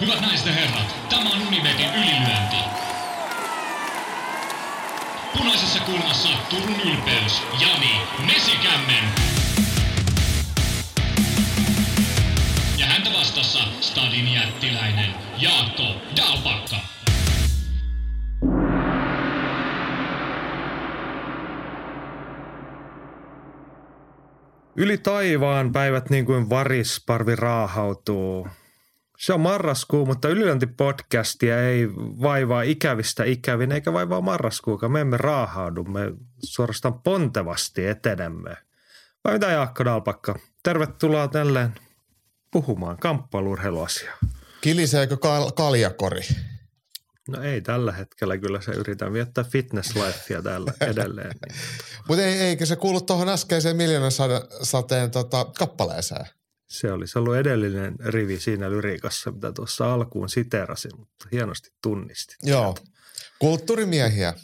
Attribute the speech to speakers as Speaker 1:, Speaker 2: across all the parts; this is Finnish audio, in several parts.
Speaker 1: Hyvät naiset ja herrat, tämä on Unibetin ylilyönti. Punaisessa kulmassa Turun ylpeys, Jani Mesikämmen. Ja häntä vastassa Stadin jättiläinen Jaakko Dalpakka.
Speaker 2: Yli taivaan päivät niin kuin varisparvi raahautuu. Se on marraskuu, mutta Ylilönti-podcastia ei vaivaa ikävistä ikävin, eikä vaivaa marraskuukaan. Me emme raahaudu, me suorastaan pontevasti etenemme. Vai mitä Jaakko Dalpakka? Tervetuloa tälleen puhumaan kamppailurheiluasiaa.
Speaker 3: Kiliseekö kal- kaljakori?
Speaker 2: No ei tällä hetkellä, kyllä se yritän viettää fitness lifea täällä edelleen.
Speaker 3: Mutta ei, eikö se kuulu tuohon äskeiseen miljoonan sateen tota, kappaleeseen?
Speaker 2: Se olisi ollut edellinen rivi siinä lyriikassa, mitä tuossa alkuun siterasin, mutta hienosti tunnistit.
Speaker 3: Joo. Kulttuurimiehiä.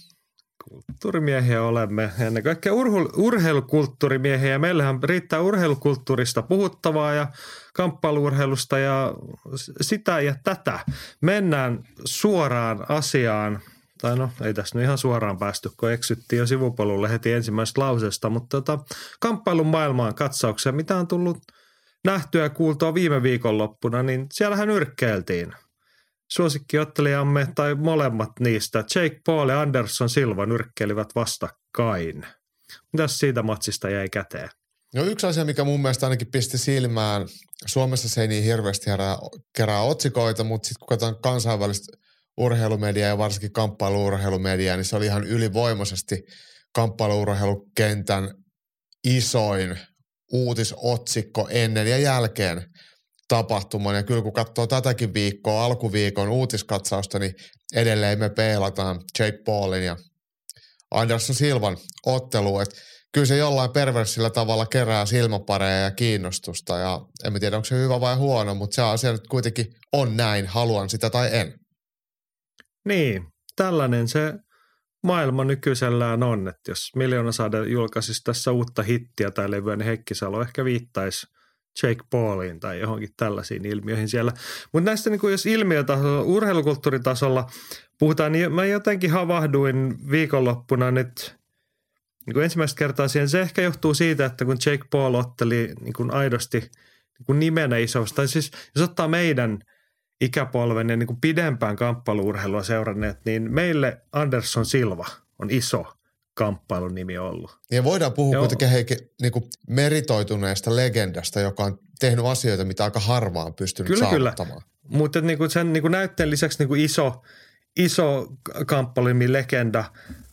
Speaker 2: Kulttuurimiehiä olemme, ennen kaikkea urheilu, urheilukulttuurimiehiä. Meillähän riittää urheilukulttuurista puhuttavaa ja kamppailuurheilusta ja sitä ja tätä. Mennään suoraan asiaan, tai no ei tässä nyt ihan suoraan päästy, kun eksyttiin jo sivupolulle heti ensimmäisestä lauseesta, mutta tota, kamppailun maailmaan katsauksia, mitä on tullut – nähtyä ja kuultua viime viikonloppuna, niin siellähän yrkkeiltiin. Suosikkiottelijamme tai molemmat niistä, Jake Paul ja Anderson Silva nyrkkeilivät vastakkain. Mitäs siitä matsista jäi käteen?
Speaker 3: No yksi asia, mikä mun mielestä ainakin pisti silmään, Suomessa se ei niin hirveästi herää, kerää otsikoita, mutta sitten kun katsotaan kansainvälistä urheilumediaa ja varsinkin kamppailuurheilumediaa, niin se oli ihan ylivoimaisesti kamppailuurheilukentän isoin uutisotsikko ennen ja jälkeen tapahtuman. Ja kyllä kun katsoo tätäkin viikkoa, alkuviikon uutiskatsausta, niin edelleen me peilataan Jake Paulin ja Anderson Silvan ottelu. Että kyllä se jollain perversillä tavalla kerää silmäpareja ja kiinnostusta. Ja en tiedä, onko se hyvä vai huono, mutta se asia nyt kuitenkin on näin, haluan sitä tai en.
Speaker 2: Niin, tällainen se maailma nykyisellään on, että jos Miljoona saada julkaisisi tässä uutta hittiä tai levyä, niin Heikki Salo ehkä viittaisi Jake Pauliin tai johonkin tällaisiin ilmiöihin siellä. Mutta näistä niin kuin jos ilmiötasolla, urheilukulttuuritasolla puhutaan, niin mä jotenkin havahduin viikonloppuna nyt niin kuin ensimmäistä kertaa siihen. Se ehkä johtuu siitä, että kun Jake Paul otteli niin kuin aidosti niin kuin nimenä isosta, tai siis jos ottaa meidän – ikäpolven ja niin kuin pidempään kamppailuurheilua seuranneet, niin meille Anderson Silva on iso kamppailun nimi ollut.
Speaker 3: Ja voidaan puhua Joo. kuitenkin Heikki, niin kuin meritoituneesta legendasta, joka on tehnyt asioita, mitä aika harvaan pystynyt kyllä, saavuttamaan.
Speaker 2: Kyllä, mutta niin kuin sen niin kuin näytteen lisäksi niin kuin iso, iso kamppailun legenda,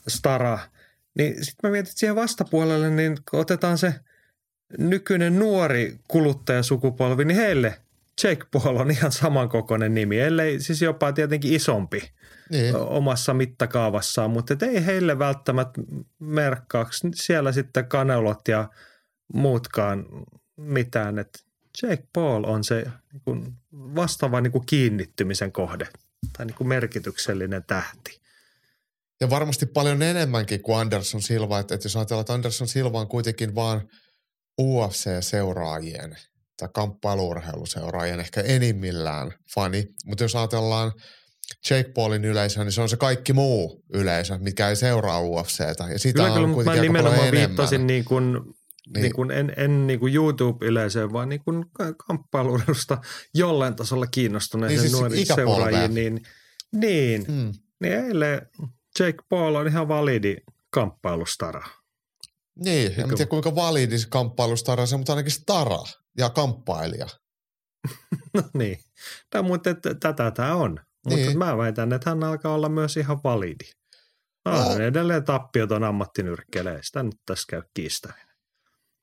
Speaker 2: stara, niin sitten mä mietin, että siihen vastapuolelle, niin otetaan se nykyinen nuori kuluttajasukupolvi, niin heille – Jake Paul on ihan samankokoinen nimi, ellei siis jopa tietenkin isompi niin. omassa mittakaavassaan, mutta ei heille välttämättä merkkaaksi siellä sitten kanelot ja muutkaan mitään, että Jake Paul on se niin kuin vastaava niin kuin kiinnittymisen kohde tai niin kuin merkityksellinen tähti.
Speaker 3: Ja varmasti paljon enemmänkin kuin Anderson Silva, että, että jos ajatellaan, että Anderson Silva on kuitenkin vaan UFC-seuraajien – tai kamppailuurheiluseuraajien ehkä enimmillään fani. Mutta jos ajatellaan Jake Paulin yleisö, niin se on se kaikki muu yleisö, mikä ei seuraa UFCtä. Ja sitä
Speaker 2: kyllä,
Speaker 3: on
Speaker 2: kyllä, mä nimenomaan
Speaker 3: viittasin
Speaker 2: niin kuin, niin. Niin kuin en, en niin kuin YouTube-yleisöön, vaan niin kuin kamppailuurheilusta jollain tasolla kiinnostuneisiin niin siis nuoriin seuraajiin. Niin, niin, hmm. niin eilen Jake Paul on ihan validi kamppailustara.
Speaker 3: Niin, en tiedä kuinka validi se kamppailustara se, mutta ainakin stara ja kamppailija.
Speaker 2: no niin, no, mutta tätä tämä on. Niin. Mutta mä väitän, että hän alkaa olla myös ihan validi. No, no. edelleen tappioton ammattinyrkkeilijä, sitä nyt tässä käy kiistäminen.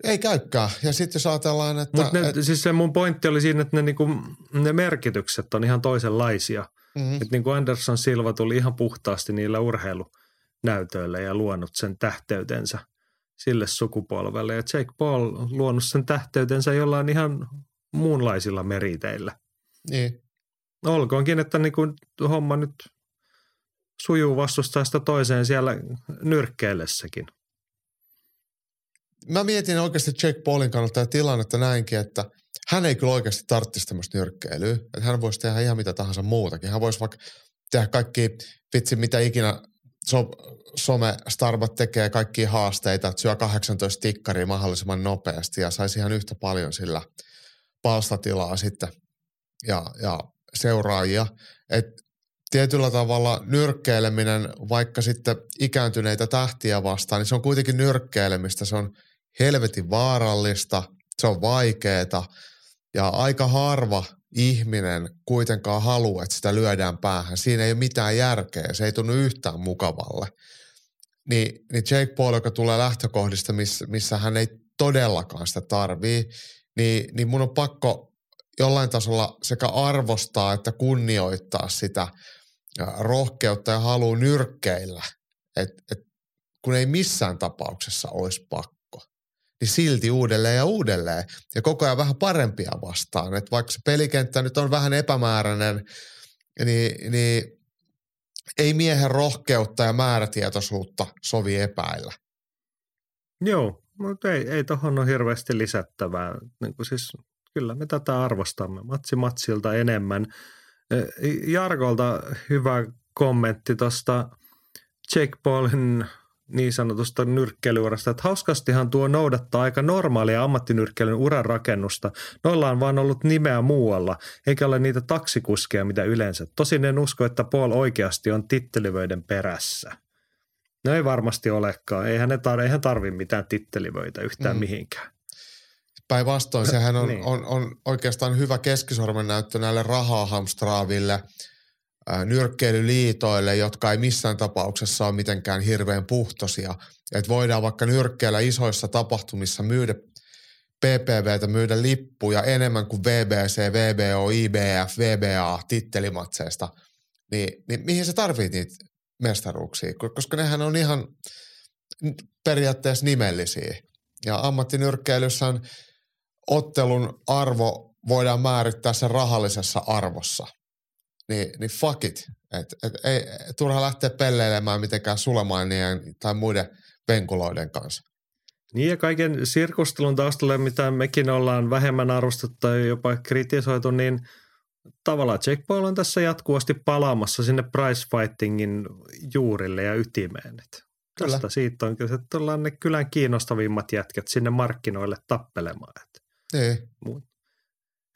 Speaker 3: Ei käykään. Ja sitten jos ajatellaan, että...
Speaker 2: Mutta et... siis se mun pointti oli siinä, että ne, niinku, ne merkitykset on ihan toisenlaisia. Mm-hmm. Että niin kuin Anderson Silva tuli ihan puhtaasti niillä urheilunäytöillä ja luonut sen tähteytensä – sille sukupolvelle. Ja Jake Paul luonut sen tähteytensä jollain ihan muunlaisilla meriteillä.
Speaker 3: Niin.
Speaker 2: Olkoonkin, että niin kuin homma nyt sujuu vastustajasta toiseen siellä nyrkkeillessäkin.
Speaker 3: Mä mietin oikeasti Jake Paulin kannalta tilannetta näinkin, että hän ei kyllä oikeasti tarvitsisi tämmöistä nyrkkeilyä. Että hän voisi tehdä ihan mitä tahansa muutakin. Hän voisi vaikka tehdä kaikki, vitsi mitä ikinä so, some Starbucks tekee kaikki haasteita, että syö 18 tikkaria mahdollisimman nopeasti ja saisi ihan yhtä paljon sillä palstatilaa sitten ja, ja seuraajia. Et tietyllä tavalla nyrkkeileminen, vaikka sitten ikääntyneitä tähtiä vastaan, niin se on kuitenkin nyrkkeilemistä. Se on helvetin vaarallista, se on vaikeeta ja aika harva ihminen kuitenkaan haluaa, että sitä lyödään päähän. Siinä ei ole mitään järkeä, se ei tunnu yhtään mukavalle. Niin, niin Jake Paul, joka tulee lähtökohdista, missä, missä hän ei todellakaan sitä tarvii, niin, niin mun on pakko jollain tasolla sekä arvostaa että kunnioittaa sitä rohkeutta ja halua nyrkkeillä. Et, et, kun ei missään tapauksessa olisi pakko niin silti uudelleen ja uudelleen. Ja koko ajan vähän parempia vastaan. Että vaikka se pelikenttä nyt on vähän epämääräinen, niin, niin ei miehen rohkeutta ja määrätietoisuutta sovi epäillä.
Speaker 2: Joo, mutta ei, ei tuohon ole hirveästi lisättävää. Niin kuin siis, kyllä me tätä arvostamme matsi matsilta enemmän. Jarkolta hyvä kommentti tuosta Jake Paulin niin sanotusta nyrkkeilyurasta, että hauskastihan tuo noudattaa aika normaalia ammattinyrkkeilyn uran rakennusta. Noilla on vaan ollut nimeä muualla, eikä ole niitä taksikuskeja, mitä yleensä. Tosin en usko, että Paul oikeasti on tittelivöiden perässä. No ei varmasti olekaan. Eihän, ne tar- eihän tarvi mitään tittelivöitä yhtään mm. mihinkään.
Speaker 3: Päinvastoin, sehän on, niin. on, on oikeastaan hyvä keskisormen näyttö näille rahahamstraaville – nyrkkeilyliitoille, jotka ei missään tapauksessa ole mitenkään hirveän puhtosia. Et voidaan vaikka nyrkkeillä isoissa tapahtumissa myydä PPVtä, myydä lippuja enemmän kuin VBC, VBO, IBF, VBA tittelimatseista, niin, niin mihin se tarvitsee niitä mestaruuksia? Koska nehän on ihan periaatteessa nimellisiä. Ja ammattinyrkkeilyssä ottelun arvo voidaan määrittää sen rahallisessa arvossa – niin, niin fuck it. Et, et, ei, turha lähteä pelleilemään mitenkään Sulemainien tai muiden penkuloiden kanssa.
Speaker 2: Niin ja kaiken sirkustelun taustalle, mitä mekin ollaan vähemmän arvostettu tai jopa kritisoitu, niin tavallaan Paul on tässä jatkuvasti palaamassa sinne price fightingin juurille ja ytimeen. Et kyllä. Tästä siitä on kyllä, että ollaan ne kylän kiinnostavimmat jätkät sinne markkinoille tappelemaan. Et
Speaker 3: niin.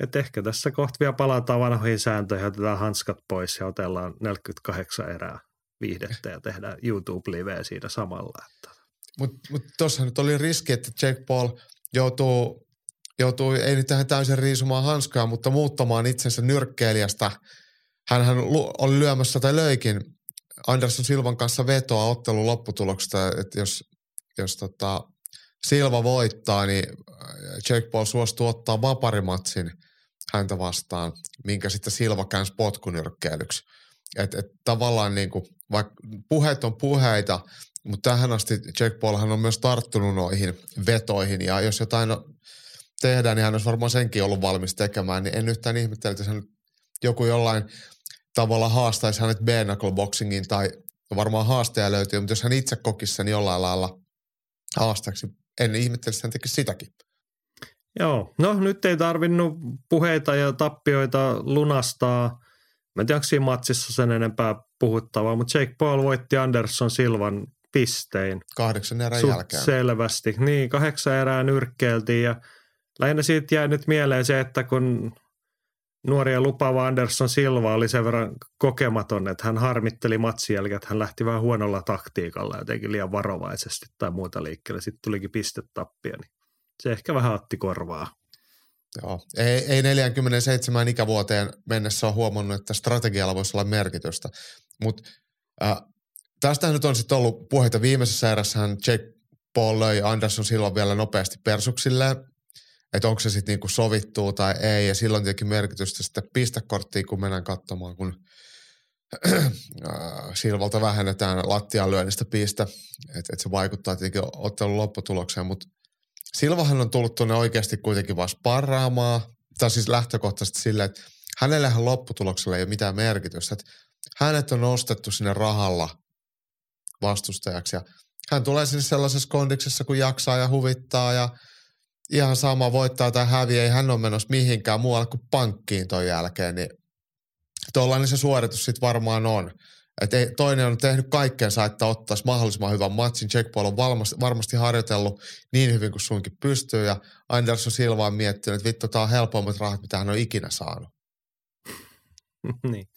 Speaker 2: Et ehkä tässä kohta vielä palataan vanhoihin sääntöihin, otetaan hanskat pois ja otellaan 48 erää viihdettä ja tehdään YouTube-liveä siinä samalla.
Speaker 3: Mutta mut tuossa nyt oli riski, että Jake Paul joutuu, joutuu ei nyt tähän täysin riisumaan hanskaa, mutta muuttamaan itsensä nyrkkeilijästä. Hänhän oli lyömässä tai löikin Anderson Silvan kanssa vetoa ottelun lopputuloksesta, että jos, jos tota Silva voittaa, niin Jake Paul suostuu ottaa vaparimatsin – häntä vastaan, minkä sitten Silva käänsi potkunyrkkeilyksi. Et, et tavallaan niin kuin, vaikka puheet on puheita, mutta tähän asti Jack Paulhan on myös tarttunut noihin vetoihin ja jos jotain tehdään, niin hän olisi varmaan senkin ollut valmis tekemään, niin en yhtään ihmettele, että hän joku jollain tavalla haastaisi hänet bare boxingin tai varmaan haastaja löytyy, mutta jos hän itse kokisi sen jollain lailla haastaksi, en ihmettele, että hän tekisi sitäkin.
Speaker 2: Joo, no nyt ei tarvinnut puheita ja tappioita lunastaa. Mä en tiedä, onko siinä matsissa sen enempää puhuttavaa, mutta Jake Paul voitti Anderson Silvan pistein.
Speaker 3: Kahdeksan erän Suht jälkeen.
Speaker 2: selvästi. Niin, kahdeksan erää nyrkkeeltiin ja lähinnä siitä jäi nyt mieleen se, että kun nuori ja lupaava Anderson Silva oli sen verran kokematon, että hän harmitteli matsin jälkeen, että hän lähti vähän huonolla taktiikalla jotenkin liian varovaisesti tai muuta liikkeelle. Sitten tulikin pistetappia, niin se ehkä vähän otti korvaa.
Speaker 3: Joo, ei, ei 47 ikävuoteen mennessä ole huomannut, että strategialla voisi olla merkitystä. Mutta äh, nyt on sitten ollut puheita. Viimeisessä erässähän Jake Paul löi Anderson silloin vielä nopeasti persuksille, että onko se sitten niinku sovittu tai ei, ja silloin tietenkin merkitystä sitten pistekorttiin, kun mennään katsomaan, kun äh, Silvalta vähennetään lattian lyönnistä piste, että et se vaikuttaa tietenkin ottelun lopputulokseen, mutta Silvahan on tullut tuonne oikeasti kuitenkin vaan sparraamaan, tai siis lähtökohtaisesti silleen, että hänellähän lopputuloksella ei ole mitään merkitystä. Että hänet on nostettu sinne rahalla vastustajaksi ja hän tulee sinne sellaisessa kondiksessa, kun jaksaa ja huvittaa ja, ihan sama voittaa tai häviä, ei hän ole menossa mihinkään muualle kuin pankkiin ton jälkeen, niin tuollainen se suoritus sitten varmaan on. Et ei, toinen on tehnyt kaikkeensa, että ottaisi mahdollisimman hyvän matsin. Jack Paul on varmasti, varmasti harjoitellut niin hyvin kuin suinkin pystyy ja Anderson Silva on miettinyt, että vittu, tämä on helpommat rahat, mitä hän on ikinä saanut.
Speaker 2: niin.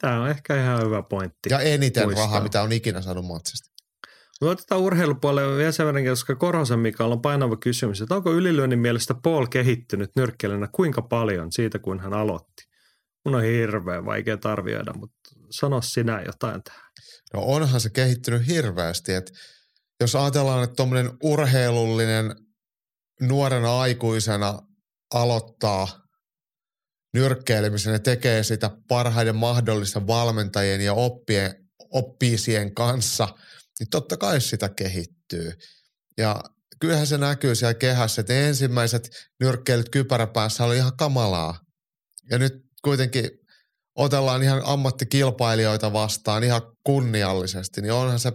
Speaker 2: Tämä on ehkä ihan hyvä pointti.
Speaker 3: Ja eniten muistaa. rahaa, mitä on ikinä saanut matsista.
Speaker 2: Me otetaan urheilupuolelle vielä sen verran, koska Korhosen Mikael on painava kysymys, että onko ylilyönnin mielestä Paul kehittynyt nyrkkeilijänä kuinka paljon siitä, kun hän aloitti? Mun on hirveän vaikea arvioida, mutta sano sinä jotain tähän.
Speaker 3: No onhan se kehittynyt hirveästi, että jos ajatellaan, että tuommoinen urheilullinen nuorena aikuisena aloittaa nyrkkeilemisen ja tekee sitä parhaiden mahdollisten valmentajien ja oppien, oppiisien kanssa, niin totta kai sitä kehittyy. Ja kyllähän se näkyy siellä kehässä, että ensimmäiset nyrkkeilyt kypäräpäässä oli ihan kamalaa. Ja nyt kuitenkin otellaan ihan ammattikilpailijoita vastaan ihan kunniallisesti, niin onhan se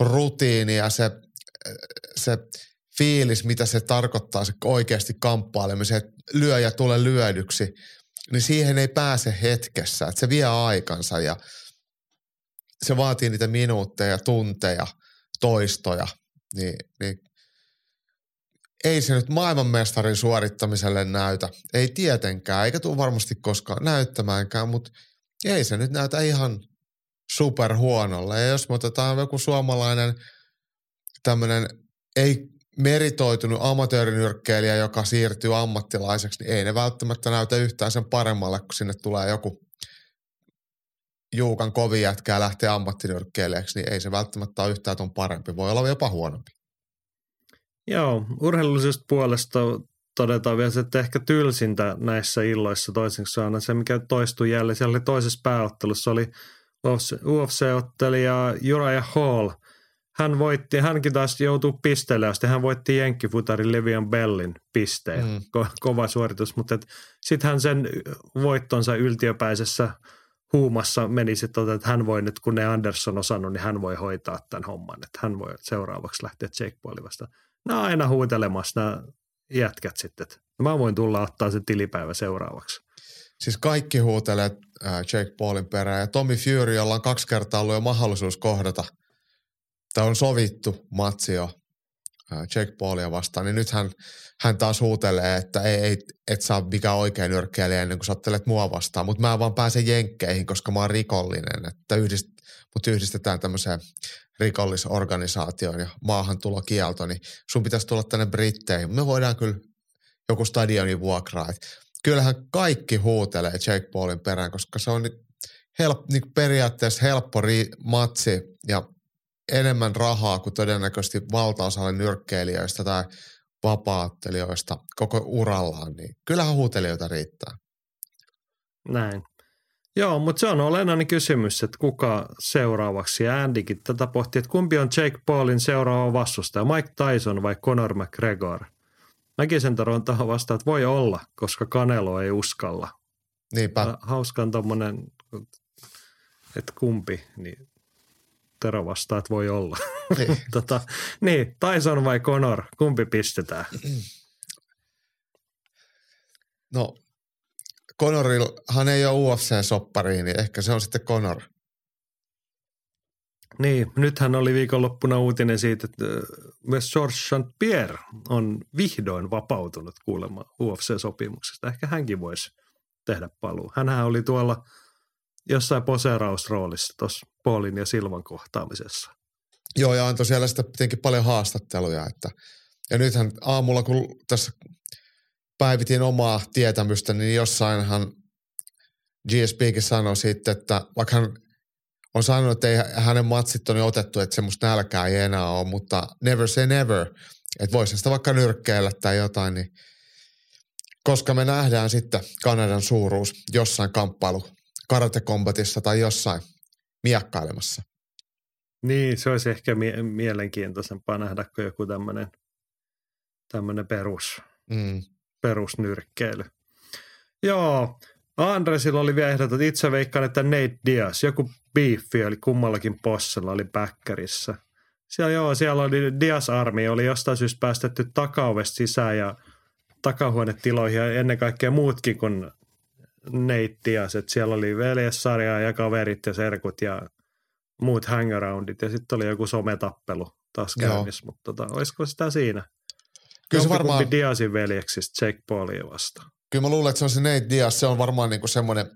Speaker 3: rutiini ja se, se fiilis, mitä se tarkoittaa, se oikeasti kamppailemisen, että lyö ja tule lyödyksi, niin siihen ei pääse hetkessä, että se vie aikansa ja se vaatii niitä minuutteja, tunteja, toistoja, niin, niin ei se nyt maailmanmestarin suorittamiselle näytä. Ei tietenkään, eikä tule varmasti koskaan näyttämäänkään, mutta ei se nyt näytä ihan super huonolle. Ja jos me otetaan joku suomalainen tämmöinen ei meritoitunut amatöörinyrkkeilijä, joka siirtyy ammattilaiseksi, niin ei ne välttämättä näytä yhtään sen paremmalle, kun sinne tulee joku Juukan kovin jätkää lähtee ammattinyrkkeilijäksi, niin ei se välttämättä ole yhtään ton parempi. Voi olla jopa huonompi.
Speaker 2: Joo, urheilullisesta puolesta todetaan vielä, että ehkä tylsintä näissä illoissa toiseksi on se, mikä toistui jälleen. Siellä oli toisessa pääottelussa oli UFC-ottelija Uriah Hall. Hän voitti, hänkin taas joutuu pisteelle asti. Hän voitti jenkkifutarin Levian Bellin pisteen. Mm. Ko- kova suoritus, mutta sitten hän sen voittonsa yltiöpäisessä huumassa meni sitten, että hän voi nyt, kun ne Anderson on sanonut, niin hän voi hoitaa tämän homman. Että hän voi seuraavaksi lähteä Jake Paulin vastaan on aina huutelemassa nämä jätkät sitten. Mä voin tulla ottaa se tilipäivä seuraavaksi.
Speaker 3: Siis kaikki huutelee äh, Jake Paulin perään ja Tommy Fury, jolla on kaksi kertaa ollut jo mahdollisuus kohdata. Tämä on sovittu matsi jo äh, Jake Paulia vastaan, niin nyt hän, hän taas huutelee, että ei, ei et saa mikään oikein nyrkkeilijä ennen kuin sä mua vastaan, mutta mä vaan pääsen jenkkeihin, koska mä oon rikollinen, että yhdist, mut yhdistetään tämmöiseen rikollisorganisaatioon ja maahantulokielto, niin sun pitäisi tulla tänne Britteihin. Me voidaan kyllä joku stadionin vuokraa. Et kyllähän kaikki huutelee Jake Paulin perään, koska se on help, niin periaatteessa helppo ri, matsi ja enemmän rahaa kuin todennäköisesti valtaosalle nyrkkeilijöistä tai vapaattelijoista koko urallaan, niin kyllähän huutelijoita riittää.
Speaker 2: Näin. Joo, mutta se on olennainen kysymys, että kuka seuraavaksi. Ja Andykin tätä pohti, että kumpi on Jake Paulin seuraava vastustaja, Mike Tyson vai Conor McGregor? Mäkin sen taron tähän vastaan, että voi olla, koska Kanelo ei uskalla.
Speaker 3: Niinpä.
Speaker 2: Hauskan tommonen, että kumpi, niin Tero vastaa, että voi olla. Niin. tota, niin, Tyson vai Conor, kumpi pistetään?
Speaker 3: No Conorilla ei ole UFC-soppariin, niin ehkä se on sitten Conor.
Speaker 2: Niin, nythän oli viikonloppuna uutinen siitä, että myös George St. Pierre on vihdoin vapautunut kuulemma UFC-sopimuksesta. Ehkä hänkin voisi tehdä paluu. Hänhän oli tuolla jossain poseerausroolissa tuossa Paulin ja Silvan kohtaamisessa.
Speaker 3: Joo, ja antoi siellä tietenkin paljon haastatteluja. Että, ja nythän aamulla, kun tässä päivitin omaa tietämystä, niin jossainhan GSPkin sanoi sitten, että vaikka hän on sanonut, että ei hänen matsit on otettu, että semmoista nälkää ei enää ole, mutta never say never, että voisi sitä vaikka nyrkkeillä tai jotain, niin koska me nähdään sitten Kanadan suuruus jossain kamppailu karatekombatissa tai jossain miakkailemassa.
Speaker 2: Niin, se olisi ehkä mie- mielenkiintoisempaa nähdä kuin joku tämmöinen perus. Mm perusnyrkkeily. Joo, Andresilla oli vielä ehdotot. Itse veikkaan, että Nate Diaz, joku biiffi oli kummallakin possella, oli backerissa. Siellä, joo, siellä oli Diaz Armi, oli jostain syystä päästetty takauvesta sisään ja takahuonetiloihin ja ennen kaikkea muutkin kuin neittias. Että siellä oli veljessarja ja kaverit ja serkut ja muut hangaroundit ja sitten oli joku sometappelu taas käynnissä, mutta tota, olisiko sitä siinä? Kyllä se varmaan... Diasin veljeksistä Jake Paulia vastaan.
Speaker 3: Kyllä mä luulen, että se on se Nate Diaz, se on varmaan niinku semmoinen,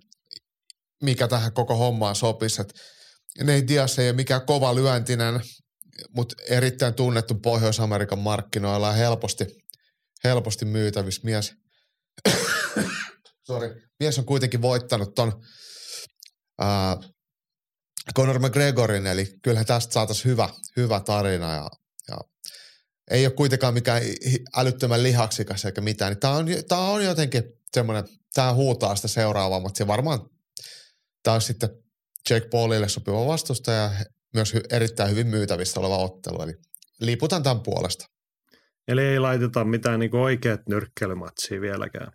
Speaker 3: mikä tähän koko hommaan sopisi, että Nate Diaz ei ole mikään kova lyöntinen, mutta erittäin tunnettu Pohjois-Amerikan markkinoilla ja helposti, helposti myytävissä mies. Sorry. Mies on kuitenkin voittanut ton uh, Conor McGregorin, eli kyllähän tästä saataisiin hyvä, hyvä tarina ja, ja ei ole kuitenkaan mikään älyttömän lihaksikas eikä mitään. Niin tämä on, tämä on jotenkin semmoinen, tämä huutaa sitä seuraavaa, mutta se varmaan tämä on sitten Jake Paulille sopiva vastusta ja myös erittäin hyvin myytävissä oleva ottelu. Eli liputan tämän puolesta.
Speaker 2: Eli ei laiteta mitään niin oikeat nyrkkeilymatsia vieläkään.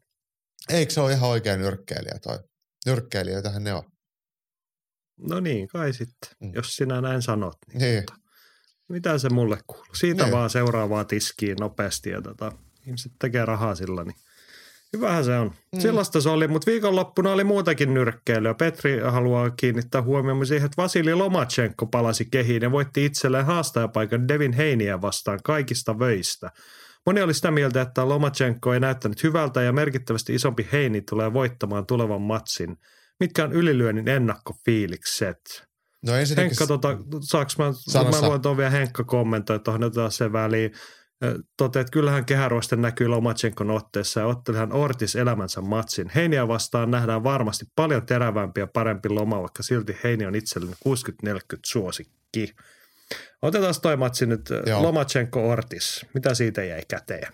Speaker 3: Eikö se ole ihan oikea nyrkkeilijä toi? Nyrkkeilijöitähän ne on.
Speaker 2: No niin, kai sitten, mm. jos sinä näin sanot. Niin,
Speaker 3: niin. Tota,
Speaker 2: mitä se mulle kuuluu? Siitä niin. vaan seuraavaa tiskiin nopeasti ja tota, ihmiset tekee rahaa sillä, niin hyvähän se on. Mm. Sellaista se oli, mutta viikonloppuna oli muutakin nyrkkeilyä. Petri haluaa kiinnittää huomioon siihen, että Vasili Lomachenko palasi kehiin ja voitti itselleen haastajapaikan Devin Heiniä vastaan kaikista vöistä. Moni oli sitä mieltä, että Lomachenko ei näyttänyt hyvältä ja merkittävästi isompi Heini tulee voittamaan tulevan matsin – mitkä on ylilyönnin ennakkofiilikset?
Speaker 3: No
Speaker 2: Henkka, tota, saaks mä, mä luen tuon vielä Henkka kommentoi tuohon taas sen väliin. Toteat, että kyllähän kehäruosten näkyy Lomachenkon otteessa ja ottelihan Ortis elämänsä matsin. Heiniä vastaan nähdään varmasti paljon terävämpi ja parempi loma, vaikka silti Heini on itselleni 60-40 suosikki. Otetaan toi matsi nyt. Joo. Lomachenko Ortis. Mitä siitä jäi käteen?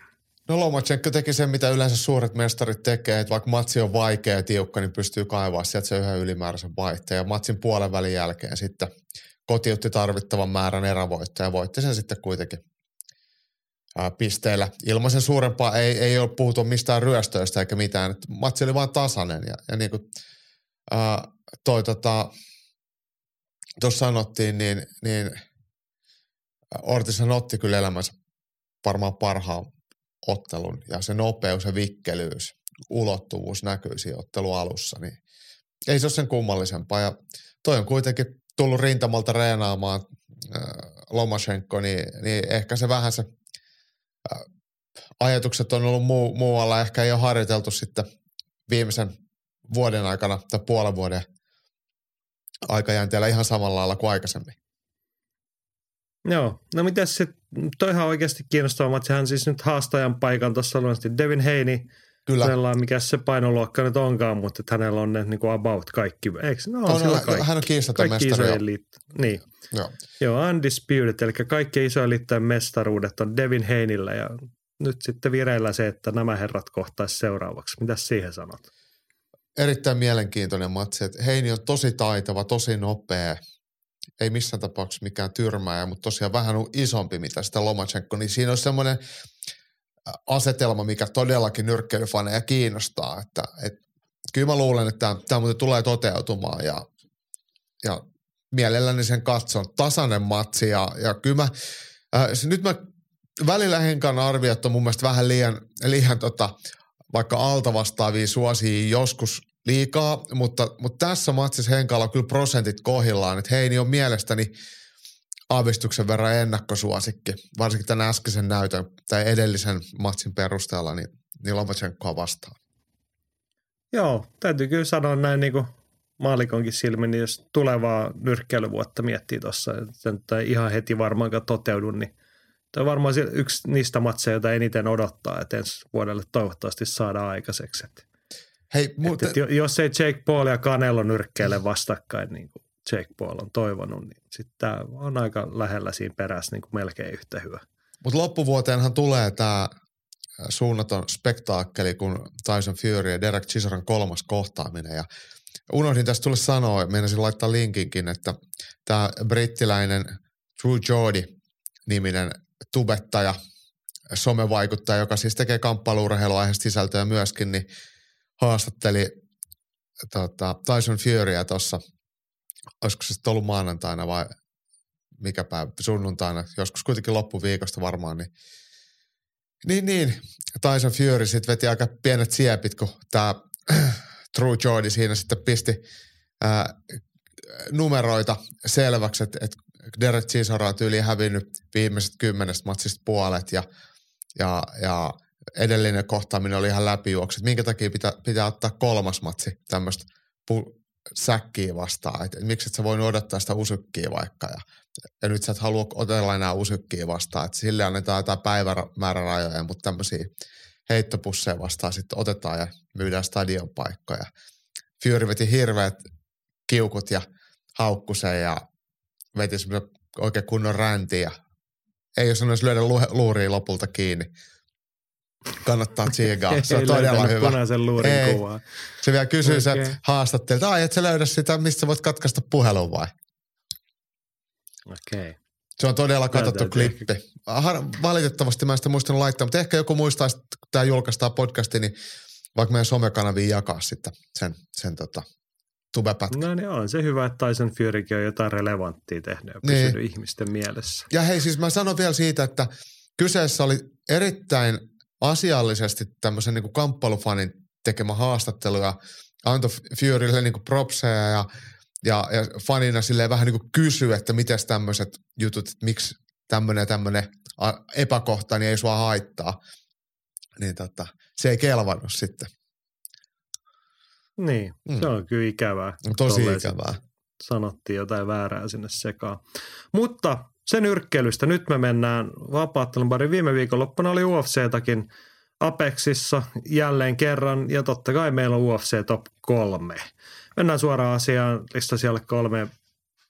Speaker 3: No Lomachenko teki sen, mitä yleensä suuret mestarit tekee, että vaikka matsi on vaikea ja tiukka, niin pystyy kaivaa sieltä se yhden ylimääräisen vaihteen. Ja matsin puolen välin jälkeen sitten kotiutti tarvittavan määrän erävoittoja ja voitti sen sitten kuitenkin ää, pisteillä. Ilman sen suurempaa ei, ei ole puhuttu mistään ryöstöistä eikä mitään. Matsi oli vain tasainen ja, ja niin kuin ää, toi tota, tuossa sanottiin, niin, niin Ortishan otti kyllä elämänsä varmaan parhaan ottelun ja se nopeus ja vikkelyys, ulottuvuus näkyy siinä ottelun alussa, niin ei se ole sen kummallisempaa. Ja toi on kuitenkin tullut rintamalta reenaamaan äh, Lomachenko, niin, niin ehkä se vähän se äh, ajatukset on ollut muu, muualla, ehkä ei ole harjoiteltu sitten viimeisen vuoden aikana tai puolen vuoden aikajänteellä ihan samalla lailla kuin aikaisemmin.
Speaker 2: Joo, no mitäs se, toihan oikeasti kiinnostava matsi, hän siis nyt haastajan paikan tuossa luonnollisesti Devin Heini, Kyllä. Hänellä on mikä se painoluokka nyt onkaan, mutta että hänellä on ne niin kuin about kaikki. Eikö? No, on, on kaikki.
Speaker 3: Hän on kiistaton
Speaker 2: kaikki mestari. Isojen niin. Joo. Joo, undisputed, eli kaikki isojen liittojen mestaruudet on Devin Heinillä ja nyt sitten vireillä se, että nämä herrat kohtaisi seuraavaksi. Mitä siihen sanot?
Speaker 3: Erittäin mielenkiintoinen matsi. Heini on tosi taitava, tosi nopea, ei missään tapauksessa mikään tyrmääjä, mutta tosiaan vähän isompi mitä sitä Lomachenko, niin siinä on semmoinen asetelma, mikä todellakin nyrkkeilyfaneja kiinnostaa, että, että kyllä mä luulen, että tämä muuten tulee toteutumaan ja, ja mielelläni sen katson. Tasainen matsi ja, ja kyllä mä, äh, nyt mä välillä Henkan arviot on mun mielestä vähän liian, liian tota, vaikka alta vastaavia suosia joskus liikaa, mutta, mutta tässä matsissa Henkalla on kyllä prosentit kohillaan, että Heini on mielestäni aavistuksen verran ennakkosuosikki, varsinkin tämän äskeisen näytön tai edellisen matsin perusteella, niin, niin Lomachenkoa vastaan.
Speaker 2: Joo, täytyy kyllä sanoa näin niin kuin maalikonkin silmin, niin jos tulevaa nyrkkeilyvuotta miettii tuossa, että ihan heti varmaankaan toteudu, niin Tämä on varmaan yksi niistä matseja, joita eniten odottaa, että ensi vuodelle toivottavasti saadaan aikaiseksi. Että
Speaker 3: Hei, mutta...
Speaker 2: et, et, jos ei Jake Paul ja Canelo nyrkkeile vastakkain, niin kuin Jake Paul on toivonut, niin sitten tämä on aika lähellä siinä perässä niin kuin melkein yhtä hyvä.
Speaker 3: Mutta loppuvuoteenhan tulee tämä suunnaton spektaakkeli, kun Tyson Fury ja Derek Chisoran kolmas kohtaaminen. Ja unohdin tästä tulla sanoa, meinasin laittaa linkinkin, että tämä brittiläinen True Jordi niminen tubettaja, somevaikuttaja, joka siis tekee kamppailuurheiluaiheesta sisältöä myöskin, niin haastatteli tota, Tyson Furya tuossa, olisiko se ollut maanantaina vai mikä päivä, sunnuntaina, joskus kuitenkin loppuviikosta varmaan, niin Niin, niin. Tyson Fury sitten veti aika pienet siepit, kun tämä True Jordi siinä sitten pisti ää, numeroita selväksi, että et Derek Chisora on tyyliin hävinnyt viimeiset kymmenestä matsista puolet ja, ja, ja edellinen kohtaaminen oli ihan läpijuokset. Minkä takia pitää, pitää ottaa kolmas matsi tämmöistä pu- säkkiä vastaan, että et miksi et sä voinut odottaa sitä usykkiä vaikka ja, ja nyt sä et halua otella enää usykkiä vastaan, että sille annetaan jotain päivämäärärajoja, mutta tämmöisiä heittopusseja vastaan sitten otetaan ja myydään stadion paikkoja. Fury veti hirveät kiukut ja haukkuseen ja veti oikein kunnon ränti ja ei jos sanoisi lyödä luuriin lopulta kiinni. Kannattaa tsiigaa. Se on todella hyvä.
Speaker 2: punaisen luurin
Speaker 3: Ei.
Speaker 2: kuvaa.
Speaker 3: Se vielä kysyy okay. Se haastattelija, ai et sä löydä sitä, mistä voit katkaista puhelun vai?
Speaker 2: Okei. Okay.
Speaker 3: Se on todella katsottu klippi. Har- valitettavasti mä en sitä muistanut laittaa, mutta ehkä joku muistaa, että kun tämä julkaistaan podcasti, niin vaikka meidän somekanaviin jakaa sitten sen, sen tota, tubepätkän.
Speaker 2: No niin on se hyvä, että Tyson Furykin on jotain relevanttia tehnyt ja
Speaker 3: Niin.
Speaker 2: ihmisten mielessä.
Speaker 3: Ja hei, siis mä sanon vielä siitä, että kyseessä oli erittäin asiallisesti tämmöisen niin kamppailufanin tekemä haastattelu ja antoi Furylle niin propseja ja, ja, ja fanina silleen vähän niin kuin kysyi, että miten tämmöiset jutut, että miksi tämmöinen tämmöinen epäkohta, niin ei sua haittaa. Niin tota, se ei kelvannut sitten.
Speaker 2: Niin,
Speaker 3: Mm.
Speaker 2: mm. se on kyllä ikävää.
Speaker 3: Tosi
Speaker 2: Tolleen
Speaker 3: ikävää.
Speaker 2: Sanottiin jotain väärää sinne sekaan. Mutta sen yrkkeilystä nyt me mennään vapaattelun pari. Viime viikonloppuna oli UFC-takin Apexissa jälleen kerran ja totta kai meillä on UFC Top 3. Mennään suoraan asiaan, lista siellä kolme.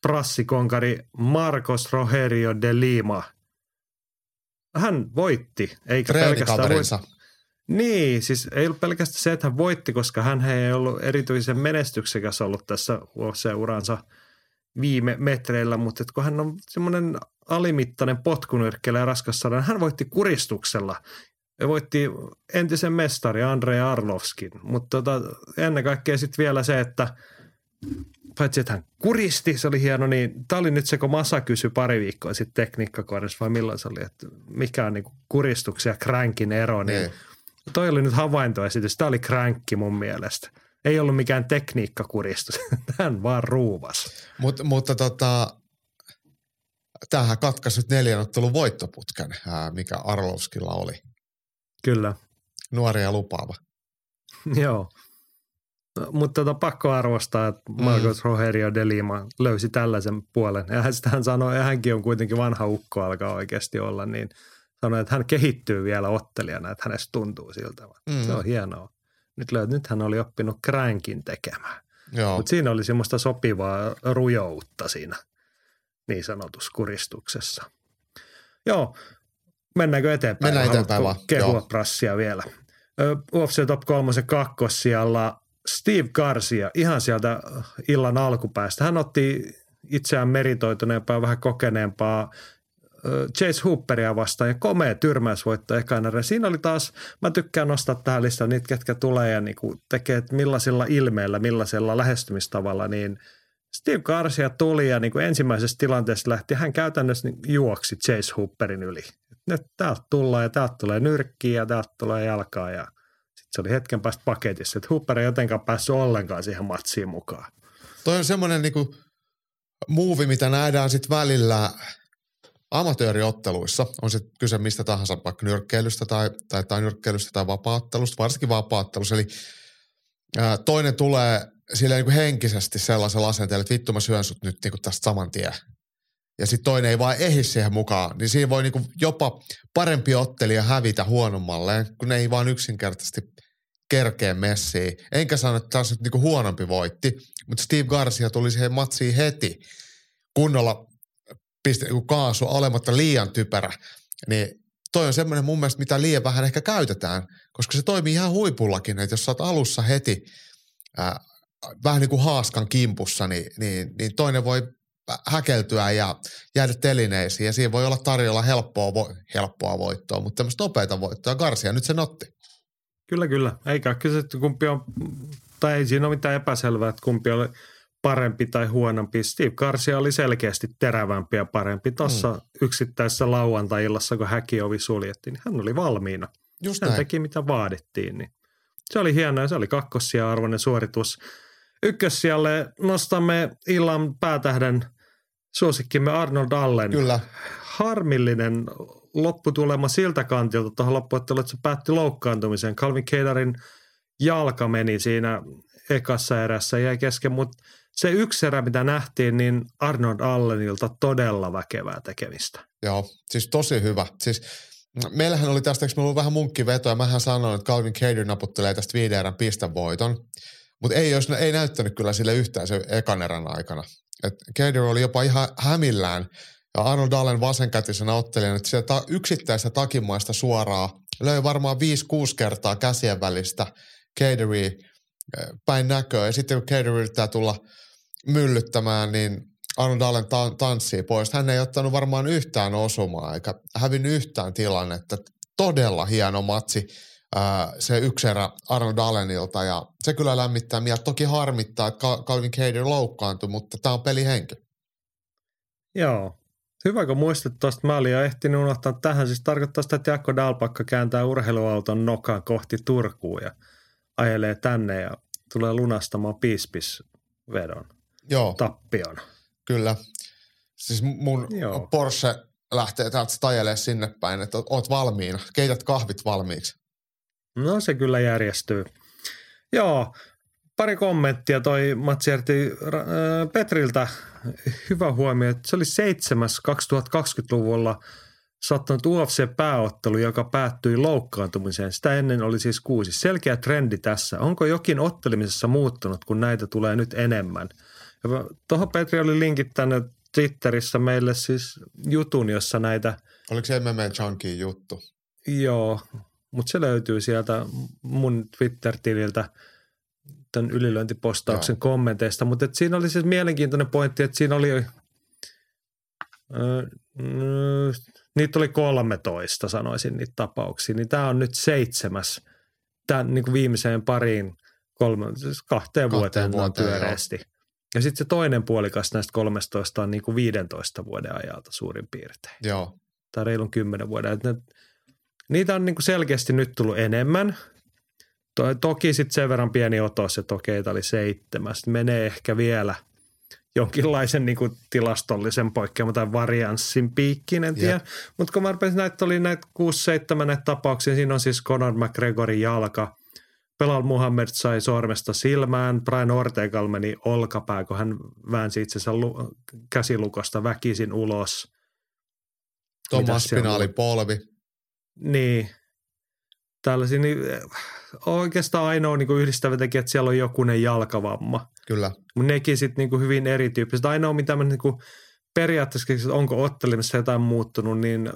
Speaker 2: Prassikonkari Marcos Rogerio de Lima. Hän voitti, eikä pelkästään voitti. Niin, siis ei ollut pelkästään se, että hän voitti, koska hän ei ollut erityisen menestyksekäs ollut tässä UFC-uransa viime metreillä, mutta kun hän on semmoinen alimittainen potkunyrkkeilijä ja raskassarja, hän voitti kuristuksella. Ja voitti entisen mestari Andrei Arlovskin, mutta tota, ennen kaikkea sitten vielä se, että paitsi että hän kuristi, se oli hieno, niin tämä oli nyt se, kun Masa kysyi pari viikkoa sitten tekniikkakohdassa, vai milloin se oli, että mikä on niinku kuristuksen ja crankin ero, niin
Speaker 3: Niin.
Speaker 2: toi oli nyt havaintoesitys. Tämä oli crankki mun mielestä. Ei ollut mikään tekniikkakuristus. Hän vaan ruuvas.
Speaker 3: Mut, mutta tota, tämähän katkaisi nyt neljän ottelun voittoputken, mikä Arlovskilla oli.
Speaker 2: Kyllä.
Speaker 3: Nuori ja lupaava.
Speaker 2: Joo. No, Mutta tota, pakko arvostaa, että Marcos mm. Rogerio de Lima löysi tällaisen puolen. Ja hän, hän sanoi, ja hänkin on kuitenkin vanha ukko alkaa oikeasti olla, niin sanoi, että hän kehittyy vielä ottelijana, että hänestä tuntuu siltä.
Speaker 3: Mm.
Speaker 2: Mm. Se on hienoa. Nyt, löy- nyt hän oli oppinut crankin tekemään. Mutta siinä oli semmoista sopivaa rujoutta siinä niin sanotussa kuristuksessa. Joo, mennäänkö eteenpäin?
Speaker 3: Mennään eteenpäin vaan,
Speaker 2: Kehua
Speaker 3: joo.
Speaker 2: prassia vielä. UFC Top 3 kakkossijalla Steve Garcia ihan sieltä illan alkupäästä. Hän otti itseään meritoituneempaa vähän kokeneempaa Chase Hooperia vastaan ja komea tyrmäysvoitto ekana. erä. Siinä oli taas, mä tykkään nostaa tähän listaan niitä, ketkä tulee ja niinku tekee, että millaisilla ilmeillä, millaisella lähestymistavalla, niin Steve Garcia tuli ja niinku ensimmäisessä tilanteessa lähti, hän käytännössä niin juoksi Chase Hooperin yli. Nyt täältä tullaan ja täältä tulee nyrkkiä ja täältä tulee jalkaa ja sitten se oli hetken päästä paketissa, että Hooper ei jotenkaan päässyt ollenkaan siihen matsiin mukaan.
Speaker 3: Toi on semmoinen niinku muuvi, mitä nähdään sitten välillä amatööriotteluissa. On se kyse mistä tahansa, vaikka nyrkkeilystä tai, tai, tai nyrkkeilystä tai vapaattelusta, varsinkin vapaattelusta. Eli ää, toinen tulee silleen niinku henkisesti sellaisella asenteella, että vittu mä syön sut nyt niinku tästä saman tien. Ja sitten toinen ei vaan ehdi siihen mukaan, niin siinä voi niinku jopa parempi ottelija hävitä huonommalleen, kun ne ei vaan yksinkertaisesti kerkeen messiin. Enkä sano, että taas nyt niinku huonompi voitti, mutta Steve Garcia tuli siihen matsiin heti kunnolla pisti niinku kaasua olematta liian typerä. Niin toi on semmoinen mun mielestä, mitä liian vähän ehkä käytetään, koska se toimii ihan huipullakin, että jos sä oot alussa heti ää, vähän niin kuin haaskan kimpussa, niin, niin, niin toinen voi häkeltyä ja jäädä telineisiin ja siinä voi olla tarjolla helppoa, vo- helppoa voittoa, mutta tämmöistä nopeita voittoa. Garcia nyt se otti.
Speaker 2: Kyllä, kyllä. Eikä kyse, että kumpi on, tai ei siinä ole mitään epäselvää, että kumpi oli parempi tai huonompi. Steve Garcia oli selkeästi terävämpi ja parempi tuossa mm. yksittäisessä lauantai-illassa, kun häkiovi suljettiin. Niin hän oli valmiina.
Speaker 3: Just
Speaker 2: hän
Speaker 3: näin.
Speaker 2: teki mitä vaadittiin. Niin se oli hienoa ja se oli kakkossia arvoinen suoritus. Ykkössijalle nostamme illan päätähden suosikkimme Arnold Allen.
Speaker 3: Kyllä.
Speaker 2: Harmillinen lopputulema siltä kantilta tuohon loppuotteluun, että se päättyi loukkaantumiseen. Calvin Keidarin jalka meni siinä ekassa erässä jäi kesken, mutta se yksi erä, mitä nähtiin, niin Arnold Allenilta todella väkevää tekemistä.
Speaker 3: Joo, siis tosi hyvä. Siis meillähän oli tästä, eikö meillä ollut vähän munkkiveto, ja mähän sanoin, että Calvin Cader naputtelee tästä viiden erän pistevoiton, mutta ei, jos, ei näyttänyt kyllä sille yhtään se ekan erän aikana. Et Cader oli jopa ihan hämillään, ja Arnold Allen vasenkätisenä ottelijana, että sieltä yksittäistä takimaista suoraa löi varmaan 5-6 kertaa käsien välistä Caderia päin näköä, ja sitten kun Cader yrittää tulla myllyttämään, niin Arnold Allen ta- tanssii pois. Hän ei ottanut varmaan yhtään osumaa eikä hävinnyt yhtään tilannetta. Todella hieno matsi se yksi erä Arnold Allenilta ja se kyllä lämmittää mieltä. Toki harmittaa, että Calvin Cader loukkaantui, mutta tämä on pelihenki.
Speaker 2: Joo. Hyvä, kun muistit tuosta. Mä olin jo ehtinyt unohtaa tähän. Siis tarkoittaa sitä, että Jakko Dalpakka kääntää urheiluauton nokan kohti Turkuun ja ajelee tänne ja tulee lunastamaan pispis-vedon
Speaker 3: Joo,
Speaker 2: tappion.
Speaker 3: kyllä. Siis mun
Speaker 2: Joo.
Speaker 3: Porsche lähtee täältä stajelee sinne päin, että oot valmiina. Keität kahvit valmiiksi.
Speaker 2: No se kyllä järjestyy. Joo, pari kommenttia. Toi matsi järti, äh, Petriltä hyvä huomio, että se oli seitsemäs 2020-luvulla sattunut UFC-pääottelu, joka päättyi loukkaantumiseen. Sitä ennen oli siis kuusi. Selkeä trendi tässä. Onko jokin ottelemisessa muuttunut, kun näitä tulee nyt enemmän? Tuohon Petri oli linkittänyt Twitterissä meille siis jutun, jossa näitä –
Speaker 3: Oliko se MMA Junkie juttu?
Speaker 2: Joo, mutta se löytyy sieltä mun Twitter-tililtä tämän ylilöintipostauksen
Speaker 3: Joo.
Speaker 2: kommenteista, mutta siinä oli siis mielenkiintoinen pointti, että siinä oli, öö, niitä oli 13 sanoisin niitä tapauksia, niin tämä on nyt seitsemäs tämän niin kuin viimeiseen pariin, kolme, siis kahteen, vuoteen, vuoteen
Speaker 3: vuoteen, joo.
Speaker 2: Ja sitten se toinen puolikas näistä 13 on niin kuin 15 vuoden ajalta suurin piirtein
Speaker 3: Joo,
Speaker 2: tai reilun kymmenen vuoden. Et ne, niitä on niinku selkeästi nyt tullut enemmän. To, toki sitten sen verran pieni otos, että okei, tämä oli seitsemän. Sitten menee ehkä vielä jonkinlaisen niinku tilastollisen poikkeaman tai varianssin piikkiin, en tiedä. Mutta kun mä rupesin, näitä oli näitä 6-7 näitä tapauksia, siinä on siis Conor McGregorin jalka, Pelal Muhammed sai sormesta silmään, Brian Ortegal meni olkapää, kun hän väänsi itsensä lu- käsilukosta väkisin ulos –
Speaker 3: Thomas Spinaali polvi.
Speaker 2: Niin. Tällaisia, niin oikeastaan ainoa niin kuin yhdistävä tekijä, että siellä on jokunen jalkavamma.
Speaker 3: Kyllä.
Speaker 2: Mutta nekin sitten niin hyvin erityyppiset. Ainoa, mitä mä niin kuin periaatteessa, onko ottelemassa jotain muuttunut, niin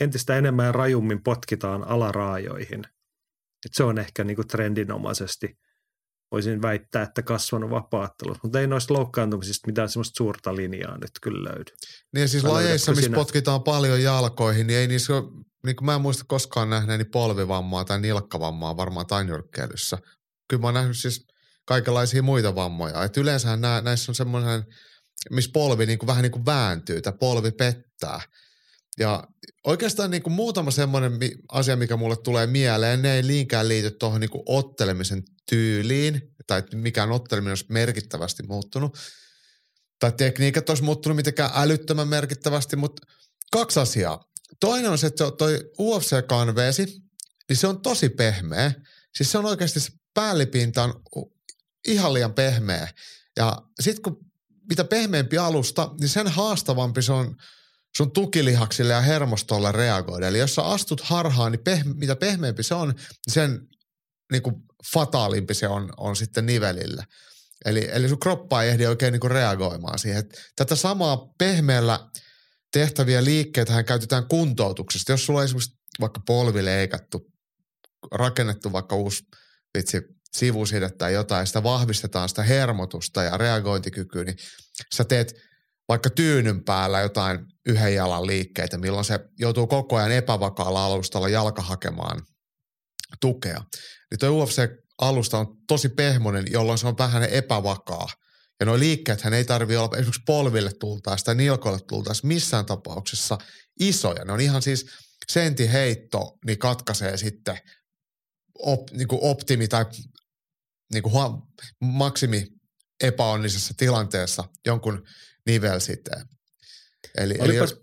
Speaker 2: entistä enemmän ja rajummin potkitaan alaraajoihin. Et se on ehkä niin kuin trendinomaisesti, voisin väittää, että kasvanut vapaattelussa. Mutta ei noista loukkaantumisista mitään semmoista suurta linjaa nyt kyllä löydy.
Speaker 3: Niin ja siis
Speaker 2: Vai
Speaker 3: lajeissa, missä
Speaker 2: sinä?
Speaker 3: potkitaan paljon jalkoihin, niin ei niissä niin kuin mä en muista koskaan nähneeni polvivammaa tai nilkkavammaa varmaan tai nyrkkeilyssä. Kyllä mä oon nähnyt siis kaikenlaisia muita vammoja. Et yleensähän nää, näissä on semmoinen, missä polvi niin kuin vähän niin kuin vääntyy tai polvi pettää. Ja oikeastaan niin kuin muutama semmoinen asia, mikä mulle tulee mieleen, ne ei liinkään liity tuohon niin ottelemisen tyyliin, tai mikään otteleminen olisi merkittävästi muuttunut, tai tekniikat olisi muuttunut mitenkään älyttömän merkittävästi, mutta kaksi asiaa. Toinen on se, että toi UFC-kanveesi, niin se on tosi pehmeä. Siis se on oikeasti se päällipinta on ihan liian pehmeä. Ja sitten kun mitä pehmeämpi alusta, niin sen haastavampi se on sun tukilihaksille ja hermostolle reagoida. Eli jos sä astut harhaan, niin peh- mitä pehmeämpi se on, niin sen niin kuin fataalimpi se on, on sitten nivelillä. Eli, eli sun kroppa ei ehdi oikein niin kuin reagoimaan siihen. Tätä samaa pehmeällä tehtäviä liikkeitä käytetään kuntoutuksesta. Jos sulla on esimerkiksi vaikka polvi leikattu, rakennettu vaikka uusi vitsi, sivuside tai jotain, sitä vahvistetaan sitä hermotusta ja reagointikykyä, niin sä teet vaikka tyynyn päällä jotain yhden jalan liikkeitä, milloin se joutuu koko ajan epävakaalla alustalla jalka hakemaan tukea. Niin tuo UFC-alusta on tosi pehmonen, jolloin se on vähän epävakaa. Ja nuo liikkeet hän ei tarvi olla esimerkiksi polville tultaessa tai nilkoille tultaessa missään tapauksessa isoja. Ne on ihan siis sentiheitto, niin katkaisee sitten op, niin kuin optimi tai niin kuin maksimi epäonnisessa tilanteessa jonkun nivelsiteen.
Speaker 2: Eli, Olipas eli,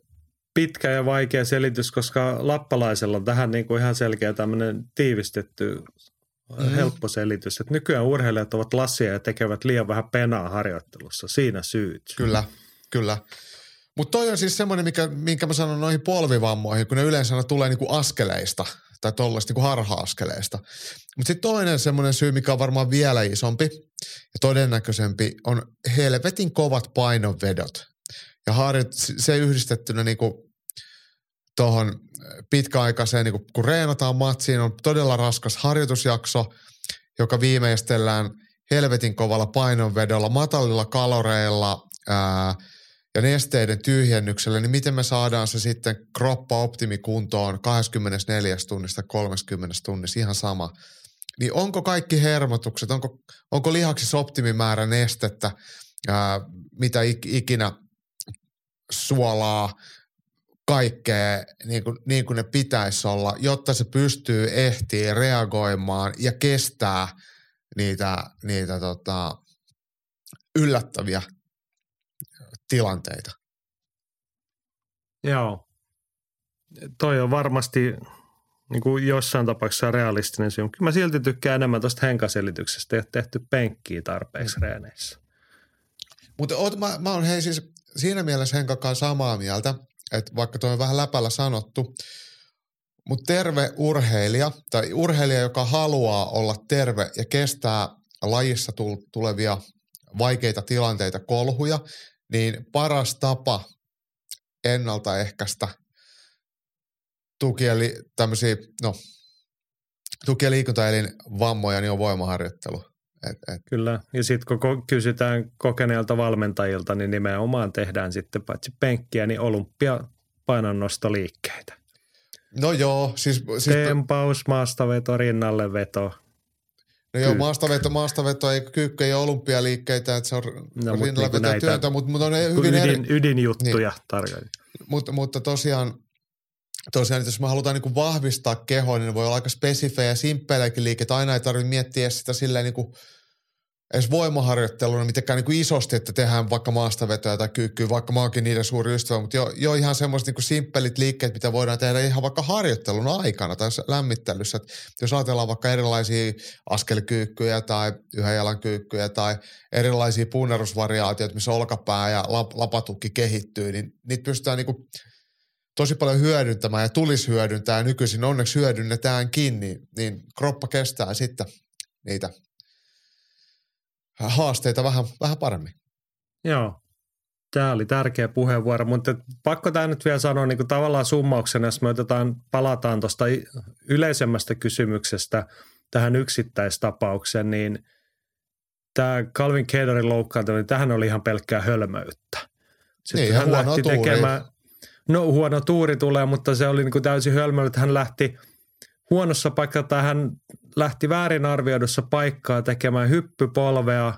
Speaker 2: pitkä ja vaikea selitys, koska lappalaisella on tähän niin kuin ihan selkeä tämmöinen tiivistetty mm. helppo selitys, että nykyään urheilijat ovat lassia ja tekevät liian vähän penaa harjoittelussa. Siinä syyt.
Speaker 3: Kyllä, kyllä. Mutta toi on siis semmoinen, mikä, minkä mä sanon noihin polvivammoihin, kun ne yleensä tulee niinku askeleista tai tuollaista niinku harha-askeleista. Mutta sitten toinen semmoinen syy, mikä on varmaan vielä isompi ja todennäköisempi, on helvetin kovat painonvedot. Ja harjoit, se yhdistettynä niinku tuohon pitkäaikaiseen, niin kun reenataan matsiin, on todella raskas harjoitusjakso, joka viimeistellään helvetin kovalla painonvedolla, matalilla kaloreilla ää, ja nesteiden tyhjennyksellä, niin miten me saadaan se sitten kroppa optimikuntoon 24 tunnista 30 tunnissa, ihan sama. Niin onko kaikki hermotukset, onko, onko lihaksissa optimimäärä nestettä, ää, mitä ikinä suolaa, kaikkea niin kuin, niin kuin ne pitäisi olla, jotta se pystyy ehtii reagoimaan ja kestää niitä, niitä tota, yllättäviä tilanteita.
Speaker 2: Joo. Toi on varmasti niin kuin jossain tapauksessa realistinen syy. Kyllä mä silti tykkään enemmän tuosta henkaselityksestä, ei ole tehty penkkiä tarpeeksi mm. reeneissä.
Speaker 3: Mutta mä, mä oon hei siis siinä mielessä Henkakaan samaa mieltä, että vaikka tuo on vähän läpällä sanottu, mutta terve urheilija tai urheilija, joka haluaa olla terve ja kestää lajissa tulevia vaikeita tilanteita, kolhuja, niin paras tapa ennaltaehkäistä tukia, li, tämmöisiä, no, tuki- ja liikuntaelin vammoja, niin on voimaharjoittelu.
Speaker 2: Et, et. Kyllä, ja sitten kun kysytään kokeneilta valmentajilta, niin nimenomaan tehdään sitten paitsi penkkiä, niin olympiapainonnostoliikkeitä.
Speaker 3: No joo, siis... siis
Speaker 2: Tempaus, maastaveto, rinnalle veto.
Speaker 3: No joo, maastaveto, maastaveto ei kyykkä ei olympialiikkeitä, että se on no, rinnalle veto näitä, työntä, mutta, mutta on hyvin
Speaker 2: ydin, eri... Ydinjuttuja niin. tarkoitan.
Speaker 3: Mutta, mutta tosiaan, tosiaan, jos me halutaan niin vahvistaa kehoa, niin ne voi olla aika spesifejä ja simppelejäkin liikkeitä. Aina ei tarvitse miettiä sitä silleen niin kuin – edes voimaharjoitteluna mitenkään niin kuin isosti, että tehdään vaikka maastavetoja tai kyykkyä, vaikka mä oonkin niiden suuri ystävä, mutta jo, jo ihan semmoiset niin simppelit liikkeet, mitä voidaan tehdä ihan vaikka harjoittelun aikana tai lämmittelyssä. Että jos ajatellaan vaikka erilaisia askelkyykkyjä tai yhden jalan kyykkyjä tai erilaisia punnerusvariaatioita, missä olkapää ja lap, lapatukki kehittyy, niin niitä pystytään niin kuin tosi paljon hyödyntämään ja tulisi hyödyntää ja nykyisin onneksi hyödynnetäänkin, niin, niin kroppa kestää sitten niitä haasteita vähän, vähän paremmin.
Speaker 2: Joo, tämä oli tärkeä puheenvuoro, mutta pakko tämä nyt vielä sanoa niin kuin tavallaan summauksena, jos me otetaan, palataan tuosta yleisemmästä kysymyksestä tähän yksittäistapaukseen, niin tämä Calvin Kedorin loukkaantuminen, tähän oli ihan pelkkää hölmöyttä.
Speaker 3: Sitten niin, hän lähti tuuri. tekemään,
Speaker 2: no huono tuuri tulee, mutta se oli niin kuin täysin hölmöyttä. Hän lähti huonossa paikassa tai hän lähti väärin arvioidussa paikkaa tekemään hyppypolvea.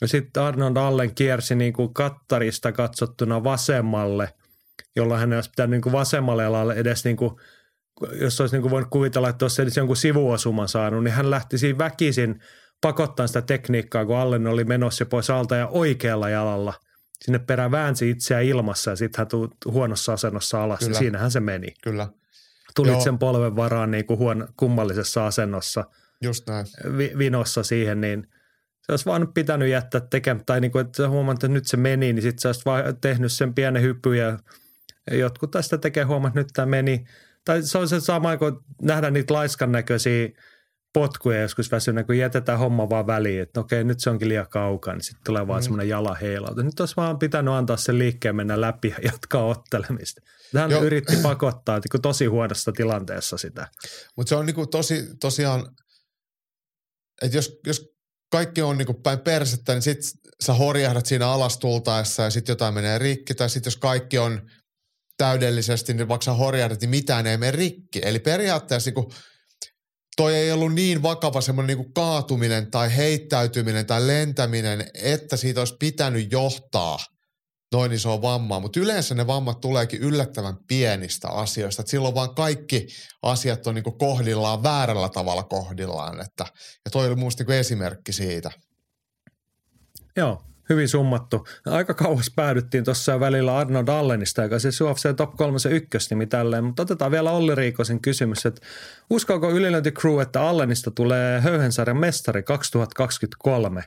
Speaker 2: Ja sitten Arnold Allen kiersi niin kuin kattarista katsottuna vasemmalle, jolloin hän olisi pitänyt niin kuin vasemmalle alalle edes niin kuin, jos olisi niin kuin voinut kuvitella, että olisi edes jonkun sivuosuman saanut, niin hän lähti siinä väkisin pakottaa sitä tekniikkaa, kun Allen oli menossa pois alta ja oikealla jalalla sinne perään väänsi itseään ilmassa ja sitten hän tuli huonossa asennossa alas Kyllä. ja siinähän se meni.
Speaker 3: Kyllä
Speaker 2: tulit Joo. sen polven varaan niin kuin huon, kummallisessa asennossa.
Speaker 3: Just näin.
Speaker 2: Vi, vinossa siihen, niin se olisi vaan pitänyt jättää tekemään, tai niin kuin, että huomannut, että nyt se meni, niin sitten sä olisit vaan tehnyt sen pienen hyppy ja jotkut tästä tekee huomata, että nyt tämä meni. Tai se on se sama, kun nähdään niitä laiskan näköisiä potkuja joskus väsynä, kun jätetään homma vaan väliin, että okei, nyt se onkin liian kaukaa, niin sitten tulee vaan mm. semmoinen jala heilauta. Nyt olisi vaan pitänyt antaa sen liikkeen mennä läpi ja jatkaa ottelemista. Hän Joo. yritti pakottaa niin tosi huonossa tilanteessa sitä.
Speaker 3: Mutta se on niin tosi, tosiaan, että jos, jos kaikki on niin päin persettä, niin sitten sä horjahdat siinä alas tultaessa ja sitten jotain menee rikki. Tai sitten jos kaikki on täydellisesti, niin vaikka sä horjahdat, niin mitään ei mene rikki. Eli periaatteessa niin toi ei ollut niin vakava semmoinen niin kaatuminen tai heittäytyminen tai lentäminen, että siitä olisi pitänyt johtaa noin iso vammaa. Mutta yleensä ne vammat tuleekin yllättävän pienistä asioista. Et silloin vaan kaikki asiat on niin kohdillaan väärällä tavalla kohdillaan. Että, ja toi oli muista niin esimerkki siitä.
Speaker 2: Joo, hyvin summattu. Aika kauas päädyttiin tuossa välillä Arnold Allenista, joka siis UFC Top 3 ykkösnimi tälleen, mutta otetaan vielä Olli Riikosen kysymys, että uskoako ylilöinti-crew, että Allenista tulee höyhensarjan mestari 2023?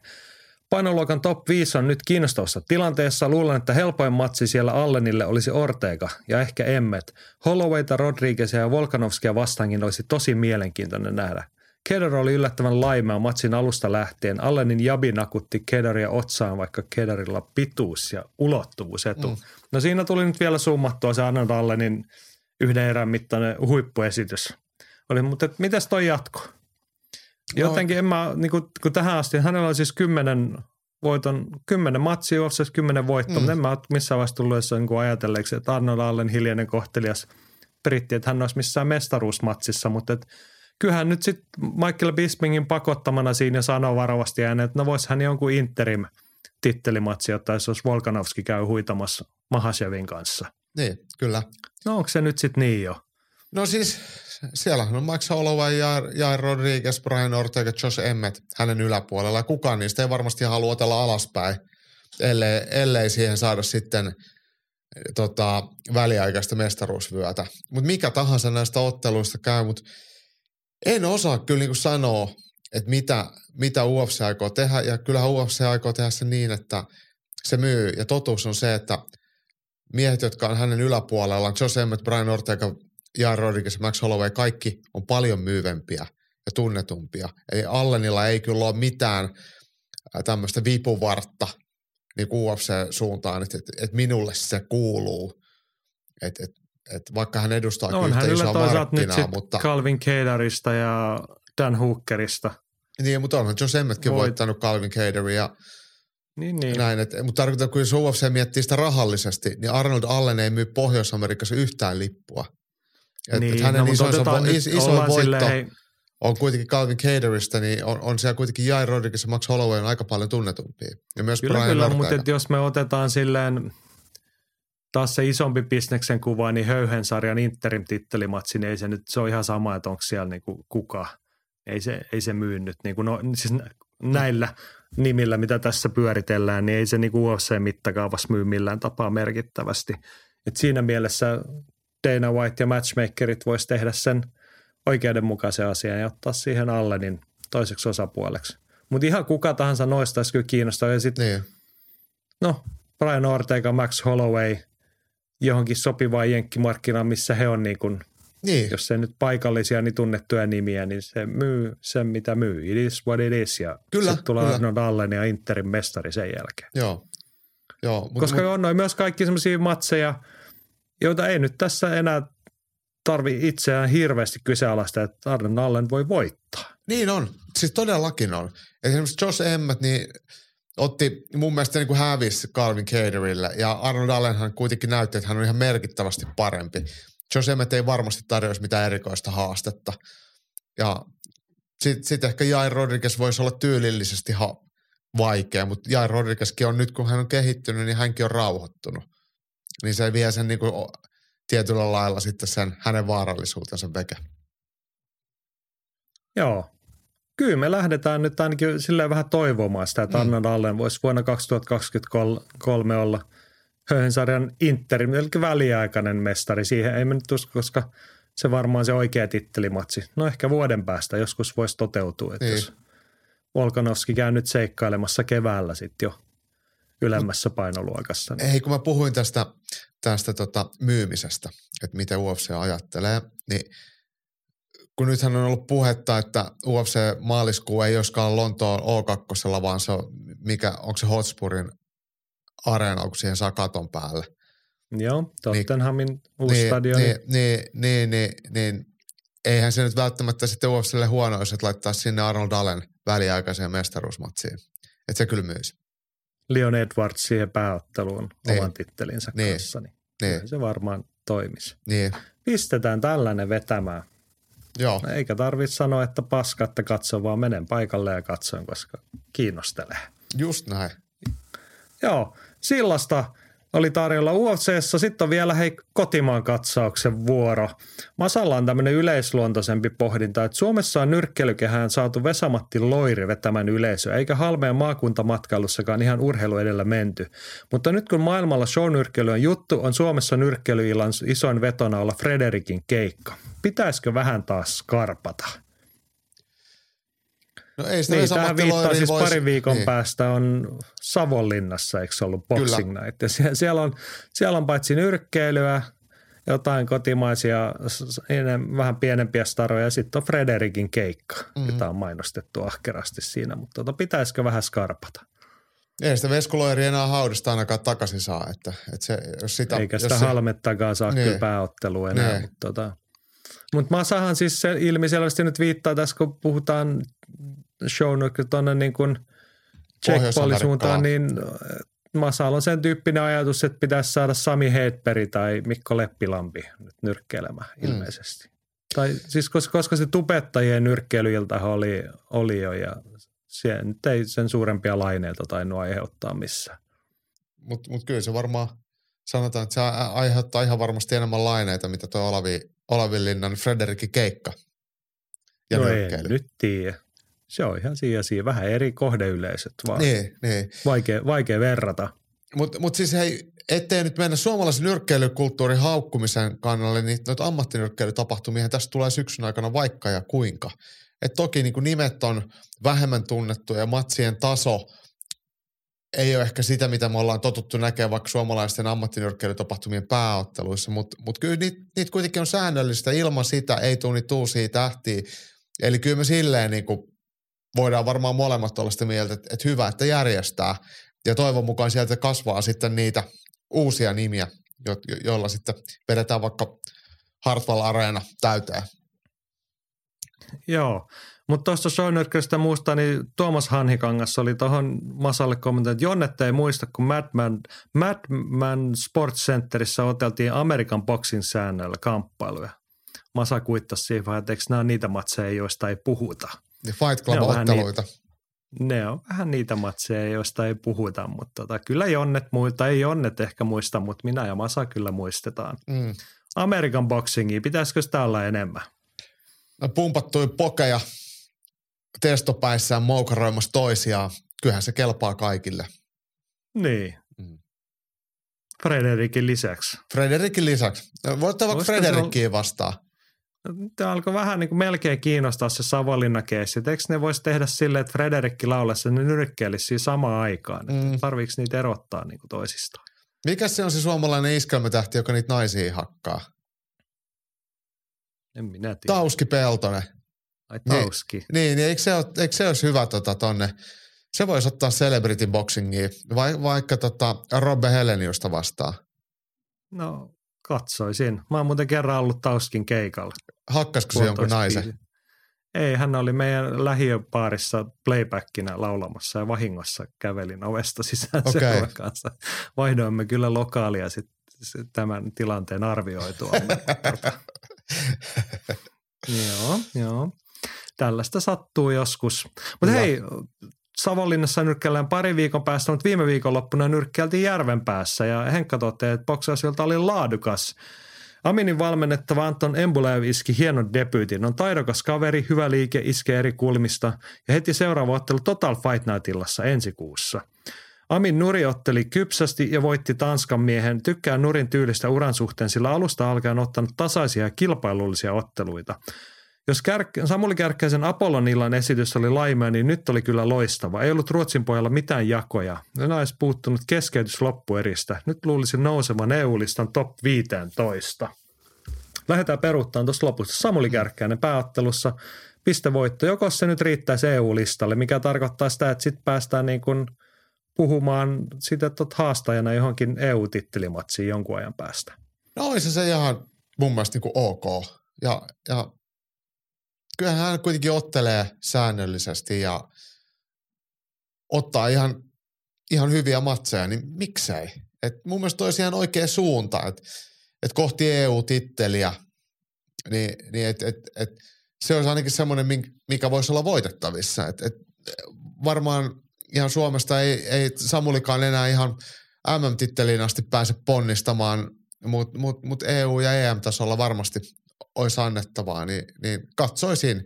Speaker 2: Painoluokan top 5 on nyt kiinnostavassa tilanteessa. Luulen, että helpoin matsi siellä Allenille olisi Ortega ja ehkä Emmet. Hollowayta, Rodriguezia ja Volkanovskia vastaankin olisi tosi mielenkiintoinen nähdä. Kedar oli yllättävän laimea matsin alusta lähtien. Allenin jabi nakutti Kedaria otsaan, vaikka Kedarilla pituus ja ulottuvuus etu. Mm. No siinä tuli nyt vielä summattua se Arnold Allenin yhden erän mittainen huippuesitys. Oli, mutta mitäs toi jatko? Jotenkin en mä, niin kuin, kun tähän asti, hänellä on siis kymmenen voiton, kymmenen matsia, UFC kymmenen voittoa, mm. mutta en mä ole missään vaiheessa tullut niin ajatelleeksi, että Arnold Allen hiljainen kohtelias peritti, että hän olisi missään mestaruusmatsissa, mutta että kyllähän nyt sitten Michael Bispingin pakottamana siinä sanoo varovasti ääneen, että no vois hän jonkun interim tittelimatsi ottaa, jos olisi Volkanovski käy huitamassa Mahashevin kanssa.
Speaker 3: Niin, kyllä.
Speaker 2: No onko se nyt sitten niin jo?
Speaker 3: No siis siellä on Max Holloway, Jair Rodriguez, Brian Ortega, Josh Emmett hänen yläpuolella. Kukaan niistä ei varmasti halua otella alaspäin, ellei, ellei siihen saada sitten tota, väliaikaista mestaruusvyötä. Mutta mikä tahansa näistä otteluista käy, mutta en osaa kyllä niin kuin sanoa, että mitä, mitä UFC aikoo tehdä. Ja kyllähän UFC aikoo tehdä se niin, että se myy. Ja totuus on se, että miehet, jotka on hänen yläpuolellaan, Josh Emmett, Brian Ortega, Jan Rodriguez, Max Holloway, kaikki on paljon myyvempiä ja tunnetumpia. Eli Allenilla ei kyllä ole mitään tämmöistä vipuvartta niin UFC-suuntaan, että, että, että minulle se kuuluu. Että, että että vaikka hän edustaa no, yhtä isoa markkinaa,
Speaker 2: nyt mutta... Calvin Caterista ja Dan Hookerista.
Speaker 3: Niin, mutta onhan Josh Emmettkin Voit... voittanut Calvin Cateria. Niin, niin. Näin, että, mutta tarkoitan, kun jos UFC miettii sitä rahallisesti, niin Arnold Allen ei myy Pohjois-Amerikassa yhtään lippua. Et, niin, et hänen no, isoin, vo, is, isoin voitto silleen, hei... on kuitenkin Calvin Caterista, niin on, on siellä kuitenkin Jair Rodriguez ja Max Holloway on aika paljon tunnetumpia. Ja myös
Speaker 2: kyllä,
Speaker 3: Brian
Speaker 2: kyllä, mutta jos me otetaan silleen taas se isompi bisneksen kuva, niin höyhen sarjan interim-tittelimatsi, niin ei se nyt, se on ihan sama, että onko siellä niin kuin kuka. Ei se, ei se myy nyt, niin kuin no, siis näillä nimillä, mitä tässä pyöritellään, niin ei se niin kuin UFC-mittakaavassa myy millään tapaa merkittävästi. Et siinä mielessä Dana White ja matchmakerit vois tehdä sen oikeudenmukaisen asian ja ottaa siihen alle niin toiseksi osapuoleksi. Mutta ihan kuka tahansa noista olisi kyllä kiinnostaa. Ja sit, niin. No, Brian Ortega, Max Holloway – johonkin sopivaan jenkkimarkkinaan, missä he on niin kuin, niin. jos se nyt paikallisia, niin tunnettuja nimiä, niin se myy sen, mitä myy. It is what it is. Ja kyllä, sitten tulee Arnold Allen ja Interin mestari sen jälkeen.
Speaker 3: Joo. Joo
Speaker 2: mut, Koska mut, on noin myös kaikki sellaisia matseja, joita ei nyt tässä enää tarvi itseään hirveästi kyseenalaista, että Arnold Allen voi voittaa.
Speaker 3: Niin on. Siis todellakin on. Esimerkiksi Josh Emmett, niin otti mun mielestä niin kuin hävisi Calvin Caterille ja Arnold Allenhan kuitenkin näytti, että hän on ihan merkittävästi parempi. Josh Emmett ei varmasti tarjoaisi mitään erikoista haastetta. Ja sitten sit ehkä Jair Rodriguez voisi olla tyylillisesti ha- vaikea, mutta Jair Rodriguezkin on nyt, kun hän on kehittynyt, niin hänkin on rauhoittunut. Niin se vie sen niin kuin tietyllä lailla sitten sen hänen vaarallisuutensa veke.
Speaker 2: Joo, kyllä me lähdetään nyt ainakin silleen vähän toivomaan sitä, että mm. Anna Allen voisi vuonna 2023 olla Höhensarjan Interim, eli väliaikainen mestari. Siihen ei mennyt usko, koska se varmaan se oikea tittelimatsi. No ehkä vuoden päästä joskus voisi toteutua, että niin. jos Volkanovski käy nyt seikkailemassa keväällä sitten jo ylemmässä painoluokassa.
Speaker 3: Niin. Ei, kun mä puhuin tästä, tästä tota myymisestä, että mitä UFC ajattelee, niin – kun nythän on ollut puhetta, että UFC-maaliskuu ei olisikaan Lontoon O2, vaan se on, mikä, onko se Hotspurin areena, kun siihen saa katon päälle.
Speaker 2: Joo, Tottenhamin niin, uusi niin, stadioni.
Speaker 3: Niin, niin, niin, niin, niin, eihän se nyt välttämättä sitten UFClle huono että laittaa sinne Arnold Allen väliaikaiseen mestaruusmatsiin. Että se kyllä myisi.
Speaker 2: Leon Edwards siihen pääotteluun niin. oman tittelinsä niin. kanssa, niin, niin. se varmaan toimisi.
Speaker 3: Niin.
Speaker 2: Pistetään tällainen vetämään.
Speaker 3: Joo.
Speaker 2: Eikä tarvitse sanoa, että paska, että katso, vaan menen paikalle ja katson, koska kiinnostelee.
Speaker 3: Just näin.
Speaker 2: Joo, sillasta oli tarjolla UFCssä. Sitten on vielä hei kotimaan katsauksen vuoro. Masalla on tämmöinen yleisluontoisempi pohdinta, että Suomessa on nyrkkelykehään saatu Vesamatti Loiri vetämään yleisö, eikä halmeen maakuntamatkailussakaan ihan urheilu edellä menty. Mutta nyt kun maailmalla shownyrkkeily on juttu, on Suomessa nyrkkelyilan isoin vetona olla Frederikin keikka. Pitäisikö vähän taas skarpata?
Speaker 3: No ei sitä
Speaker 2: Niin,
Speaker 3: Matti
Speaker 2: viittaa siis
Speaker 3: vois-
Speaker 2: parin viikon
Speaker 3: niin.
Speaker 2: päästä on Savonlinnassa, eikö se ollut Boxing
Speaker 3: Kyllä.
Speaker 2: Night? Ja siellä, siellä, on, siellä on paitsi nyrkkeilyä, jotain kotimaisia, vähän pienempiä staroja ja sitten on Frederikin keikka,
Speaker 3: Mhm.
Speaker 2: mm-hmm. jota on mainostettu ahkerasti siinä, mutta tota, pitäisikö vähän skarpata?
Speaker 3: Ei sitä Vesku Loiri enää haudasta ainakaan takaisin saa, että, että se, jos sitä,
Speaker 2: Eikä
Speaker 3: jos
Speaker 2: sitä
Speaker 3: se,
Speaker 2: halmettakaan saa
Speaker 3: Niin.
Speaker 2: kyllä pääottelua enää,
Speaker 3: Niin.
Speaker 2: mutta tota, mutta Masahan siis se ilmiselvästi nyt viittaa tässä, kun puhutaan shown tuonne niin kuin suuntaan, niin Masalla on sen tyyppinen ajatus, että pitäisi saada Sami Heetperi tai Mikko Leppilampi nyt nyrkkeilemään
Speaker 3: Mm.
Speaker 2: ilmeisesti. Tai siis koska, koska se tubettajien nyrkkeilyilta oli, oli jo ja se nyt ei sen suurempia laineilta tainnut aiheuttaa missään.
Speaker 3: Mutta mut kyllä se varmaan, sanotaan, että se aiheuttaa ihan varmasti enemmän laineita, mitä tuo Olavi, Olavinlinnan Frederikin keikka. Ja
Speaker 2: no
Speaker 3: nyrkkeily.
Speaker 2: ei nyt tiedä. Se on ihan siinä siinä. Vähän eri kohdeyleisöt vaan.
Speaker 3: Niin, niin.
Speaker 2: Vaikea, vaikea verrata.
Speaker 3: Mutta mut siis hei, ettei nyt mennä suomalaisen nyrkkeilykulttuurin haukkumisen kannalle, niin noita ammattinyrkkeilytapahtumia tässä tulee syksyn aikana vaikka ja kuinka. Et toki niin nimet on vähemmän tunnettuja ja matsien taso ei ole ehkä sitä, mitä me ollaan totuttu näkemään vaikka suomalaisten ammattinyrkkeilytapahtumien pääotteluissa, mutta mut kyllä niitä niit kuitenkin on säännöllistä. Ilman sitä ei tule niitä uusia tähtiä. Eli kyllä me silleen niin kuin voidaan varmaan molemmat olla sitä mieltä, että, että hyvä, että järjestää. Ja toivon mukaan sieltä kasvaa sitten niitä uusia nimiä, jo, jo, joilla sitten vedetään vaikka Hartwall Areena täyteen.
Speaker 2: Joo, mutta tuosta shownyrkkeilystä muusta, niin Tuomas Hanhikangas oli tuohon Masalle kommentoinut, että Jonnet ei muista, kun Madman, Madman Sports Centerissä oteltiin Amerikan boxing säännöillä kamppailuja. Masa kuittasi siihen että eikö nämä niitä matseja, joista ei puhuta.
Speaker 3: Niin Fight
Speaker 2: Ne
Speaker 3: Club-otteluita.
Speaker 2: Ne on vähän niitä matseja, joista ei puhuta, mutta tota, kyllä Jonnet muista, ei Jonnet ehkä muista, mutta minä ja Masa kyllä muistetaan.
Speaker 3: Mm.
Speaker 2: Amerikan boxingia, pitäisikö sitä olla enemmän?
Speaker 3: No, pumpattui pokeja testopäissään moukaroimassa toisiaan. Kyllähän se kelpaa kaikille.
Speaker 2: Niin.
Speaker 3: Mm.
Speaker 2: Frederikin lisäksi.
Speaker 3: Frederikin lisäksi. Voit ottaa vaikka Frederikkiin vastaan.
Speaker 2: Tämä alkoi vähän niin kuin melkein kiinnostaa se Savonlinna-keissi. Eikö ne voisi tehdä silleen, että Frederikki laulaisi ne nyrkkeilisi siinä samaan aikaan?
Speaker 3: Mm.
Speaker 2: Tarviiko niitä erottaa niin kuin toisistaan?
Speaker 3: Mikä se on se suomalainen iskelmätähti, joka niitä naisia hakkaa?
Speaker 2: En minä tiedä.
Speaker 3: Tauski Peltonen.
Speaker 2: Ai
Speaker 3: Niin.
Speaker 2: tauski.
Speaker 3: Niin, niin eikö, se ole, eikö se olisi hyvä tota, tonne? Se voisi ottaa celebrity boxingiin, vai, vaikka tota Robbe Heleniusta vastaan.
Speaker 2: No, katsoisin. Mä oon muuten kerran ollut tauskin keikalla.
Speaker 3: Hakkasko se jonkun naisen?
Speaker 2: biisi. Ei, hän oli meidän lähiöpaarissa playbackina laulamassa ja vahingossa kävelin ovesta sisään
Speaker 3: Okei.
Speaker 2: seuraavan kanssa. Vaihdoimme kyllä lokaalia sit, sit tämän tilanteen arvioitua. Tota, joo, joo. Tällaista sattuu joskus. Mutta hei, Savonlinnassa nyrkkeillään pari viikon päästä, mutta viime viikonloppuna nyrkkeiltiin järven päässä ja Henkka toteaa, että boksausilta oli laadukas. Aminin valmennettava Anton Embulev iski hienon debyytin. On taidokas kaveri, hyvä liike, iskee eri kulmista ja heti seuraava ottelu Total Fight Night illassa ensi kuussa. Amin Nuri otteli kypsästi ja voitti Tanskan miehen. Tykkää Nurin tyylistä uran suhteen, sillä alusta alkaen ottanut tasaisia ja kilpailullisia otteluita. Jos Kärk- Samuli Kärkkäisen Apollon illan esitys oli laimea, niin nyt oli kyllä loistava. Ei ollut Ruotsin pojalla mitään jakoja. Enää olisi puuttunut keskeytys loppueristä. Nyt luulisin nousevan EU-listan top 15. Lähdetään peruuttaan tuosta lopussa. Samuli Kärkkäinen pääottelussa pistevoitto. Joko se nyt riittäisi EU-listalle, mikä tarkoittaa sitä, että sitten päästään niin kuin puhumaan sitä, että haastajana johonkin EU-tittelimatsiin jonkun ajan päästä.
Speaker 3: No olisi se ihan mun mielestä niin kuin ok. Ja, ja kyllähän hän kuitenkin ottelee säännöllisesti ja ottaa ihan, ihan hyviä matseja, niin miksei? Et mun mielestä olisi ihan oikea suunta, että et kohti EU-titteliä, niin, niin et, et, et se olisi ainakin semmoinen, mikä voisi olla voitettavissa. Et, et varmaan ihan Suomesta ei, ei Samulikaan enää ihan MM-titteliin asti pääse ponnistamaan, mutta mut, mut EU- ja EM-tasolla varmasti olisi annettavaa, niin, niin katsoisin.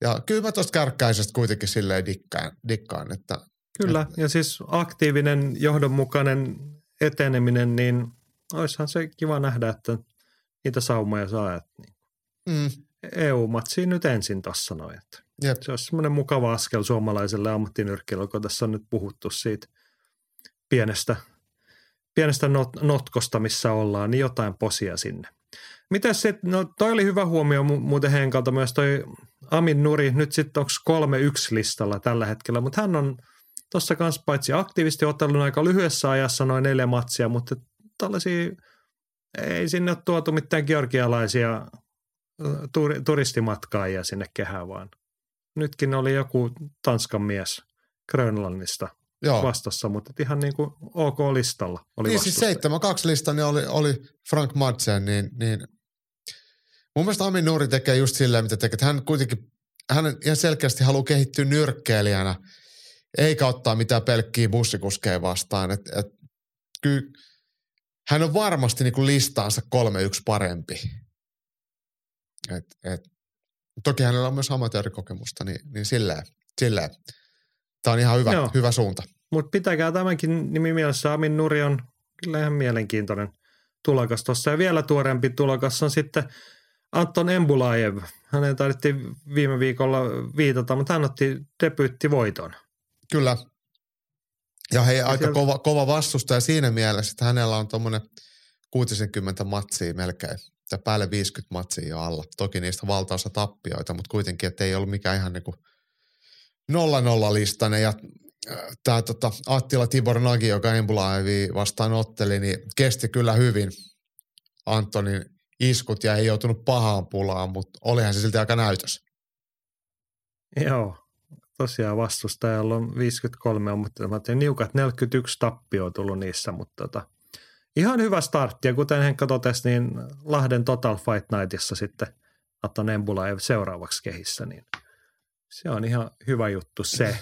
Speaker 3: Ja kyllä mä tuosta kärkkäisestä kuitenkin silleen dikkaan, dikkaan että
Speaker 2: Kyllä, ja siis aktiivinen, johdonmukainen eteneminen, niin olisihan se kiva nähdä, että niitä saumoja saa. Että niin. mm. EU-matsiin nyt ensin tuossa noin. Että Jep. Se olisi semmoinen mukava askel suomalaiselle ammattinyrkkeilylle, kun tässä on nyt puhuttu siitä pienestä, pienestä not, notkosta, missä ollaan, niin jotain posia sinne. Mitäs sitten, no toi oli hyvä huomio muuten Henkalta myös toi Amin Nuri, nyt sitten onko 3-1 listalla tällä hetkellä, mutta hän on tuossa kanssa paitsi aktiivisesti ottelun aika lyhyessä ajassa noin neljä matsia, mutta tällaisia ei sinne ole tuotu mitään georgialaisia tur, turistimatkaajia sinne kehään, vaan. Nytkin oli joku Tanskan mies Grönlannista Joo. vastassa, mutta ihan niin kuin OK listalla oli
Speaker 3: Niin siis 7-2 lista niin oli, oli Frank Madsen, niin, niin mun mielestä Amin Nuuri tekee just silleen, mitä tekee. Hän kuitenkin, hän ihan selkeästi haluaa kehittyä nyrkkeilijänä, eikä ottaa mitään pelkkiä bussikuskeja vastaan. Et, et, kyllä hän on varmasti niin kuin listaansa 3-1 parempi. Et, et, toki hänellä on myös amatöörikokemusta, niin, niin silleen, silleen. Tämä on ihan hyvä, hyvä suunta.
Speaker 2: Mutta pitäkää tämänkin nimi mielessä. Amin Nuri on kyllä ihan mielenkiintoinen tulokas tuossa. Ja vielä tuorempi tulokas on sitten Anton Embulaev. Hänen taidettiin viime viikolla viitata, mutta hän otti debyyttivoiton.
Speaker 3: Kyllä. Ja hei, ja aika sieltä... kova, kova vastustaja siinä mielessä, että hänellä on tuommoinen 60 matsia melkein tai päälle 50 matsia jo alla. Toki niistä valtaosa tappioita, mutta kuitenkin, että ei ollut mikään ihan niin kuin nolla nolla listainen ja äh, tämä tota, Attila Tibor Nagi, joka Embulaivi vastaan otteli, niin kesti kyllä hyvin Antonin iskut ja ei joutunut pahaan pulaan, mutta olihan se silti aika näytös.
Speaker 2: Joo, tosiaan vastustajalla on 53 mutta niukat 41 tappio on tullut niissä, mutta tota, ihan hyvä startti. Ja kuten Henkka totesi, niin Lahden Total Fight Nightissa sitten Atto Nembula ei seuraavaksi kehissä, niin se on ihan hyvä juttu se.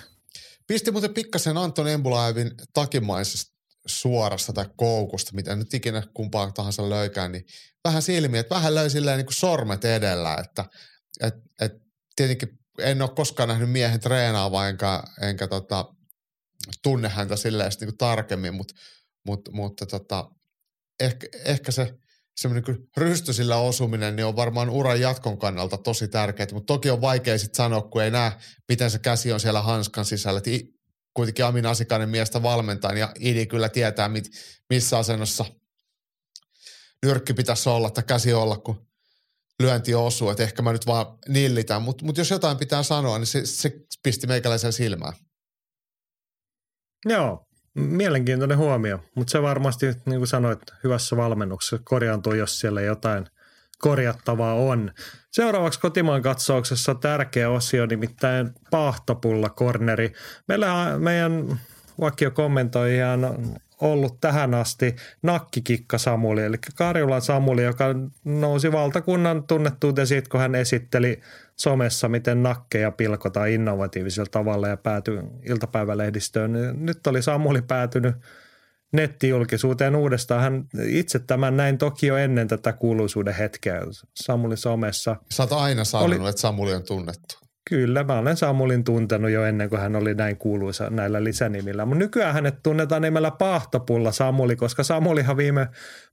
Speaker 3: Pisti muuten pikkasen Anton Embulaevin takimaisesta suorasta tai koukusta, mitä nyt ikinä kumpaa tahansa löykään, niin vähän silmiä, että vähän löi silleen niin kuin sormet edellä, että et, et, tietenkin en ole koskaan nähnyt miehen treenaavaa, enkä, enkä tota, tunne häntä silleen niin kuin tarkemmin, mutta, mutta, mutta tota, ehkä, ehkä se semmoinen niin rystysillä osuminen niin on varmaan uran jatkon kannalta tosi tärkeää, mutta toki on vaikea sitten sanoa, kun ei näe, miten se käsi on siellä hanskan sisällä. Et kuitenkin Amin Asikainen miestä valmentaa ja Idi kyllä tietää, mit, missä asennossa nyrkki pitäisi olla tai käsi olla, kun lyönti osuu, että ehkä mä nyt vaan nillitän, mutta mut jos jotain pitää sanoa, niin se, se pisti meikäläisen silmään.
Speaker 2: Joo, Mielenkiintoinen huomio, mutta se varmasti, niin kuin sanoit, hyvässä valmennuksessa korjaantuu, jos siellä jotain korjattavaa on. Seuraavaksi kotimaan katsauksessa tärkeä osio, nimittäin paahtopulla korneri. Meillä meidän vakio kommentoija on ollut tähän asti nakkikikka Samuli, eli Karjulan Samuli, joka nousi valtakunnan tunnettuuteen siitä, kun hän esitteli somessa, miten nakkeja pilkotaan innovatiivisella tavalla ja päätyi iltapäivälehdistöön. Nyt oli Samuli päätynyt nettijulkisuuteen uudestaan. Hän itse tämän näin toki jo ennen tätä kuuluisuuden hetkeä Samuli somessa.
Speaker 3: Sä oot aina sanonut, oli, että Samuli on tunnettu.
Speaker 2: Kyllä, mä olen Samulin tuntenut jo ennen kuin hän oli näin kuuluisa näillä lisänimillä. Mutta nykyään hänet tunnetaan nimellä Pahtopulla Samuli, koska Samulihan viime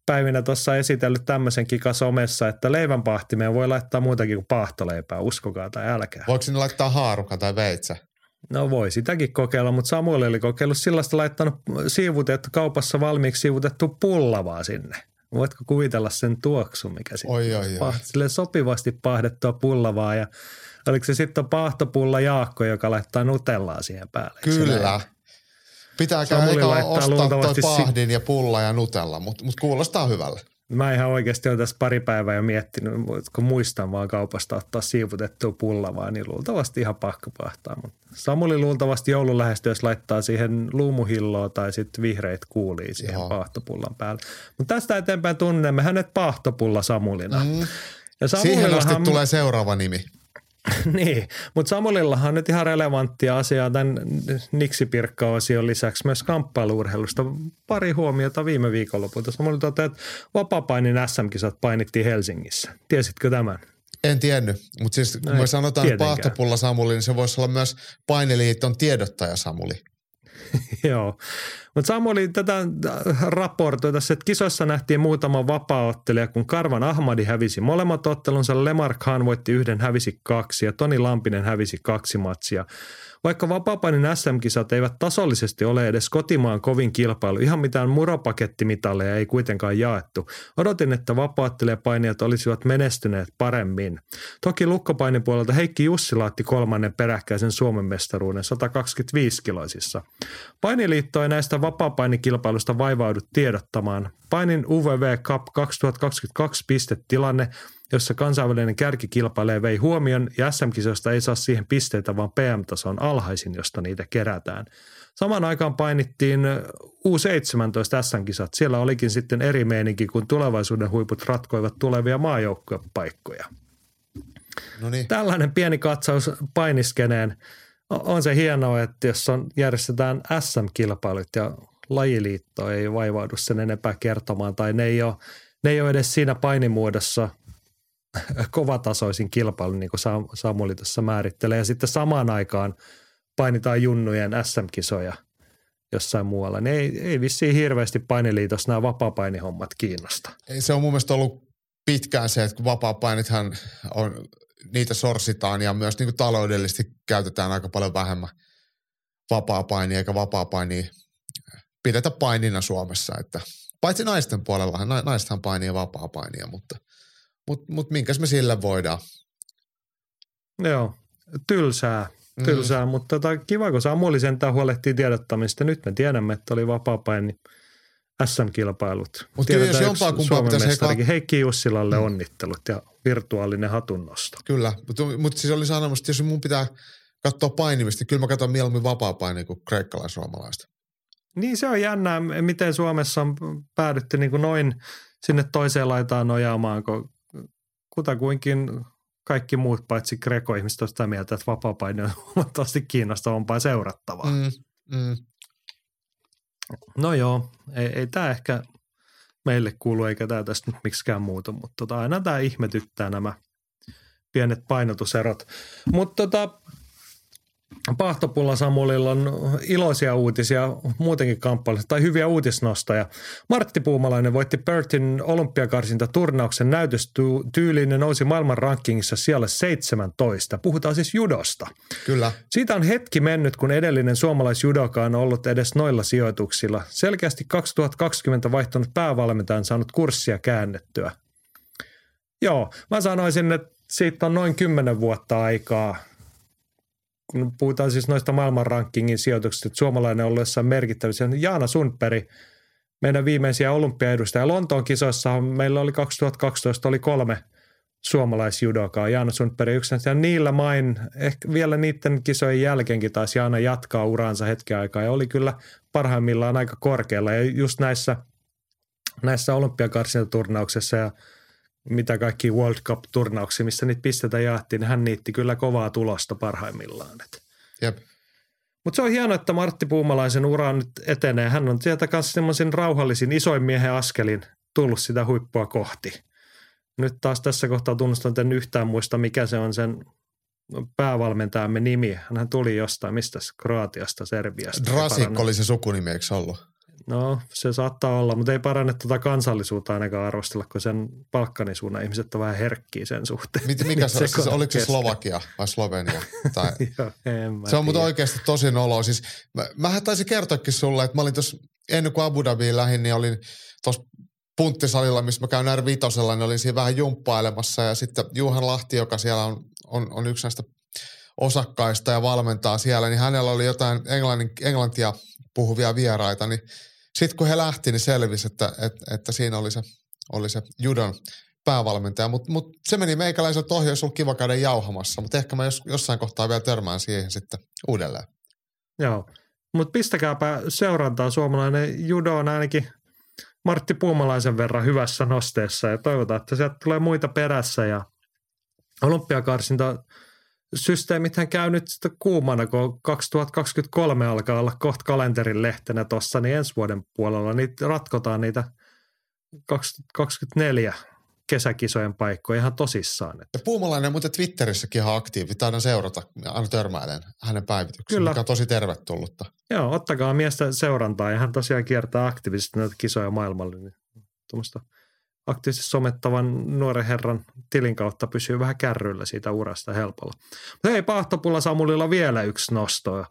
Speaker 2: päivinä tuossa esitellyt tämmöisen kika somessa, että leivänpahtimeen voi laittaa muutakin kuin pahtoleipää, uskokaa tai älkää.
Speaker 3: Voiko sinne laittaa haaruka tai veitsä?
Speaker 2: No voi sitäkin kokeilla, mutta Samuel oli kokeillut sellaista laittanut siivutettu kaupassa valmiiksi siivutettu pullavaa sinne. Voitko kuvitella sen tuoksun, mikä sitten
Speaker 3: oi, oi, oi.
Speaker 2: Sille sopivasti pahdettua pullavaa ja oliko se sitten paahtopulla Jaakko, joka laittaa nutellaa siihen päälle?
Speaker 3: Kyllä. Pitää käydä ostaa toi pahdin ja pulla ja nutella, mutta mut kuulostaa hyvälle.
Speaker 2: Mä ihan oikeasti olen tässä pari päivää jo miettinyt, kun muistan vaan kaupasta ottaa siivutettua pullavaa, niin luultavasti ihan pakko pahtaa. Samuli luultavasti joulun lähestyessä laittaa siihen luumuhilloa tai sitten vihreät kuulii siihen Joo. pahtopullan päälle. Mutta tästä eteenpäin tunnemme hänet pahtopulla Samulina. Mm.
Speaker 3: Ja Siihen asti tulee seuraava nimi.
Speaker 2: niin, mutta Samulillahan on nyt ihan relevanttia asiaa tämän Niksi-Pirkka-osion lisäksi myös kamppailuurheilusta. Pari huomiota viime viikonlopulta. Samuli toteaa, että vapaa-painin SM-kisat painittiin Helsingissä. Tiesitkö tämän?
Speaker 3: En tiennyt, mutta siis kun me sanotaan. Pahtopulla Samuli, niin se voisi olla myös painiliiton tiedottaja Samuli.
Speaker 2: Joo, mutta Samuli tätä raportoi tässä, että kisoissa nähtiin muutama vapaaottelija, kun Karvan Ahmadi hävisi molemmat ottelunsa, Lemar Khan voitti yhden, hävisi kaksi ja Toni Lampinen hävisi kaksi matsia. Vaikka vapaapainin SM-kisat eivät tasollisesti ole edes kotimaan kovin kilpailu, ihan mitään muropakettimitaleja ei kuitenkaan jaettu. Odotin, että vapaattelijapainijat olisivat menestyneet paremmin. Toki lukkopainin puolelta Heikki Jussi laatti kolmannen peräkkäisen Suomen mestaruuden 125-kiloisissa. Painiliitto ei näistä vapaapainikilpailusta vaivaudu tiedottamaan. Painin UVV Cup 2022 pistetilanne jossa kansainvälinen kärki kilpailee vei huomion ja SM-kisoista ei saa siihen pisteitä, vaan PM-taso on alhaisin, josta niitä kerätään. Samaan aikaan painittiin U17 SM-kisat. Siellä olikin sitten eri meininki, kun tulevaisuuden huiput ratkoivat tulevia maajoukkuepaikkoja. niin. Tällainen pieni katsaus painiskeneen. On se hienoa, että jos on, järjestetään SM-kilpailut ja lajiliitto ei vaivaudu sen enempää kertomaan tai ne ei ole, ne ei ole edes siinä painimuodossa kovatasoisin kilpailu, niin kuin Samuli tässä määrittelee. Ja sitten samaan aikaan painitaan junnujen SM-kisoja jossain muualla. Ne ei, ei vissiin hirveästi painiliitossa nämä vapaa-painihommat kiinnosta.
Speaker 3: Ei, se on mun mielestä ollut pitkään se, että kun vapaa-painithan on, niitä sorsitaan ja myös niin kuin taloudellisesti käytetään aika paljon vähemmän vapaa-painia eikä vapaa-painia pidetä painina Suomessa. Että, paitsi naisten puolella, naistahan painia vapaa-painia, mutta – mutta mut minkäs me sillä voidaan?
Speaker 2: Joo, tylsää, mm. tylsää, mm. mutta tota, kiva, kun Samuli sentään huolehtii tiedottamista. Nyt me tiedämme, että oli vapaa niin SM-kilpailut.
Speaker 3: Mutta jos jompaa kumpaa pitäisi
Speaker 2: heka... Heikki Jussilalle mm. onnittelut ja virtuaalinen hatunnosto.
Speaker 3: Kyllä, mutta mut siis oli sanomassa, että jos mun pitää katsoa painimista, niin kyllä mä katson mieluummin vapaa kuin kreikkalais-suomalaista.
Speaker 2: Niin se on jännää, miten Suomessa on päädytty niin kuin noin sinne toiseen laitaan nojaamaan, kun kutakuinkin kaikki muut paitsi Greco-ihmiset on sitä mieltä, että vapaa on huomattavasti kiinnostavampaa seurattavaa. Mm, mm. No joo, ei, ei tämä ehkä meille kuulu eikä tämä tästä nyt miksikään muutu, mutta tota, aina tämä ihmetyttää nämä pienet painotuserot. Mutta tota, Pahtopulla Samulilla on iloisia uutisia muutenkin kamppailusta tai hyviä uutisnostoja. Martti Puumalainen voitti Pertin olympiakarsinta turnauksen näytöstyyliin ja nousi maailman rankingissa siellä 17. Puhutaan siis judosta.
Speaker 3: Kyllä.
Speaker 2: Siitä on hetki mennyt, kun edellinen suomalaisjudoka on ollut edes noilla sijoituksilla. Selkeästi 2020 vaihtunut päävalmentajan saanut kurssia käännettyä. Joo, mä sanoisin, että siitä on noin 10 vuotta aikaa – kun puhutaan siis noista maailman rankingin sijoituksista, että suomalainen on ollut merkittävissä, Jaana Sundberg, meidän viimeisiä olympiaedustajia. Lontoon kisoissa meillä oli 2012 oli kolme suomalaisjudokaa. Jaana Sundberg yksi. Ja niillä main, ehkä vielä niiden kisojen jälkeenkin taas Jaana jatkaa uraansa hetken aikaa. Ja oli kyllä parhaimmillaan aika korkealla. Ja just näissä, näissä olympiakarsintaturnauksissa ja – mitä kaikki World Cup-turnauksia, missä niitä pistetä jaettiin, niin hän niitti kyllä kovaa tulosta parhaimmillaan.
Speaker 3: Jep.
Speaker 2: Mutta se on hienoa, että Martti Puumalaisen ura nyt etenee. Hän on sieltä kanssa semmoisen rauhallisin isoin miehen askelin tullut sitä huippua kohti. Nyt taas tässä kohtaa tunnustan, että en yhtään muista, mikä se on sen päävalmentajamme nimi. Hän tuli jostain, mistä Kroatiasta, Serbiasta.
Speaker 3: Drasik oli se sukunimi, eikö ollut?
Speaker 2: No, se saattaa olla, mutta ei parane tuota kansallisuutta ainakaan arvostella, kun sen Balkanisuunnan ihmiset on vähän herkkiä sen suhteen.
Speaker 3: Mit, mikä se, se, se oliko se Slovakia vai Slovenia? Tai...
Speaker 2: Joo,
Speaker 3: se on mutta oikeasti tosi nolo. Siis, mä, mähän taisin kertoakin sulle, että mä olin tuossa ennen kuin Abu Dhabiin lähdin, niin olin tuossa punttisalilla, missä mä käyn R5, niin olin siinä vähän jumppailemassa ja sitten Juhan Lahti, joka siellä on, on, on yksi näistä osakkaista ja valmentaa siellä, niin hänellä oli jotain englannin, englantia puhuvia vieraita, niin sitten kun he lähti, niin selvisi, että, että, että siinä oli se, oli se judon päävalmentaja, mutta mut se meni meikäläiseltä ohi, jos on kiva käydä jauhamassa, mutta ehkä mä jos, jossain kohtaa vielä törmään siihen sitten uudelleen.
Speaker 2: Joo, mutta pistäkääpä seurantaa. Suomalainen judo on ainakin Martti Puumalaisen verran hyvässä nosteessa ja toivotaan, että sieltä tulee muita perässä ja olympiakarsinta systeemithän käy nyt sitten kuumana, kun 2023 alkaa olla kohta kalenterin lehtenä tuossa, niin ensi vuoden puolella niitä ratkotaan niitä 2024 kesäkisojen paikkoja ihan tosissaan. Että.
Speaker 3: Ja Puumalainen on muuten Twitterissäkin ihan aktiivi. Taidan seurata, aina törmäilen hänen päivityksensä,
Speaker 2: Kyllä.
Speaker 3: mikä on tosi tervetullutta.
Speaker 2: Joo, ottakaa miestä seurantaa. Ja hän tosiaan kiertää aktiivisesti näitä kisoja maailmalle. Niin tuommoista aktiivisesti somettavan nuoren herran tilin kautta pysyy vähän kärryillä siitä urasta helpolla. Mutta hei, Pahtopulla Samulilla vielä yksi nosto,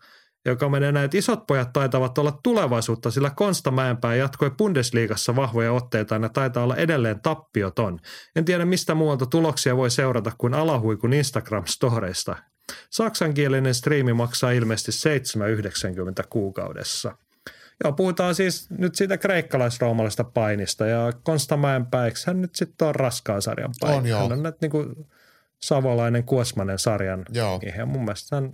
Speaker 2: joka menee näin, että isot pojat taitavat olla tulevaisuutta, sillä Konsta Mäenpää jatkoi Bundesliigassa vahvoja otteita ja taitaa olla edelleen tappioton. En tiedä mistä muualta tuloksia voi seurata kuin alahuikun Instagram-storeista. Saksankielinen striimi maksaa ilmeisesti 7,90 kuukaudessa. Joo, puhutaan siis nyt siitä kreikkalaisroomalaisesta painista ja Konsta Mäenpää, eikö hän nyt sitten on raskaan sarjan paini?
Speaker 3: On, joo.
Speaker 2: Hän on nyt niin kuin savolainen Kuosmanen sarjan
Speaker 3: Joo.
Speaker 2: ja mun mielestä hän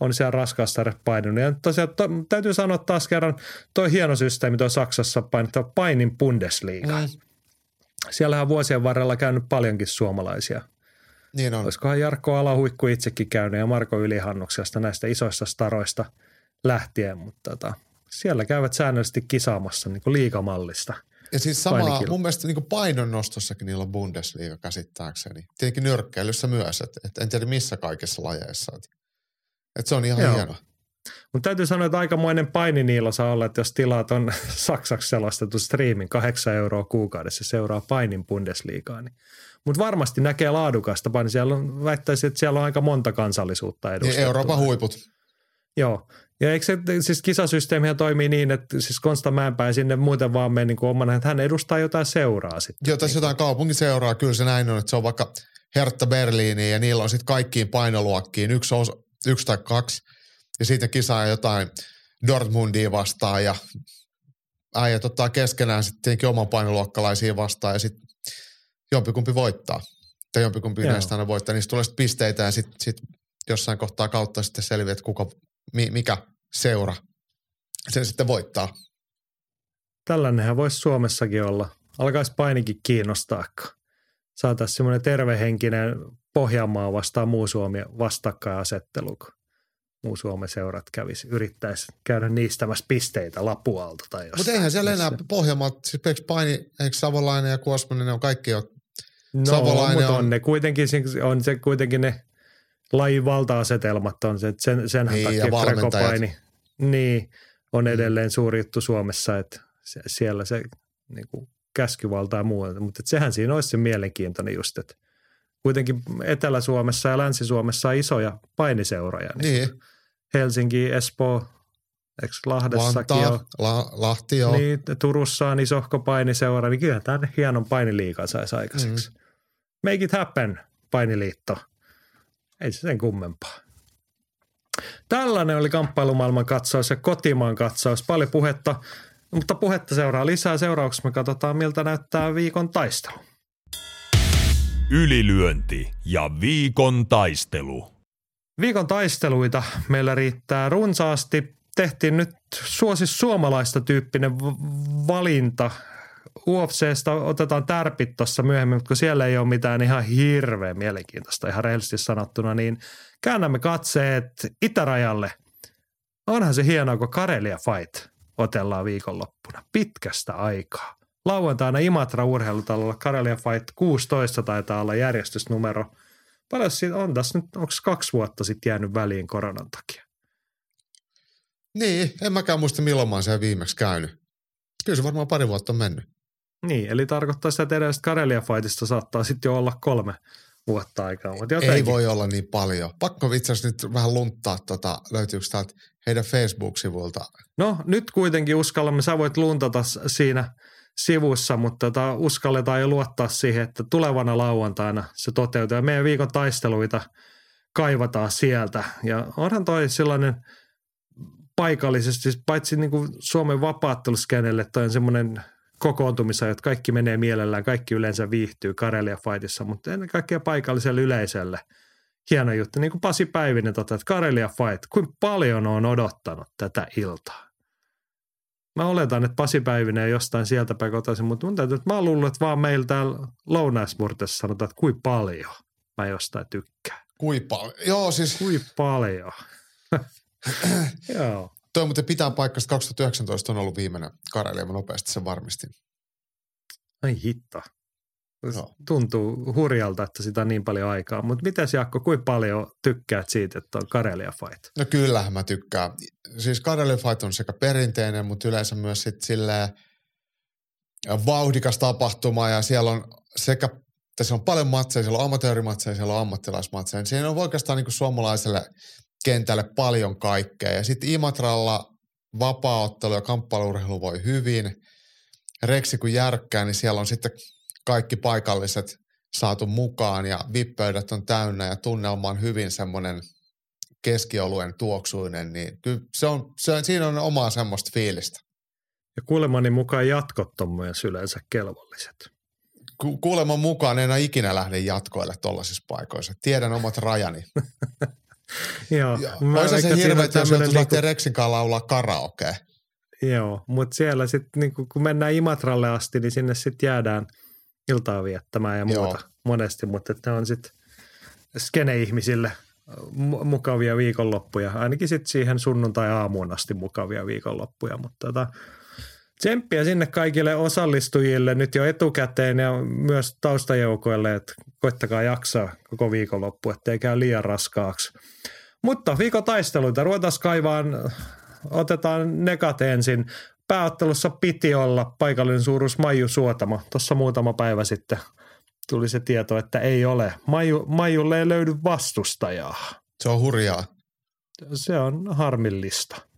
Speaker 2: on siellä raskaassa painunut. Ja tosiaan to, täytyy sanoa taas kerran, toi hieno systeemi tuo Saksassa painittaa painin Bundesliga. Mm, Siellähän on vuosien varrella käynyt paljonkin suomalaisia.
Speaker 3: niin on.
Speaker 2: Olisikohan Jarkko Alahuikku itsekin käynyt ja Marko Ylihannuksesta näistä isoista staroista lähtien, mutta tota, siellä käyvät säännöllisesti kisaamassa niin liikamallista.
Speaker 3: Ja siis sama, mun mielestä niin painonnostossakin niillä on Bundesliga käsittääkseni. Tietenkin nyrkkeilyssä myös, että et en tiedä missä kaikissa lajeissa. Että et se on ihan
Speaker 2: Joo.
Speaker 3: hieno.
Speaker 2: Mutta täytyy sanoa, että aikamoinen paini niillä saa olla, että jos tilaat on saksaksi selostettu striimin 8 euroa kuukaudessa seuraa painin Bundesliigaa, niin mutta varmasti näkee laadukasta paini. Siellä on, väittäisin, että siellä on aika monta kansallisuutta
Speaker 3: Niin
Speaker 2: edustettu.
Speaker 3: Euroopan huiput.
Speaker 2: Joo. Ja eikö se, siis kisasysteemihän toimii niin, että siis Konsta Mäenpää sinne muuten vaan mene niin omana, että hän edustaa jotain seuraa sitten.
Speaker 3: Joo, tässä jotain kaupunkiseuraa, kyllä se näin on, että se on vaikka Hertha Berliiniin ja niillä on sitten kaikkiin painoluokkiin yksi, osa, yksi tai kaksi. Ja siitä kisaa jotain Dortmundia vastaan ja äijät ottaa keskenään sitten tietenkin oman painoluokkalaisiin vastaan ja sitten jompikumpi voittaa. Tai jompikumpi
Speaker 2: Joo.
Speaker 3: näistä aina voittaa. Niistä tulee sitten pisteitä ja sitten sit jossain kohtaa kautta sitten selviää, että kuka, mi, mikä seura sen sitten voittaa.
Speaker 2: Tällainenhän voisi Suomessakin olla. Alkaisi painikin kiinnostaa, saataisiin semmoinen tervehenkinen Pohjanmaa vastaan muu Suomi vastakkainasettelu, kun muu Suomen seurat kävisi, yrittäisi käydä niistämässä pisteitä Lapualta tai jostain.
Speaker 3: Mutta eihän siellä enää Pohjanmaalta, siis Peks Paini, eikö Savolainen ja Kuosmanen, ne on kaikki jo
Speaker 2: No,
Speaker 3: Savolainen
Speaker 2: mutta
Speaker 3: on-
Speaker 2: on ne kuitenkin, on se kuitenkin ne lajin valta-asetelmat on se, että sen, sen
Speaker 3: Niin,
Speaker 2: takia. Grecopaini niin, on edelleen suuri juttu Suomessa, että se, siellä se niin kuin käskyvalta ja muu, mutta sehän siinä olisi se mielenkiintoinen just, että kuitenkin Etelä-Suomessa ja Länsi-Suomessa on isoja painiseuroja, niin,
Speaker 3: niin,
Speaker 2: Helsinki, Espoo, eikö Lahdessakin
Speaker 3: Vantaa,
Speaker 2: ole,
Speaker 3: La, Lahti joo.
Speaker 2: niin, Turussa on isohko painiseura, niin kyllä tämän hienon painiliikan saisi aikaiseksi. Mm. Make it happen, painiliitto. Ei se sen kummempaa. Tällainen oli kamppailumaailman katsaus ja kotimaan katsaus. Paljon puhetta, mutta puhetta seuraa lisää. Seuraavaksi me katsotaan, miltä näyttää viikon taistelu.
Speaker 4: Ylilyönti ja viikon taistelu.
Speaker 2: Viikon taisteluita meillä riittää runsaasti. Tehtiin nyt suosi suomalaista tyyppinen valinta. UFCstä otetaan tärpit tuossa myöhemmin, mutta kun siellä ei ole mitään ihan hirveän mielenkiintoista, ihan rehellisesti sanottuna, niin käännämme katseet itärajalle. Onhan se hienoa, kun Karelia Fight otellaan viikonloppuna. Pitkästä aikaa. Lauantaina Imatra urheilutalolla Karelia Fight 16 taitaa olla järjestysnumero. Paljon siitä on tässä nyt, onko kaksi vuotta sitten jäänyt väliin koronan takia?
Speaker 3: Niin, en mäkään muista milloin mä oon siellä viimeksi käynyt. Kyllä se varmaan pari vuotta on mennyt.
Speaker 2: Niin, eli tarkoittaa sitä, että edellisestä Karelia Fightista saattaa sitten jo olla kolme vuotta aikaa. Mutta
Speaker 3: Ei
Speaker 2: jotenkin,
Speaker 3: voi olla niin paljon. Pakko itse asiassa nyt vähän lunttaa, tota, löytyykö täältä heidän Facebook-sivuilta.
Speaker 2: No nyt kuitenkin uskallamme, sä voit luntata siinä sivussa, mutta tota, uskalletaan jo luottaa siihen, että tulevana lauantaina se toteutuu. Ja meidän viikon taisteluita kaivataan sieltä. Ja onhan toi sellainen paikallisesti, siis paitsi niin kuin Suomen vapaatteluskenelle, toi on semmoinen kokoontumissa, että kaikki menee mielellään, kaikki yleensä viihtyy Karelia Fightissa, mutta ennen kaikkea paikalliselle yleisölle. Hieno juttu, niin kuin Pasi Päivinen, tota, että Karelia Fight, kuinka paljon on odottanut tätä iltaa. Mä oletan, että Pasi Päivinen jostain sieltä päin kotoisin, mutta mun täytyy, että mä oon luullut, että vaan meillä täällä Lounaismurtessa sanotaan, että kuinka paljon mä jostain tykkään.
Speaker 3: Kui paljon? Joo, siis
Speaker 2: Kui paljon. Joo.
Speaker 3: Toi muuten pitää paikasta 2019 on ollut viimeinen Karelia, mä nopeasti sen varmistin.
Speaker 2: Ai hitta.
Speaker 3: Joo.
Speaker 2: Tuntuu hurjalta, että sitä on niin paljon aikaa. Mutta mitäs Jaakko, kuinka paljon tykkäät siitä, että on Karelia Fight?
Speaker 3: No kyllähän mä tykkään. Siis Karelia Fight on sekä perinteinen, mutta yleensä myös sit silleen vauhdikas tapahtuma ja siellä on sekä tässä on paljon matseja, siellä on amatöörimatseja, siellä on ammattilaismatseja. Siinä on oikeastaan niin kuin suomalaiselle kentälle paljon kaikkea. Ja sitten Imatralla vapaaottelu ja kamppailurheilu voi hyvin. Reksi kun järkkää, niin siellä on sitten kaikki paikalliset saatu mukaan ja vippöydät on täynnä ja tunnelma on hyvin semmoinen keskioluen tuoksuinen, niin kyllä se on, se, siinä on omaa semmoista fiilistä.
Speaker 2: Ja kuulemani mukaan jatkot on myös yleensä kelvolliset.
Speaker 3: Ku, kuuleman mukaan en ikinä lähde jatkoille tuollaisissa paikoissa. Tiedän omat rajani.
Speaker 2: Joo.
Speaker 3: Olisi se
Speaker 2: veikkaan, että siinä on
Speaker 3: hirveä, jos joutuisi lähteä
Speaker 2: niinku-
Speaker 3: Reksin kanssa laulaa karaokea.
Speaker 2: Joo, mutta siellä sitten niinku, kun mennään Imatralle asti, niin sinne sitten jäädään iltaa viettämään ja
Speaker 3: Joo.
Speaker 2: muuta monesti, mutta ne on sitten skene-ihmisille mu- mukavia viikonloppuja, ainakin sitten siihen sunnuntai-aamuun asti mukavia viikonloppuja, mutta tota, tsemppiä sinne kaikille osallistujille nyt jo etukäteen ja myös taustajoukoille, että koittakaa jaksaa koko viikonloppu, ettei käy liian raskaaksi. Mutta viikon taisteluita ruvetaan kaivaan, otetaan nekat ensin. Pääottelussa piti olla paikallinen suuruus Maiju Suotamo. Tuossa muutama päivä sitten tuli se tieto, että ei ole. Maiju, Maijulle ei löydy vastustajaa.
Speaker 3: Se on hurjaa.
Speaker 2: Se on harmillista.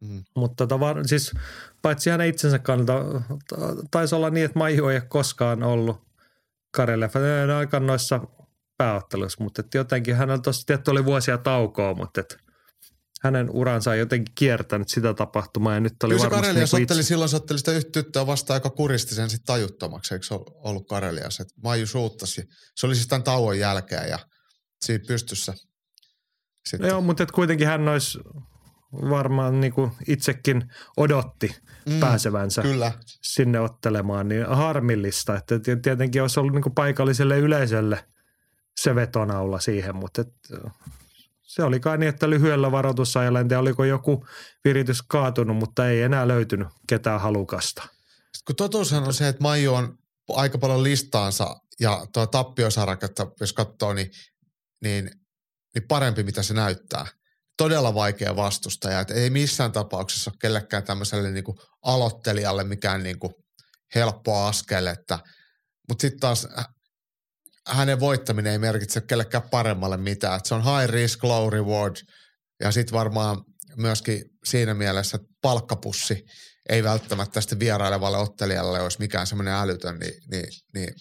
Speaker 3: Mm.
Speaker 2: Mutta tota, siis paitsi hänen itsensä kannalta, ta- taisi olla niin, että Maiju ei ole koskaan ollut Karelle aika noissa pääotteluissa, mutta et jotenkin hänellä tuossa tietty oli vuosia taukoa, mutta et hänen uransa on jotenkin kiertänyt sitä tapahtumaa ja nyt oli
Speaker 3: Kyllä se
Speaker 2: varmasti
Speaker 3: Karelias
Speaker 2: niinku
Speaker 3: otteli
Speaker 2: itse,
Speaker 3: silloin, se otteli sitä yhtä tyttöä vastaan, joka kuristi sen sitten tajuttomaksi, eikö se ol- ollut Karelias? Et Maiju suuttasi. Se oli siis tämän tauon jälkeen ja siinä pystyssä. Sitten.
Speaker 2: Joo, mutta et kuitenkin hän olisi varmaan niinku itsekin odotti
Speaker 3: Mm,
Speaker 2: pääsevänsä
Speaker 3: Kyllä.
Speaker 2: sinne ottelemaan, niin harmillista. Että ti- tietenkin olisi ollut niin paikalliselle yleisölle se vetonaula siihen, mutta et, se oli kai niin, että lyhyellä varoitusajalla, en tiedä oliko joku viritys kaatunut, mutta ei enää löytynyt ketään halukasta.
Speaker 3: Sitten kun totuushan on se, että Maiju on aika paljon listaansa ja tuo tappiosaraketta, jos katsoo, niin, niin, niin parempi mitä se näyttää. Todella vaikea vastustaja. Et ei missään tapauksessa ole kellekään tämmöiselle niin aloittelijalle mikään niin kuin helppo askel. Että, mutta sitten taas hä- hänen voittaminen ei merkitse kellekään paremmalle mitään. Et se on high risk, low reward ja sitten varmaan myöskin siinä mielessä että palkkapussi ei välttämättä sitten vierailevalle ottelijalle olisi mikään semmoinen älytön, niin, niin, niin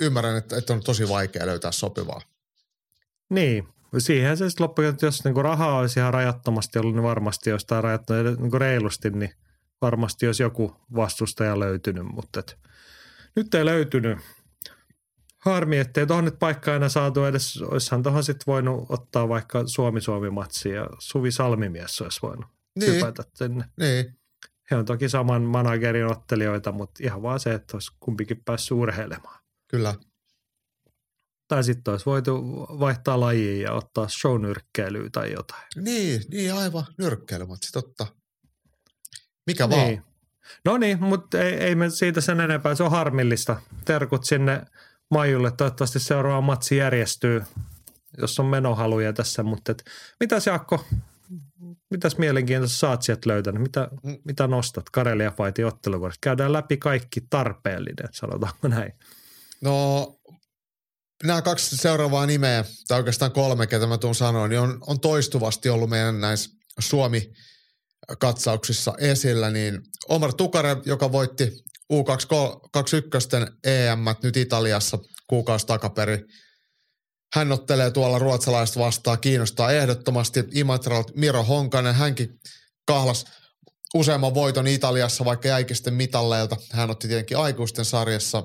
Speaker 3: ymmärrän, että, että on tosi vaikea löytää sopivaa.
Speaker 2: Niin, siihen se sitten loppujen, että jos niinku rahaa olisi ihan rajattomasti ollut, niin varmasti jos tämä rajattu niinku reilusti, niin varmasti olisi joku vastustaja löytynyt, mutta et, nyt ei löytynyt. Harmi, ettei tuohon nyt paikkaa enää saatu edes, olisihan tuohon sitten voinut ottaa vaikka Suomi-Suomi-matsi ja Suvi Salmimies olisi voinut
Speaker 3: Niin,
Speaker 2: hypätä sinne.
Speaker 3: niin.
Speaker 2: He on toki saman managerin ottelijoita, mutta ihan vaan se, että olisi kumpikin päässyt urheilemaan.
Speaker 3: kyllä.
Speaker 2: Tai sitten olisi voitu vaihtaa lajia ja ottaa shownyrkkeilyä tai jotain.
Speaker 3: Niin, niin aivan nyrkkeilymatsi, totta. Mikä vaan.
Speaker 2: Niin. No niin, mutta ei, ei me siitä sen enempää. Se on harmillista. Terkut sinne Maijulle. Toivottavasti seuraava matsi järjestyy, jos on menohaluja tässä. Mutta et, mitäs Jaakko, mitäs mielenkiintoista oot sieltä löytänyt? Mitä,
Speaker 3: Mm.
Speaker 2: mitä nostat Karelia Fightin otteluvuodesta? Käydään läpi kaikki tarpeellinen, sanotaanko näin.
Speaker 3: No, nämä kaksi seuraavaa nimeä, tai oikeastaan kolme, ketä mä tuun sanoa, niin on, on toistuvasti ollut meidän näissä Suomi-katsauksissa esillä, niin Omar Tukare, joka voitti U21 EM nyt Italiassa kuukausi takaperi. Hän ottelee tuolla ruotsalaiset vastaan, kiinnostaa ehdottomasti. Imatralt Miro Honkanen, hänkin kahlas useamman voiton Italiassa, vaikka jäikin sitten mitalleilta. Hän otti tietenkin aikuisten sarjassa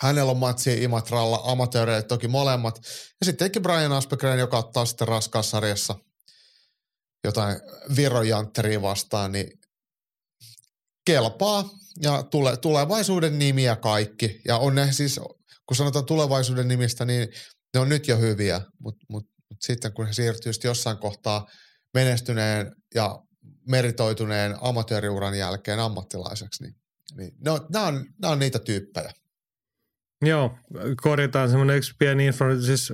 Speaker 3: Hänellä on matsi Imatralla, amatööreille toki molemmat. Ja sitten tietenkin Brian Aspegren, joka ottaa sitten raskaassa sarjassa jotain virojantteria vastaan, niin kelpaa ja tule, tulevaisuuden nimiä kaikki. Ja on ne siis, kun sanotaan tulevaisuuden nimistä, niin ne on nyt jo hyviä, mutta mut, mut sitten kun he siirtyy jossain kohtaa menestyneen ja meritoituneen amatööriuran jälkeen ammattilaiseksi, niin, niin ne on, nämä, on, nämä on niitä tyyppejä.
Speaker 2: Joo, korjataan semmoinen yksi pieni info. Siis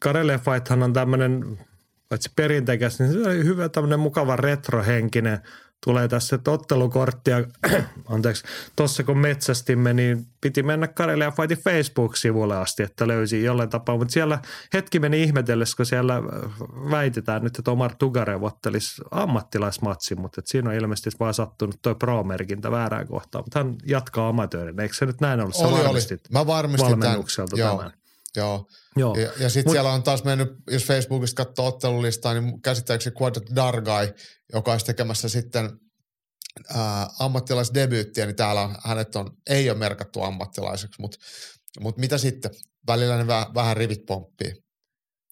Speaker 2: Karele Fighthan on tämmöinen, paitsi perinteikäs, niin se on hyvä tämmöinen mukava retrohenkinen tulee tässä, ottelukorttia, anteeksi, tuossa kun metsästimme, niin piti mennä Karelia Fightin Facebook-sivulle asti, että löysi jollain tapaa, mutta siellä hetki meni ihmetellessä, kun siellä väitetään nyt, että Omar Tugarev ottelisi ammattilaismatsin, mutta että siinä on ilmeisesti vaan sattunut tuo pro-merkintä väärään kohtaan, mutta hän jatkaa amatöörin, eikö se nyt näin ollut?
Speaker 3: Oli, oli. Mä varmistin
Speaker 2: valmennukselta
Speaker 3: tämän.
Speaker 2: tämän.
Speaker 3: Joo, Joo. Ja, ja sitten siellä on taas mennyt, jos Facebookista katsoo ottelulistaa, niin käsittääkseni Quadrat Dargai, joka olisi tekemässä sitten ää, ammattilaisdebyyttiä, niin täällä hänet on, ei ole merkattu ammattilaiseksi, mutta mut mitä sitten? Välillä ne vähän, vähän rivit pomppii.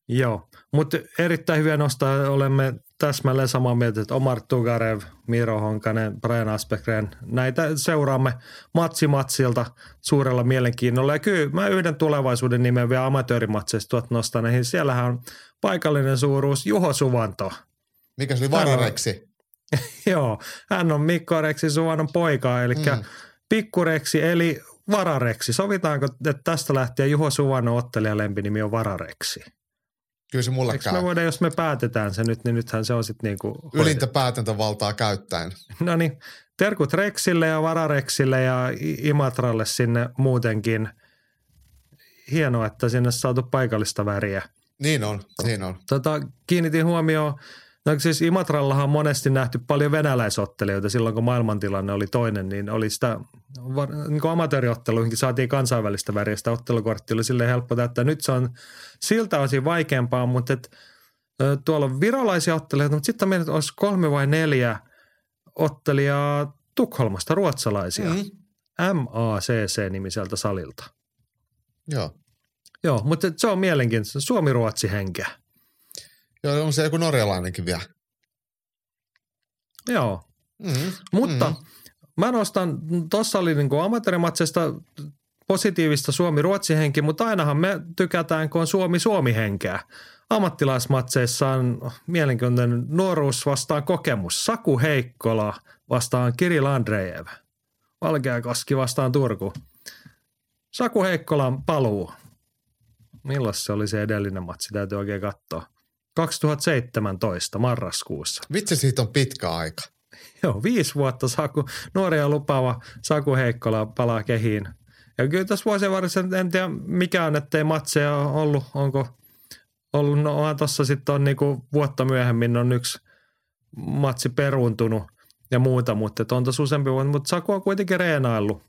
Speaker 2: Joo, mutta erittäin hyviä nostaa. Olemme täsmälleen samaa mieltä, että Omar Tugarev, Miro Honkanen, Brian Aspekren, näitä seuraamme matsi matsilta suurella mielenkiinnolla. Ja kyllä mä yhden tulevaisuuden nimen vielä amatöörimatseista tuot nostan, niin siellähän on paikallinen suuruus Juho Suvanto.
Speaker 3: Mikä se oli varareksi?
Speaker 2: Joo, hän on Mikko Reksi Suvannon poika, eli mm. pikkureksi eli varareksi. Sovitaanko, että tästä lähtien Juho Suvannon ottelijan lempinimi on varareksi?
Speaker 3: Kyllä se mulle
Speaker 2: Eikö
Speaker 3: käy.
Speaker 2: me voida, jos me päätetään se nyt, niin nythän se on sitten niin kuin
Speaker 3: Ylintä päätäntävaltaa käyttäen.
Speaker 2: No niin, terkut Rexille ja Varareksille ja Imatralle sinne muutenkin. Hienoa, että sinne saatu paikallista väriä.
Speaker 3: Niin on, niin on.
Speaker 2: Tota, kiinnitin huomioon, no siis Imatrallahan on monesti nähty paljon venäläisottelijoita silloin, kun maailmantilanne oli toinen, niin oli sitä, niin kuin amatööriotteluihinkin saatiin kansainvälistä väriä, sitä ottelukorttia oli silleen helppo täyttää. Nyt se on siltä osin vaikeampaa, mutta et, tuolla on virolaisia ottelijoita, mutta sitten meillä olisi kolme vai neljä ottelijaa Tukholmasta, ruotsalaisia. Mm. MACC-nimiseltä salilta.
Speaker 3: Joo.
Speaker 2: Joo, mutta se on mielenkiintoista. Suomi-Ruotsi henkeä.
Speaker 3: Joo, on se joku norjalainenkin vielä.
Speaker 2: Joo.
Speaker 3: Mm.
Speaker 2: Mutta mm. mä nostan, tuossa oli niin amatöörimatsesta positiivista Suomi-Ruotsi henki, mutta ainahan me tykätään, kun on Suomi-Suomi henkeä. Ammattilaismatseissa on mielenkiintoinen nuoruus vastaan kokemus. Saku Heikkola vastaan Kirill Andreev. Valkeakoski vastaan Turku. Saku Heikkolan paluu. Milloin se oli se edellinen matsi? Täytyy oikein katsoa. 2017 marraskuussa.
Speaker 3: Vitsi, siitä on pitkä aika.
Speaker 2: Joo, viisi vuotta Saku, nuori ja lupaava Saku Heikkola palaa kehiin. Ja kyllä tässä vuosien varressa en tiedä mikä on, ettei matseja ollut. Onko ollut, no onhan tuossa sitten on niinku vuotta myöhemmin on yksi matsi peruuntunut ja muuta, mutta on tuossa useampi vuotta. Mutta Saku on kuitenkin reenaillut.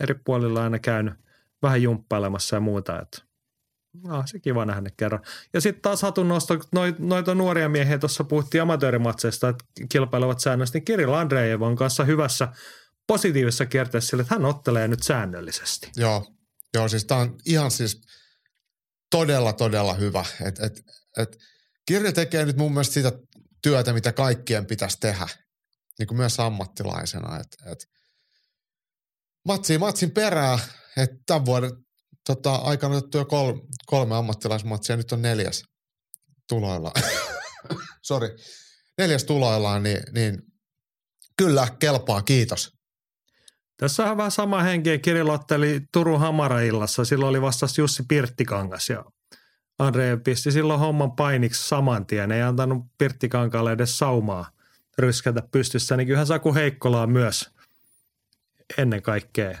Speaker 2: Eri puolilla aina käynyt vähän jumppailemassa ja muuta, että No, se kiva nähdä kerran. Ja sitten taas hatun nosto, noita nuoria miehiä, tuossa puhuttiin amatöörimatseista, että kilpailevat säännöllisesti, niin Kirill Andreev on kanssa hyvässä positiivisessa kierteessä sille, että hän ottelee nyt säännöllisesti.
Speaker 3: Joo, joo siis tämä on ihan siis todella, todella hyvä. Et, et, et Kirja tekee nyt mun mielestä sitä työtä, mitä kaikkien pitäisi tehdä, niin kuin myös ammattilaisena. Et, et matsi matsin perää, että tämän vuoden tota, aikana otettu jo kolme, kolme ammattilaismatsia, nyt on neljäs tuloilla. Sori, neljäs tuloillaan, niin, niin kyllä kelpaa, kiitos.
Speaker 2: Tässä on vähän sama henki. Kirill otteli Turun Hamaraillassa. Silloin oli vastas Jussi Pirttikangas ja Andre pisti silloin homman painiksi saman tien. Ei antanut Pirttikankaalle edes saumaa ryskätä pystyssä. Niin kyllähän Saku Heikkola on myös ennen kaikkea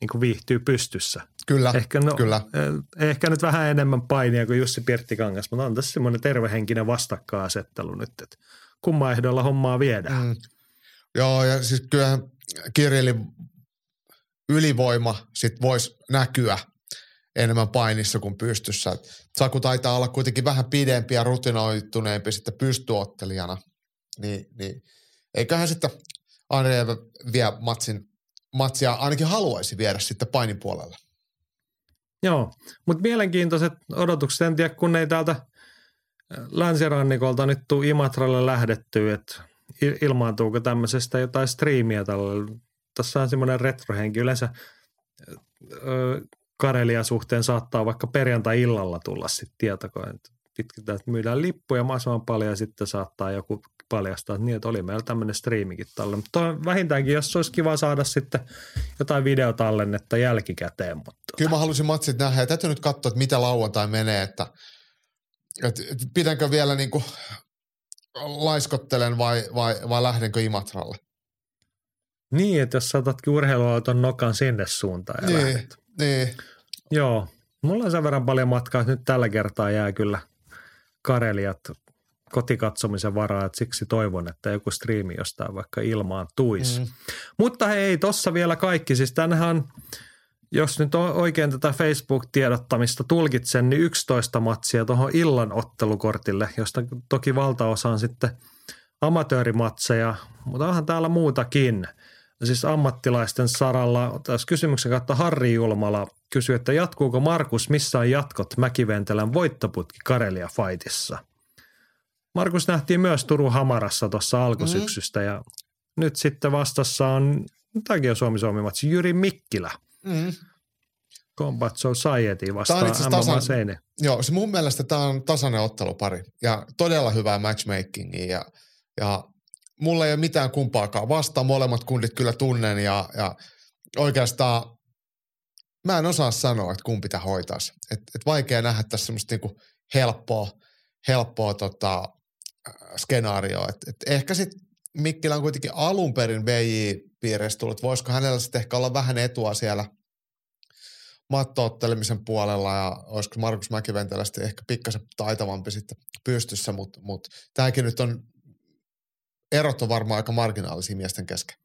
Speaker 2: niin kuin viihtyy pystyssä.
Speaker 3: Kyllä,
Speaker 2: ehkä, no,
Speaker 3: kyllä.
Speaker 2: Eh, ehkä nyt vähän enemmän painia kuin Jussi Pirttikangas, mutta on tässä semmoinen tervehenkinen vastakkainasettelu nyt, että kumman ehdoilla hommaa viedään. Mm.
Speaker 3: Joo, ja siis kyllähän Kirillin ylivoima sit voisi näkyä enemmän painissa kuin pystyssä. Saku taitaa olla kuitenkin vähän pidempi ja rutinoituneempi sitten pystyottelijana. Niin, niin eiköhän sitten Andre vie matsin matsia ainakin haluaisi viedä sitten painin puolella.
Speaker 2: Joo, mutta mielenkiintoiset odotukset. En tiedä, kun ei täältä länsirannikolta nyt tule Imatralle lähdettyä, että ilmaantuuko tämmöisestä jotain striimiä tällä. Tässä on semmoinen retrohenki. Yleensä Karelia suhteen saattaa vaikka perjantai-illalla tulla sitten tietokoneet. Pitkitään, että myydään lippuja mahdollisimman paljon ja sitten saattaa joku paljastaa, että niin, että oli meillä tämmöinen striimikin tällä. Mutta vähintäänkin, jos olisi kiva saada sitten jotain videotallennetta jälkikäteen. Mutta
Speaker 3: Kyllä mä halusin matsit nähdä ja täytyy nyt katsoa, että mitä lauantai menee, että, että, että pidänkö vielä niin kuin laiskottelen vai, vai, vai lähdenkö Imatralle.
Speaker 2: Niin, että jos saatatkin urheiluauton nokan sinne suuntaan ja
Speaker 3: Niin,
Speaker 2: lähdet.
Speaker 3: niin.
Speaker 2: Joo, mulla on sen verran paljon matkaa, että nyt tällä kertaa jää kyllä Kareliat kotikatsomisen varaa, että siksi toivon, että joku striimi jostain vaikka ilmaan tuisi.
Speaker 3: Mm.
Speaker 2: Mutta hei, tossa vielä kaikki. Siis tänhän, jos nyt oikein tätä Facebook-tiedottamista tulkitsen, niin 11 matsia tuohon illan ottelukortille, josta toki valtaosa on sitten amatöörimatseja, mutta onhan täällä muutakin. Siis ammattilaisten saralla, tässä kysymyksen kautta Harri Julmala kysyy, että jatkuuko Markus missä on jatkot Mäkiventelän voittoputki Karelia Fightissa? Markus nähtiin myös Turun Hamarassa tuossa alkusyksystä ja nyt sitten vastassa on, tämäkin on Suomi Suomi matsi, Jyri Mikkilä.
Speaker 3: Mm.
Speaker 2: Combat Society
Speaker 3: Tämä on
Speaker 2: vastaan
Speaker 3: asiassa
Speaker 2: MMA
Speaker 3: tasan-
Speaker 2: Seine.
Speaker 3: Joo, se mun mielestä tämä on tasainen ottelupari ja todella hyvää matchmakingia ja, ja mulla ei ole mitään kumpaakaan vastaan. Molemmat kundit kyllä tunnen ja, ja oikeastaan mä en osaa sanoa, että kumpi tämä hoitaisi. Et, et vaikea nähdä tässä semmoista niinku helppoa, helppoa tota, skenaarioa. Et, et ehkä sitten Mikkilä on kuitenkin alun perin VJ-piireistä tullut. Voisiko hänellä sitten ehkä olla vähän etua siellä mattoottelemisen puolella ja olisiko Markus Mäkiventelä sitten ehkä pikkasen taitavampi sitten pystyssä, mutta mut, tämäkin nyt on, erot on varmaan aika marginaalisia miesten kesken.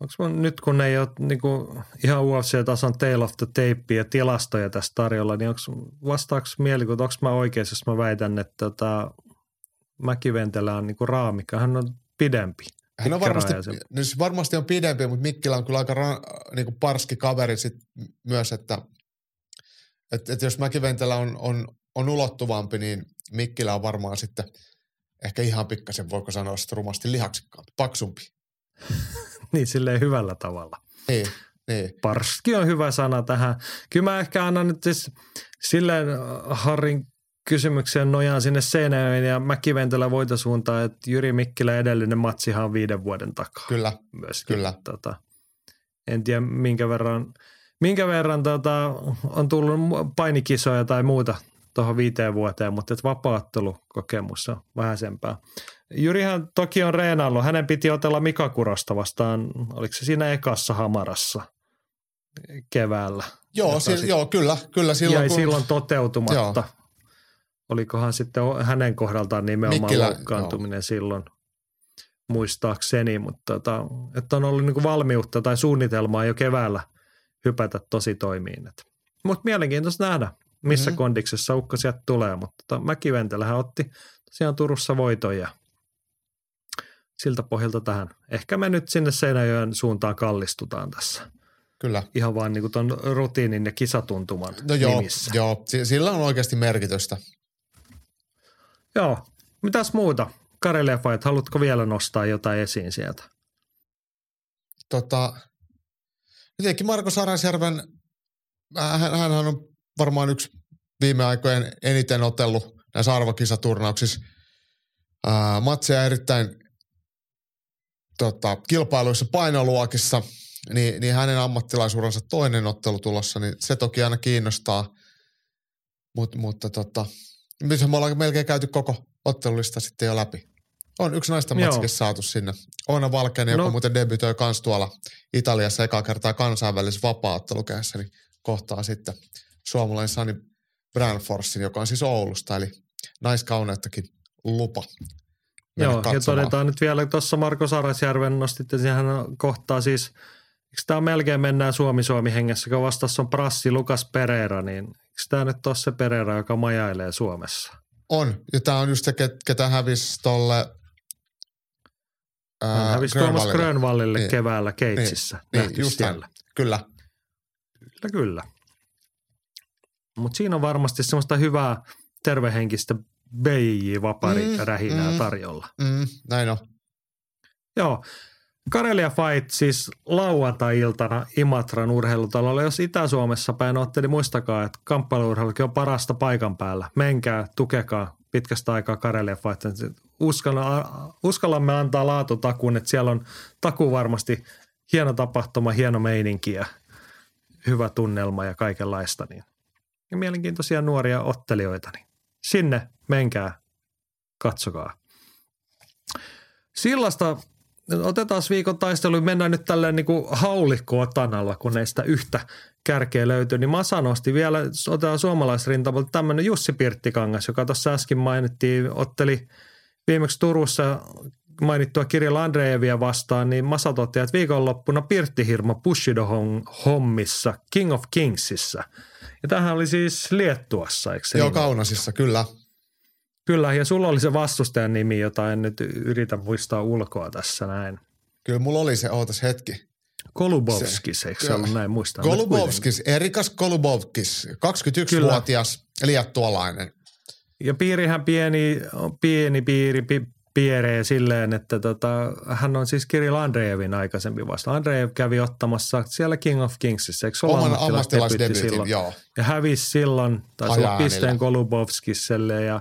Speaker 2: Onko nyt, kun ei ole niinku ihan UFC-tason tail of the tape ja tilastoja tässä tarjolla, niin onko vastaako mielikuva, onko mä oikeassa, jos mä väitän, että tota, Mäkiventelä on niinku raamikka, hän on pidempi.
Speaker 3: Hän on varmasti, no se varmasti on pidempi, mutta Mikkilä on kyllä aika ra, niin kuin parski kaveri sit myös, että et, et jos Mäkiventelä on, on, on ulottuvampi, niin Mikkilä on varmaan sitten ehkä ihan pikkasen, voiko sanoa sitten rumasti lihaksikkaampi, paksumpi.
Speaker 2: Niin silleen hyvällä tavalla.
Speaker 3: Niin, niin.
Speaker 2: Parski on hyvä sana tähän. Kyllä mä ehkä annan nyt siis silleen äh, Harrin kysymykseen nojaan sinne Seinäjoen ja Mäkiventelä voitosuuntaan, että Jyri Mikkilä edellinen matsihan on viiden vuoden takaa.
Speaker 3: Kyllä,
Speaker 2: myöskin.
Speaker 3: Kyllä.
Speaker 2: Tota, en tiedä minkä verran, minkä verran tota, on tullut painikisoja tai muuta tuohon viiteen vuoteen, mutta et vapaattelukokemus on vähäisempää. Jyrihän toki on reenaillut. Hänen piti otella Mika Kurosta vastaan, oliko se siinä ekassa hamarassa keväällä.
Speaker 3: Joo, si-
Speaker 2: sit
Speaker 3: joo kyllä, kyllä silloin.
Speaker 2: jäi
Speaker 3: kun-
Speaker 2: silloin toteutumatta.
Speaker 3: Joo.
Speaker 2: Olikohan sitten hänen kohdaltaan nimenomaan
Speaker 3: Mikkilä,
Speaker 2: loukkaantuminen silloin muistaakseni, mutta tota, että on ollut niinku valmiutta tai suunnitelmaa jo keväällä hypätä tosi toimiin. Mutta mielenkiintoista nähdä, missä
Speaker 3: Mhm.
Speaker 2: mm. kondiksessa ukko sieltä tulee, mutta tota, Mäkiventelähän otti tosiaan Turussa voiton ja siltä pohjalta tähän. Ehkä me nyt sinne Seinäjoen suuntaan kallistutaan tässä.
Speaker 3: Kyllä.
Speaker 2: Ihan vaan niinku ton rutiinin ja kisatuntuman
Speaker 3: No joo,
Speaker 2: nimissä.
Speaker 3: joo, si- sillä on oikeasti merkitystä.
Speaker 2: Joo. Mitäs muuta? Karelia Fight, haluatko vielä nostaa jotain esiin sieltä?
Speaker 3: Tota, jotenkin Marko Sarasjärven, hän, hän on varmaan yksi viime aikojen eniten otellut näissä arvokisaturnauksissa. Ää, matseja erittäin tota, kilpailuissa painoluokissa, niin, niin hänen ammattilaisuuransa toinen ottelu tulossa, niin se toki aina kiinnostaa. Mut, mutta tota, nyt me ollaan melkein käyty koko ottelulista sitten jo läpi. On yksi naisten
Speaker 2: Joo.
Speaker 3: matsikin saatu sinne. Oona Valkeinen, joka
Speaker 2: No.
Speaker 3: muuten debytoi kans tuolla Italiassa ekaa kertaa kansainvälisessä vapaa-ottelukädessä, niin kohtaa sitten suomalainen Sani Brandforsin, joka on siis Oulusta, eli naiskaunettakin lupa. mennä
Speaker 2: Joo, ja
Speaker 3: katsomaan.
Speaker 2: todetaan nyt vielä, tuossa Marko Sarasjärven nostitte siihen kohtaa siis, eikö tämä melkein mennään Suomi-Suomi hengessä, kun vastassa on Prassi Lukas Pereira, niin eikö tämä nyt ole se Pereira, joka majailee Suomessa?
Speaker 3: On, ja tämä on just se, ket- ketä hävisi tolle
Speaker 2: Hän hävisi Tuomas
Speaker 3: Grönvallille. Niin.
Speaker 2: keväällä Keitsissä.
Speaker 3: Niin,
Speaker 2: Nähty
Speaker 3: just
Speaker 2: siellä.
Speaker 3: Kyllä,
Speaker 2: Kyllä, kyllä. Mutta siinä on varmasti semmoista hyvää tervehenkistä BJ-vapari-rähinää
Speaker 3: Mm, mm.
Speaker 2: tarjolla.
Speaker 3: mm, näin on.
Speaker 2: Joo. Karelia Fight siis lauantai-iltana Imatran urheilutalolla. Jos Itä-Suomessa päin olette, niin muistakaa, että kamppailuurheilukin on parasta paikan päällä. Menkää, tukekaa pitkästä aikaa Karelia Fight. Uskalla, uskallamme antaa laatutakuun, että siellä on taku varmasti hieno tapahtuma, hieno meininki ja hyvä tunnelma ja kaikenlaista. Niin. Ja mielenkiintoisia nuoria ottelijoita, niin sinne menkää, katsokaa. Sillasta otetaan viikon taistelu, mennään nyt tälleen niin kuin haulikko-otanalla, kun näistä yhtä kärkeä löytyy, niin Masa nosti vielä, otetaan suomalaisrintamalta tämmöinen Jussi Pirttikangas, joka tuossa äsken mainittiin, otteli viimeksi Turussa mainittua Kirjalla Andreevia vastaan, niin Masa toteaa, että viikonloppuna Pirttihirma Bushido hommissa King of Kingsissa. Ja tämähän oli siis Liettuassa, eikö se?
Speaker 3: Joo,
Speaker 2: niin?
Speaker 3: Kaunasissa, kyllä.
Speaker 2: Kyllä, ja sulla oli se vastustajan nimi, jota en nyt yritä muistaa ulkoa tässä näin.
Speaker 3: Kyllä mulla oli se, ootas hetki.
Speaker 2: Kolubovskis, eikö se ollut näin muistaa?
Speaker 3: Kolubovskis, Erikas Kolubovskis, 21-vuotias liettualainen.
Speaker 2: Ja piirihän pieni, pieni piiri, pi, pieree silleen, että tota, hän on siis Kirill Andreevin aikaisempi vasta. Andreev kävi ottamassa siellä King of Kingsissa, eikö se olla
Speaker 3: Oman ammattilaisdebytin, joo.
Speaker 2: Ja hävisi silloin, taisi olla
Speaker 3: Hajaanilla.
Speaker 2: pisteen Kolubovskiselle ja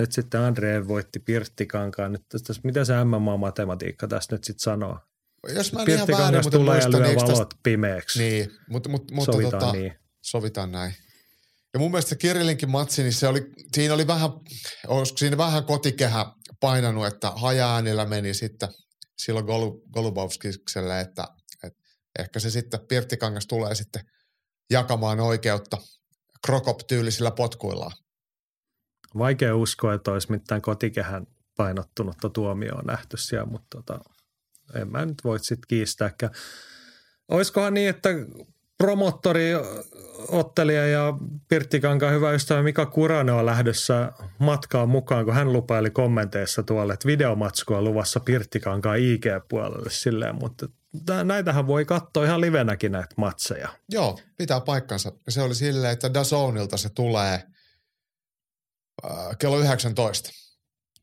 Speaker 2: nyt sitten Andreev voitti Pirttikankaan. Nyt tästä, mitä se MMA-matematiikka tässä nyt sitten sanoo?
Speaker 3: Jos mä en ihan väärin, mutta
Speaker 2: tulee lyö
Speaker 3: niin eikö tästä-
Speaker 2: valot pimeäksi.
Speaker 3: Niin, mutta, mutta, mutta
Speaker 2: Sovitaan
Speaker 3: tota,
Speaker 2: niin.
Speaker 3: sovitaan näin. Ja mun mielestä Kirillinkin matsi, niin se oli, siinä oli vähän, olisiko siinä vähän kotikehä painanut, että hajaäänillä meni sitten silloin Golu, Golubovskikselle, että, että ehkä se sitten Pirttikangas tulee sitten jakamaan oikeutta Krokop-tyylisillä potkuillaan.
Speaker 2: Vaikea uskoa, että olisi mitään kotikehän painottunutta tuomioon nähty siellä, mutta tota, en mä nyt voi sitten kiistääkään. Olisikohan niin, että promottori, ottelija ja Pirttikankaan hyvä ystävä Mika Kurane on lähdössä matkaan mukaan, kun hän lupaili kommenteissa tuolle, että videomatskua luvassa Pirttikankaan IG-puolelle silleen, mutta tä- näitähän voi katsoa ihan livenäkin näitä matseja.
Speaker 3: Joo, pitää paikkansa. Se oli silleen, että Dazonilta se tulee äh, kello 19.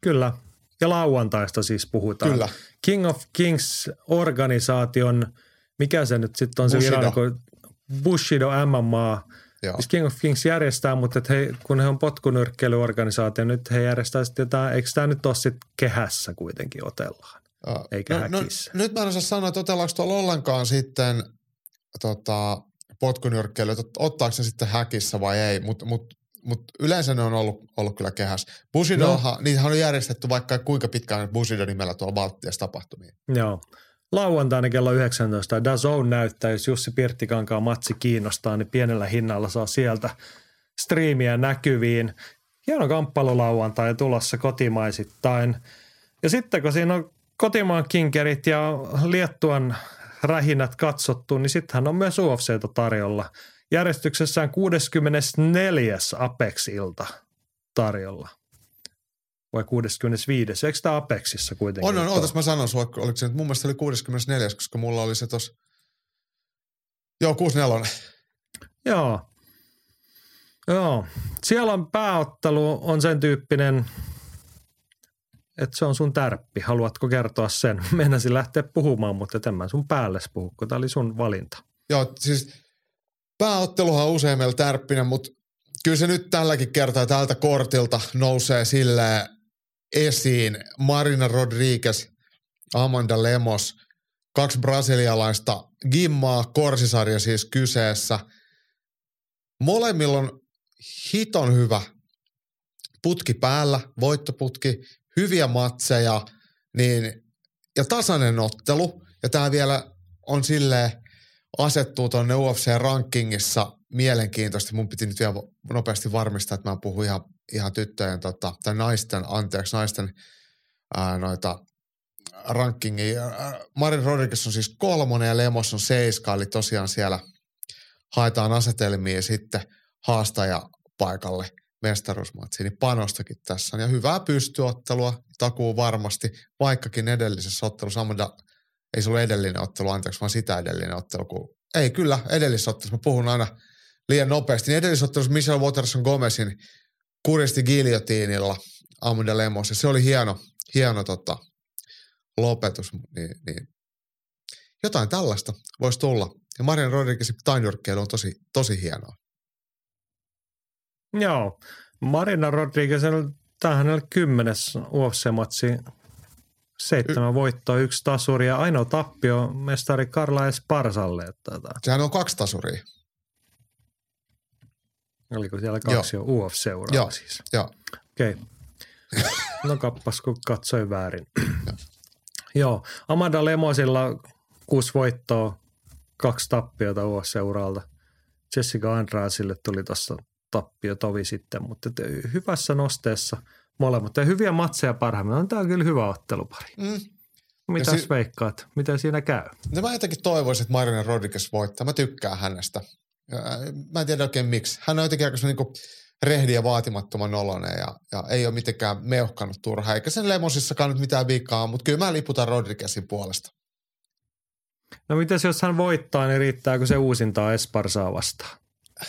Speaker 2: Kyllä. Ja lauantaista siis puhutaan.
Speaker 3: Kyllä.
Speaker 2: King of Kings-organisaation, mikä se nyt sitten on se
Speaker 3: Bushido.
Speaker 2: virallinen, kun Bushido MMA,
Speaker 3: Joo.
Speaker 2: siis King of Kings järjestää, mutta he, kun he on potkunyrkkeilyorganisaatio, nyt he järjestää sitten jotain, eikö tämä nyt ole sitten kehässä kuitenkin otellaan?
Speaker 3: Äh,
Speaker 2: Eikä
Speaker 3: no, no,
Speaker 2: häkissä.
Speaker 3: nyt mä en osaa sanoa, että otellaanko tuolla ollenkaan sitten tota, potkunyrkkeilyä, että ottaako se sitten häkissä vai ei, mutta mut, mut yleensä ne on ollut, ollut kyllä kehässä. Bushidohan, no. niitähän on järjestetty vaikka kuinka pitkään Bushido nimellä tuolla Baltiassa tapahtumia.
Speaker 2: Joo. Lauantaina kello 19. DAZN näyttää, jos Jussi Pirttikankaan matsi kiinnostaa, niin pienellä hinnalla saa sieltä striimiä näkyviin. Hieno kamppailu lauantai tulossa kotimaisittain. Ja sitten kun siinä on kotimaan kinkerit ja Liettuan rähinät katsottu, niin sittenhän on myös UFCtä tarjolla. Järjestyksessään 64. Apex-ilta tarjolla. Vai 65. Eikö tämä Apexissa kuitenkin?
Speaker 3: On, on, ootas mä sanon sulle, oliko se nyt, mun mielestä oli 64, koska mulla oli se tos, joo 64.
Speaker 2: Joo. Joo. Siellä on pääottelu on sen tyyppinen, että se on sun tärppi. Haluatko kertoa sen? Meinasin lähteä puhumaan, mutta en mä sun päälle puhu, kun tämä oli sun valinta.
Speaker 3: Joo, siis pääotteluhan usein meillä tärppinen, mutta kyllä se nyt tälläkin kertaa tältä kortilta nousee sille esiin. Marina Rodriguez, Amanda Lemos, kaksi brasilialaista gimmaa, korsisarja siis kyseessä. Molemmilla on hiton hyvä putki päällä, voittoputki, hyviä matseja niin, ja tasainen ottelu. Ja tämä vielä on silleen, asettuu tuonne UFC-rankingissa mielenkiintoisesti. Mun piti nyt vielä nopeasti varmistaa, että mä puhun ihan, ihan tyttöjen tota, tai naisten, anteeksi, naisten ää, noita rankingia. Ää, Marin Rodriguez on siis kolmonen ja Lemos on seiska, eli tosiaan siellä haetaan asetelmia sitten haastaja paikalle mestaruusmatsiin, niin panostakin tässä on. Ja hyvää pystyottelua, takuu varmasti, vaikkakin edellisessä ottelussa Amanda ei se ollut edellinen ottelu, anteeksi, vaan sitä edellinen ottelu. Kun, ei kyllä, edellisessä ottelussa, mä puhun aina liian nopeasti. Niin edellisessä ottelussa Michelle Watterson Gomezin kuristi giljotiinilla Amanda Lemos, se oli hieno, hieno tota, lopetus. Niin, niin jotain tällaista voisi tulla. Ja Marian Rodriguezin tainyrkkeily on tosi, tosi hienoa.
Speaker 2: Joo. Marina Rodriguez on tähän hänellä kymmenes UFC-matsi. Seitsemän voittoa, yksi tasuri ja ainoa tappio mestari Karla Esparsalle. Että, tota.
Speaker 3: Sehän on kaksi tasuria.
Speaker 2: Oliko siellä kaksi Joo. jo UFC-seuraa
Speaker 3: Joo.
Speaker 2: siis?
Speaker 3: Joo.
Speaker 2: Okei. Okay. No kappas, kun katsoin väärin. Joo. Amanda Lemosilla kuusi voittoa, kaksi tappiota UFC-uralta. Jessica Andrasille tuli tuossa tappio tovi sitten, mutta hyvässä nosteessa molemmat. Ja hyviä matseja parhaimmillaan. On tämä kyllä hyvä ottelupari.
Speaker 3: Mm.
Speaker 2: Mitä
Speaker 3: si-
Speaker 2: veikkaat? Miten siinä käy?
Speaker 3: No mä jotenkin toivoisin, että Marina Rodriguez voittaa. Mä tykkään hänestä. Mä en tiedä oikein miksi. Hän on jotenkin aika niin rehdi ja vaatimattoman oloinen ja, ja ei ole mitenkään meuhkannut turhaa. Eikä sen Lemosissakaan nyt mitään vikaa, mutta kyllä mä liputan Rodriguezin puolesta.
Speaker 2: No mitäs jos hän voittaa, niin riittääkö se uusintaa Esparsaa vastaan?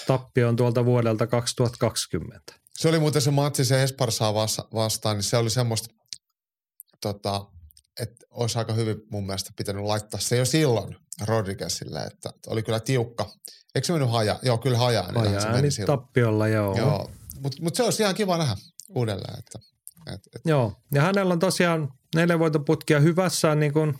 Speaker 2: Tappio on tuolta vuodelta 2020.
Speaker 3: Se oli muuten se matsi se Esparsaa vasta- vastaan, niin se oli semmoista, tota, että olisi aika hyvin mun mielestä pitänyt laittaa se jo silloin Rodriguezille, että oli kyllä tiukka. Eikö se mennyt haja? Joo, kyllä haja. niin se
Speaker 2: Ajaa
Speaker 3: meni
Speaker 2: niin tappiolla, joo.
Speaker 3: Joo, mutta mut se olisi ihan kiva nähdä uudelleen. Että, et, et,
Speaker 2: Joo, ja hänellä on tosiaan neljä voitoputkia hyvässään, niin kuin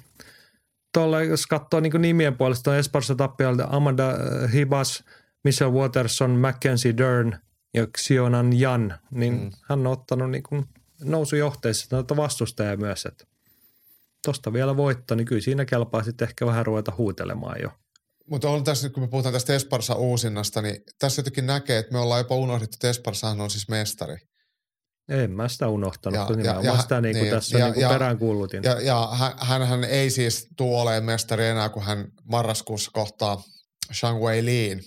Speaker 2: tuolla, jos katsoo niin kuin nimien puolesta, on Esparsa tappiolta Amanda Hibas, Michelle Waterson, Mackenzie Dern ja Xionan Jan, niin
Speaker 3: Mm.
Speaker 2: hän on ottanut niin kuin nousujohteissa noita vastustajia myös, että tuosta vielä voitto, niin kyllä siinä kelpaa sitten ehkä vähän ruveta huutelemaan jo.
Speaker 3: mutta on tässä, kun me puhutaan tästä Esparsa uusinnasta, niin tässä jotenkin näkee, että me ollaan jopa unohdettu, että Esparsahan on siis mestari.
Speaker 2: En mä sitä unohtanut,
Speaker 3: Ja-
Speaker 2: kun
Speaker 3: ja- ja-
Speaker 2: sitä niin kuin
Speaker 3: niin,
Speaker 2: tässä
Speaker 3: ja-
Speaker 2: niin kuin
Speaker 3: ja-
Speaker 2: peräänkuulutin.
Speaker 3: Ja, ja hän, hän ei siis tule olemaan mestari enää, kun hän marraskuussa kohtaa Shang Wei Liin.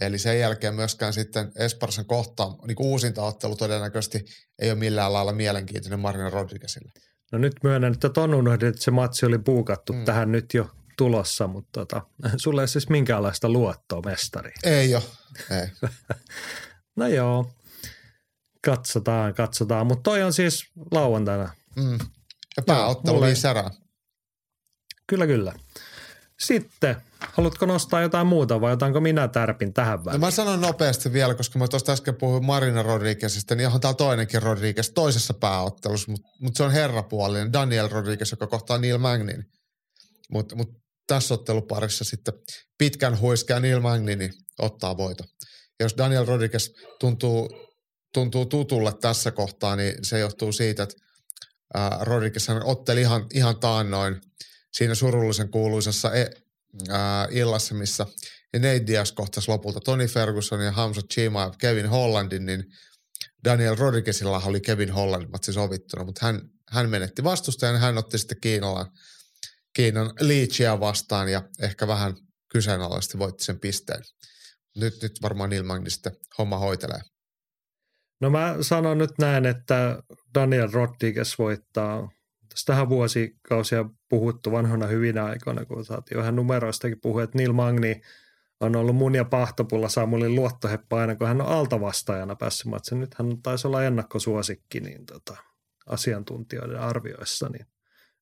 Speaker 3: Eli sen jälkeen myöskään sitten Esparsan kohtaan, niin kuin uusintaottelu todennäköisesti ei ole millään lailla mielenkiintoinen Marina Rodriguezille.
Speaker 2: No nyt myönnän, että ton unohdin, että se matsi oli puukattu
Speaker 3: Mm.
Speaker 2: tähän nyt jo tulossa, mutta tota, sulla ei siis minkäänlaista luottoa mestari.
Speaker 3: Ei ole, ei.
Speaker 2: No joo, katsotaan, katsotaan. Mutta toi on siis lauantaina.
Speaker 3: Mm. Ja pääottelu.
Speaker 2: Kyllä, kyllä. Sitten, haluatko nostaa jotain muuta vai otanko minä tärpin tähän
Speaker 3: No
Speaker 2: väliin?
Speaker 3: mä sanon nopeasti vielä, koska mä tuosta äsken puhuin Marina Rodriguezista, niin on täällä toinenkin Rodriguez toisessa pääottelussa, mutta mut se on herrapuolinen Daniel Rodriguez, joka kohtaa Neil Magnin. Mutta mut tässä otteluparissa sitten pitkän huiskea Neil Magnini ottaa voito. Ja jos Daniel Rodriguez tuntuu, tuntuu tutulle tässä kohtaa, niin se johtuu siitä, että Rodriguez otteli ihan, ihan taannoin siinä surullisen kuuluisessa ää, illassa, missä Nate Diaz kohtasi lopulta Tony Ferguson ja Hamza Chima ja Kevin Hollandin, niin Daniel Rodriguezilla oli Kevin Hollandin matsi sovittuna, mutta hän, hän menetti vastustajan ja hän otti sitten Kiinalan, Kiinan Leachia vastaan ja ehkä vähän kyseenalaisesti voitti sen pisteen. Nyt, nyt varmaan Neil Magni sitten homma hoitelee.
Speaker 2: No mä sanon nyt näin, että Daniel Rodriguez voittaa. Tästähän vuosikausia puhuttu vanhana hyvinä aikoina, kun saatiin vähän numeroistakin puhua, että Neil Magni on ollut mun ja Pahtopulla Samulin luottoheppa aina, kun hän on altavastaajana päässyt matsin. Nyt hän taisi olla ennakkosuosikki niin tota, asiantuntijoiden arvioissa. Niin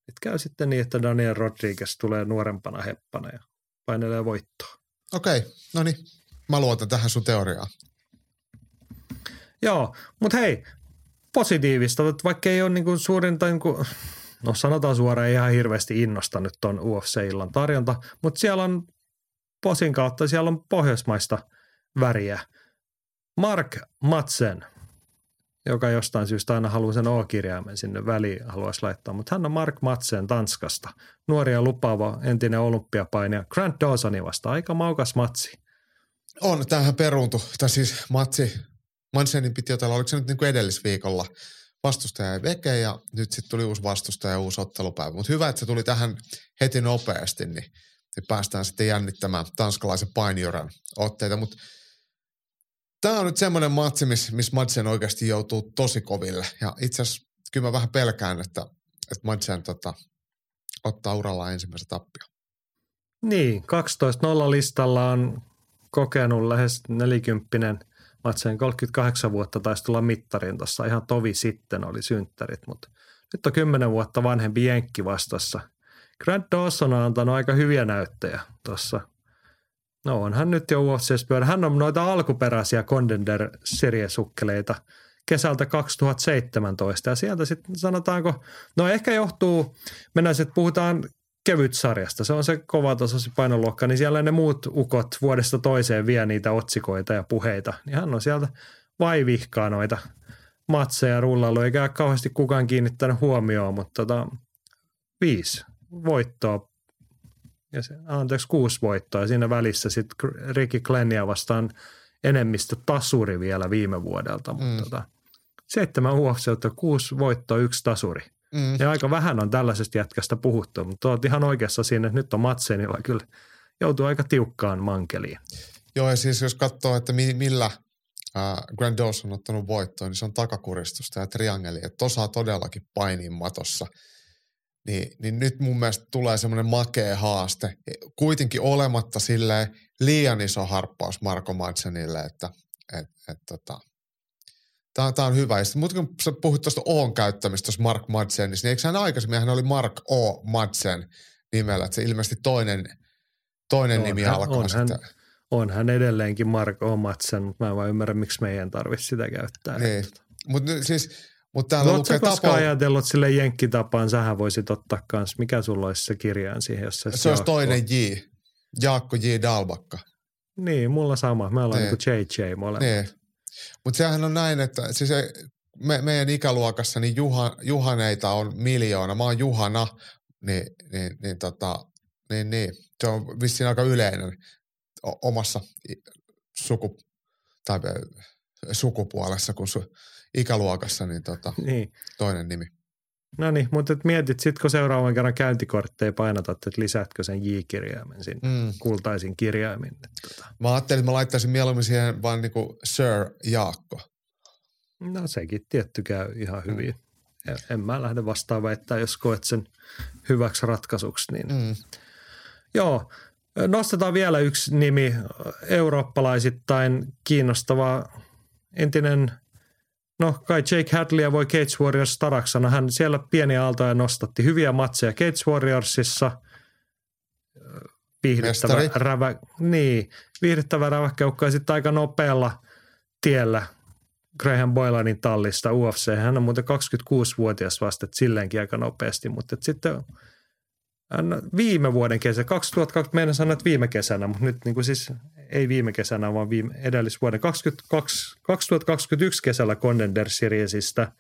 Speaker 2: nyt käy sitten niin, että Daniel Rodriguez tulee nuorempana heppana ja painelee voittoa.
Speaker 3: Okei, no niin. Mä luotan tähän sun teoriaan.
Speaker 2: Joo, mutta hei, positiivista, että vaikka ei ole niinku suurinta, niinku, no sanotaan suoraan, ihan hirveästi innosta nyt ton UFC-illan tarjonta, mutta siellä on posin kautta, siellä on pohjoismaista väriä. Mark Matsen, joka jostain syystä aina haluaa sen O-kirjaimen sinne väliin haluaisi laittaa, mutta hän on Mark Matsen Tanskasta. Nuori ja lupaava entinen olympiapainija Grant Dawsonin vasta. Aika maukas matsi.
Speaker 3: On, tämähän peruuntu. Tai siis matsi, Mansenin piti otella, oliko se nyt niin kuin edellisviikolla vastustaja ei veke ja nyt sitten tuli uusi vastustaja ja uusi ottelupäivä. Mutta hyvä, että se tuli tähän heti nopeasti, niin, niin päästään sitten jännittämään tanskalaisen painijoran otteita. Mutta tämä on nyt semmoinen matsi, missä miss Madsen oikeasti joutuu tosi koville. Ja itse asiassa kyllä mä vähän pelkään, että, että Madsen tota, ottaa uralla ensimmäisen tappio.
Speaker 2: Niin, 12-0 listalla on kokenut lähes 40 Matsen 38 vuotta taisi tulla mittarin tuossa ihan tovi sitten oli synttärit, mutta nyt on 10 vuotta vanhempi Jenkki vastassa. Grant Dawson on antanut aika hyviä näyttöjä tuossa. No onhan nyt jo pyörä. Hän on noita alkuperäisiä Contender Series-sukkeleita kesältä 2017 ja sieltä sitten sanotaanko, no ehkä johtuu, mennään sitten puhutaan kevyt sarjasta, se on se kovatasoisin painoluokka, niin siellä ne muut ukot vuodesta toiseen vie niitä otsikoita ja puheita, niin hän on sieltä vaivihkaa noita matseja rullailu, eikä kauheasti kukaan kiinnittänyt huomioon, mutta tota, viisi voittoa, ja se, anteeksi kuusi voittoa, ja siinä välissä sitten Ricky Glennia vastaan enemmistö tasuri vielä viime vuodelta, mutta mm. tota, seitsemän UFC, kuusi voittoa, yksi tasuri. Mm. Ja aika vähän on tällaisesta jätkästä puhuttu, mutta olet ihan oikeassa siinä, että nyt on Matsenilla kyllä joutuu aika tiukkaan mankeliin.
Speaker 3: Joo, ja siis jos katsoo, että millä äh, Grand Dawson on ottanut voittoa, niin se on takakuristusta ja triangeli, että osaa todellakin painiin matossa. Niin, niin nyt mun mielestä tulee semmoinen makea haaste, kuitenkin olematta sille liian iso harppaus Marko Madsenille, että et, et, tota, Tämä, tämä on hyvä. Mutta kun sä puhuit tuosta Oon käyttämistä tuossa Mark Madsenissa, niin eikö hän aikaisemmin, hän oli Mark O. Madsen nimellä, että se ilmeisesti toinen, toinen on nimi hän, alkaa
Speaker 2: on
Speaker 3: sitten.
Speaker 2: Hän, on hän edelleenkin Mark O. Madsen, mutta mä en vaan ymmärrä, miksi meidän tarvitsisi sitä käyttää.
Speaker 3: Niin. Mutta siis, mutta täällä
Speaker 2: no,
Speaker 3: lukee
Speaker 2: tapa... ajatellut sille jenkkitapaan, sähän voisit ottaa kans, mikä sulla olisi se kirjaan siihen, jos se
Speaker 3: Se olisi toinen J, Jaakko J. Dalbakka.
Speaker 2: Niin, mulla sama. Me ollaan niin. niin JJ molemmat. Niin.
Speaker 3: Mutta sehän on näin, että siis me, meidän ikäluokassa niin Juha, Juhaneita on miljoona. Mä oon Juhana, niin, niin, niin, tota, niin, niin se on vissiin aika yleinen omassa suku, tai sukupuolessa kuin su, ikäluokassa, niin, tota, niin toinen nimi.
Speaker 2: No niin, mutta et mietit, sit kun seuraavan kerran käyntikortteja painatat, että lisätkö sen J-kirjaimen sinne, mm. kultaisin kirjaimin. Tota.
Speaker 3: Mä ajattelin, että mä laittaisin mieluummin siihen vaan niinku Sir Jaakko.
Speaker 2: No sekin tietty käy ihan mm. hyvin. Mm. En mä lähde vastaan väittää, jos koet sen hyväksi ratkaisuksi. Niin. Mm. Joo, nostetaan vielä yksi nimi eurooppalaisittain kiinnostava entinen – No kai Jake Hadleya voi Cage Warriors staraksana. Hän siellä pieniä aaltoja nostatti. Hyviä matseja Cage Warriorsissa. Viihdyttävä, rävä, niin, viihdyttävä räväkkäukka ja sitten aika nopealla tiellä Graham Boylanin tallista UFC. Hän on muuten 26-vuotias vasta, että silleenkin aika nopeasti, mutta sitten viime vuoden kesä, 2020, meidän sanoa, viime kesänä, mutta nyt niin kuin siis ei viime kesänä, vaan viime, edellisvuoden 22, 2021 kesällä Contender Seriesistä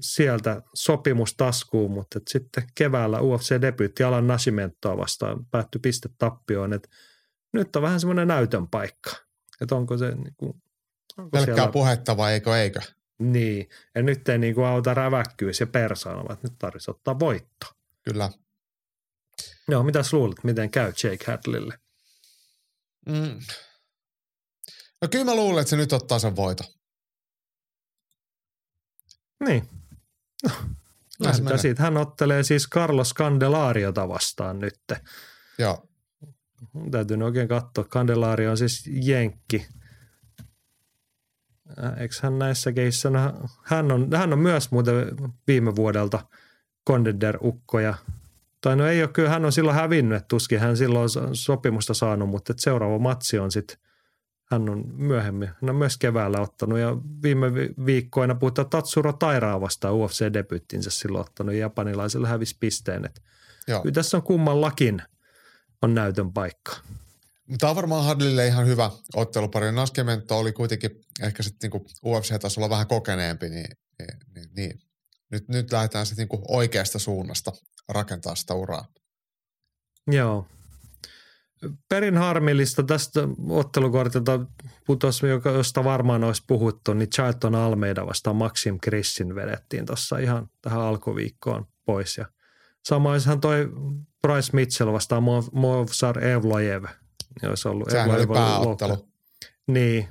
Speaker 2: sieltä sopimus taskuun, mutta sitten keväällä UFC-debyytti Alan Nascimentoa vastaan päättyi pistetappioon, että nyt on vähän semmoinen näytön paikka, että onko se niin kuin,
Speaker 3: onko Pelkkää siellä... puhetta vai eikö eikö?
Speaker 2: Niin, ja nyt ei niin kuin auta räväkkyys ja persaana, vaan nyt tarvitsisi ottaa voitto.
Speaker 3: Kyllä.
Speaker 2: Joo, mitä luulet, miten käy Jake Hadlille?
Speaker 3: Mm. No kyllä mä luulen, että se nyt ottaa sen voito.
Speaker 2: Niin. No, lähdetään siitä. Hän ottelee siis Carlos Candelariota vastaan nyt.
Speaker 3: Joo.
Speaker 2: Täytyy oikein katsoa. Candelario on siis jenkki. Äh, eikö hän näissä keissä, no, hän on, hän on myös muuten viime vuodelta Contender-ukkoja tai no ei ole, kyllä hän on silloin hävinnyt, että tuskin hän silloin on sopimusta saanut, mutta että seuraava matsi on sitten, hän on myöhemmin, hän on myös keväällä ottanut ja viime viikkoina puhutaan Tatsuro Tairaa vastaan UFC-debyyttinsä silloin ottanut ja japanilaiselle hävisi pisteen. Joo. Kyllä tässä on kummallakin on näytön paikka.
Speaker 3: Tämä on varmaan Hadlille ihan hyvä ottelupari. Naskemento oli kuitenkin ehkä sitten niinku UFC-tasolla vähän kokeneempi, niin, niin, niin, niin. Nyt, nyt lähdetään sitten niinku oikeasta suunnasta rakentaa sitä uraa.
Speaker 2: Joo. Perin harmillista tästä ottelukortilta putosi, josta varmaan olisi puhuttu, niin Charlton Almeida vastaan Maxim Krissin vedettiin tuossa ihan tähän alkuviikkoon pois. Ja samoinhan toi Bryce Mitchell vastaan Movsar Evlojev. Olisi ollut
Speaker 3: Sehän Evlojev oli pääottelu.
Speaker 2: Niin.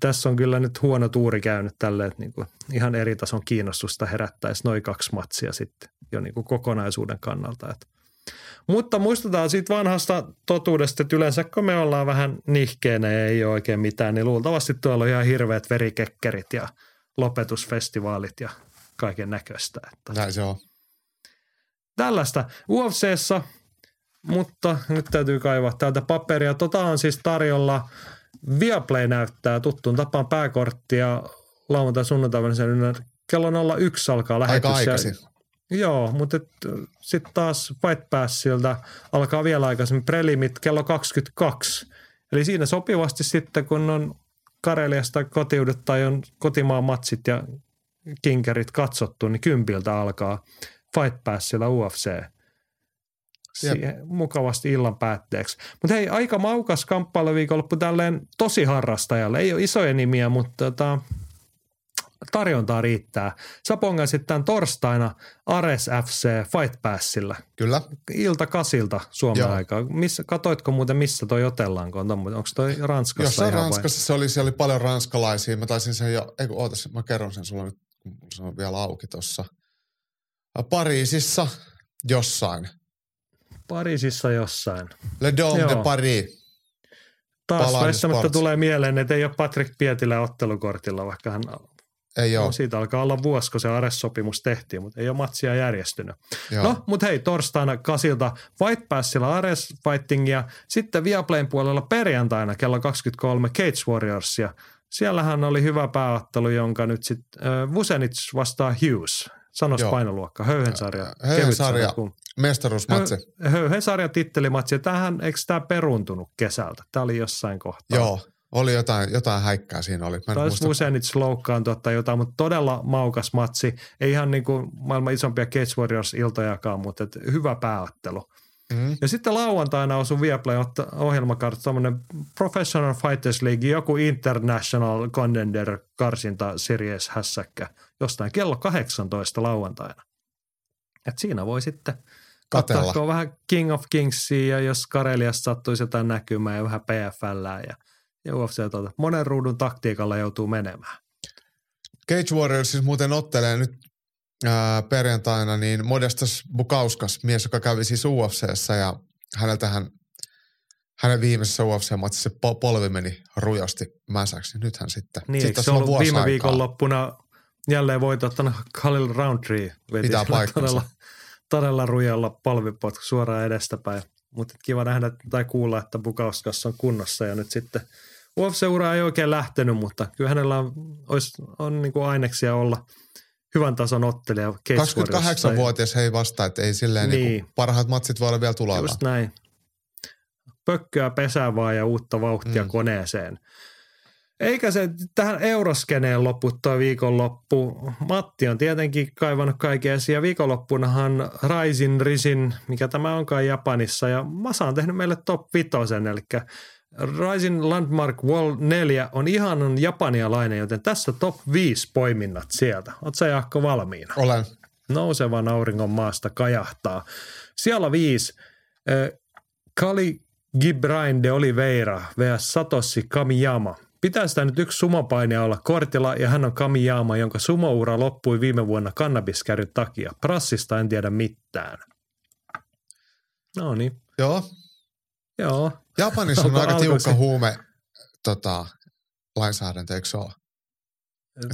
Speaker 2: Tässä on kyllä nyt huono tuuri käynyt tälle, että niin kuin ihan eri tason kiinnostusta herättäisi noin kaksi matsia sitten jo niin kuin kokonaisuuden kannalta. Että. Mutta muistetaan siitä vanhasta totuudesta, että yleensä kun me ollaan vähän nihkeenä ja ei ole oikein mitään, niin luultavasti tuolla on ihan hirveät verikekkerit ja lopetusfestivaalit ja kaiken näköistä.
Speaker 3: Että Näin se on.
Speaker 2: tällaista UFCssä, mutta nyt täytyy kaivaa täältä paperia. Tota on siis tarjolla Viaplay näyttää tuttuun tapaan pääkorttia lauantai sunnuntaina kello 01 alkaa lähetys.
Speaker 3: Aika aikaisin.
Speaker 2: Joo, mutta sitten taas Fight Passilta alkaa vielä aikaisemmin prelimit kello 22. Eli siinä sopivasti sitten, kun on Kareliasta kotiudet tai on kotimaan matsit ja kinkerit katsottu, niin kympiltä alkaa Fight Passilla UFC. Siihen mukavasti illan päätteeksi. Mutta hei, aika maukas kamppailuviikonloppu tälleen tosi harrastajalle. Ei ole isoja nimiä, mutta tota, tarjontaa riittää. Sä pongasit tämän torstaina Ares FC Fight Passilla.
Speaker 3: Kyllä.
Speaker 2: Ilta kasilta Suomen
Speaker 3: Joo.
Speaker 2: aikaa. Missä, katoitko muuten, missä toi otellaan? Onko toi Ranskassa
Speaker 3: Jossain
Speaker 2: ihan
Speaker 3: Ranskassa se oli, siellä oli paljon ranskalaisia. Mä taisin sen jo, ei kun ootas, mä kerron sen sulle nyt, se on vielä auki tuossa. Pariisissa jossain.
Speaker 2: Pariisissa jossain.
Speaker 3: Le Dome
Speaker 2: Joo.
Speaker 3: de Paris.
Speaker 2: Taas väistämättä tulee mieleen, että ei ole Patrick Pietilä ottelukortilla, vaikka hän
Speaker 3: Ei ole.
Speaker 2: No, siitä alkaa olla vuosi, kun se Ares-sopimus tehtiin, mutta ei ole matsia järjestynyt.
Speaker 3: Joo.
Speaker 2: No, mutta hei, torstaina kasilta Fight Passilla Ares Fightingia, sitten Viaplayn puolella perjantaina kello 23 Cage Warriorsia. Siellähän oli hyvä pääottelu, jonka nyt sitten äh, Vusenits vastaa Hughes. Sanos
Speaker 3: Joo.
Speaker 2: painoluokka, Höyhensarja.
Speaker 3: Höyhensarja. Mestaruusmatsi.
Speaker 2: Hö- Höyhensarja tittelimatsi. Tähän, eikö tämä peruuntunut kesältä? Tämä oli jossain kohtaa.
Speaker 3: Joo. Oli jotain, jotain häikkää siinä oli. Mä
Speaker 2: Taisi. Vusenits loukkaantua tai jotain, mutta todella maukas matsi. Ei ihan niin kuin maailman isompia Cage Warriors-iltojakaan, mutta et hyvä pääottelu.
Speaker 3: Mm.
Speaker 2: Ja sitten lauantaina osui Viaplay ohjelmakartta tämmöinen Professional Fighters League, joku International Contender karsinta series hässäkkä jostain kello 18 lauantaina. Et siinä voi sitten
Speaker 3: Katella.
Speaker 2: katsoa on vähän King of Kingsia ja jos Kareliasta sattuisi jotain näkymään ja vähän PFL ja, ja UFC tuota. Monen ruudun taktiikalla joutuu menemään.
Speaker 3: Cage Warriors siis muuten ottelee nyt ää, perjantaina niin Modestas Bukauskas, mies, joka kävi siis UFCssä ja häneltähän hänen viimeisessä UFC-matsissa polvi meni rujosti mäsäksi. Nythän sitten.
Speaker 2: Niin,
Speaker 3: sitten
Speaker 2: se ollut viime
Speaker 3: aikaa.
Speaker 2: viikonloppuna jälleen voitottanut Khalil Roundtree. Veti
Speaker 3: Pitää paikkansa.
Speaker 2: todella, todella rujalla palvipotku suoraan edestäpäin. Mutta kiva nähdä tai kuulla, että Bukauskas on kunnossa ja nyt sitten UFC-ura ei oikein lähtenyt, mutta kyllä hänellä on, olisi, on niin kuin aineksia olla hyvän tason ottelija. Cage Warriors tai-
Speaker 3: 28-vuotias he ei vastaa, että ei silleen niin.
Speaker 2: Niin.
Speaker 3: Parhaat matsit voi olla vielä tulalla.
Speaker 2: Just näin. Pökköä pesää vaan ja uutta vauhtia mm. Koneeseen. Eikä se tähän euroskeneen loppu toi viikonloppu. Matti on tietenkin kaivannut kaiken esiin ja viikonloppunahan Raisin Risin, mikä tämä onkaan Japanissa ja Masa on tehnyt meille top vitosen, eli Rising Landmark Wall 4 on ihanan japanialainen, joten tässä top 5 poiminnat sieltä. Oletko sä Jaakko valmiina?
Speaker 3: Olen.
Speaker 2: nousevan auringon maasta kajahtaa. Siellä viisi. äh, Kali Gibrain de Oliveira vs. Satoshi Kamiyama. Pitää sitä nyt yksi sumopainija olla kortilla ja hän on Kamiyama, jonka sumoura loppui viime vuonna kannabiskäryn takia. Prassista en tiedä mitään. No niin,
Speaker 3: Joo.
Speaker 2: Joo.
Speaker 3: Japanissa on aika tiukka huume tota, lainsäädäntö, eikö se ole?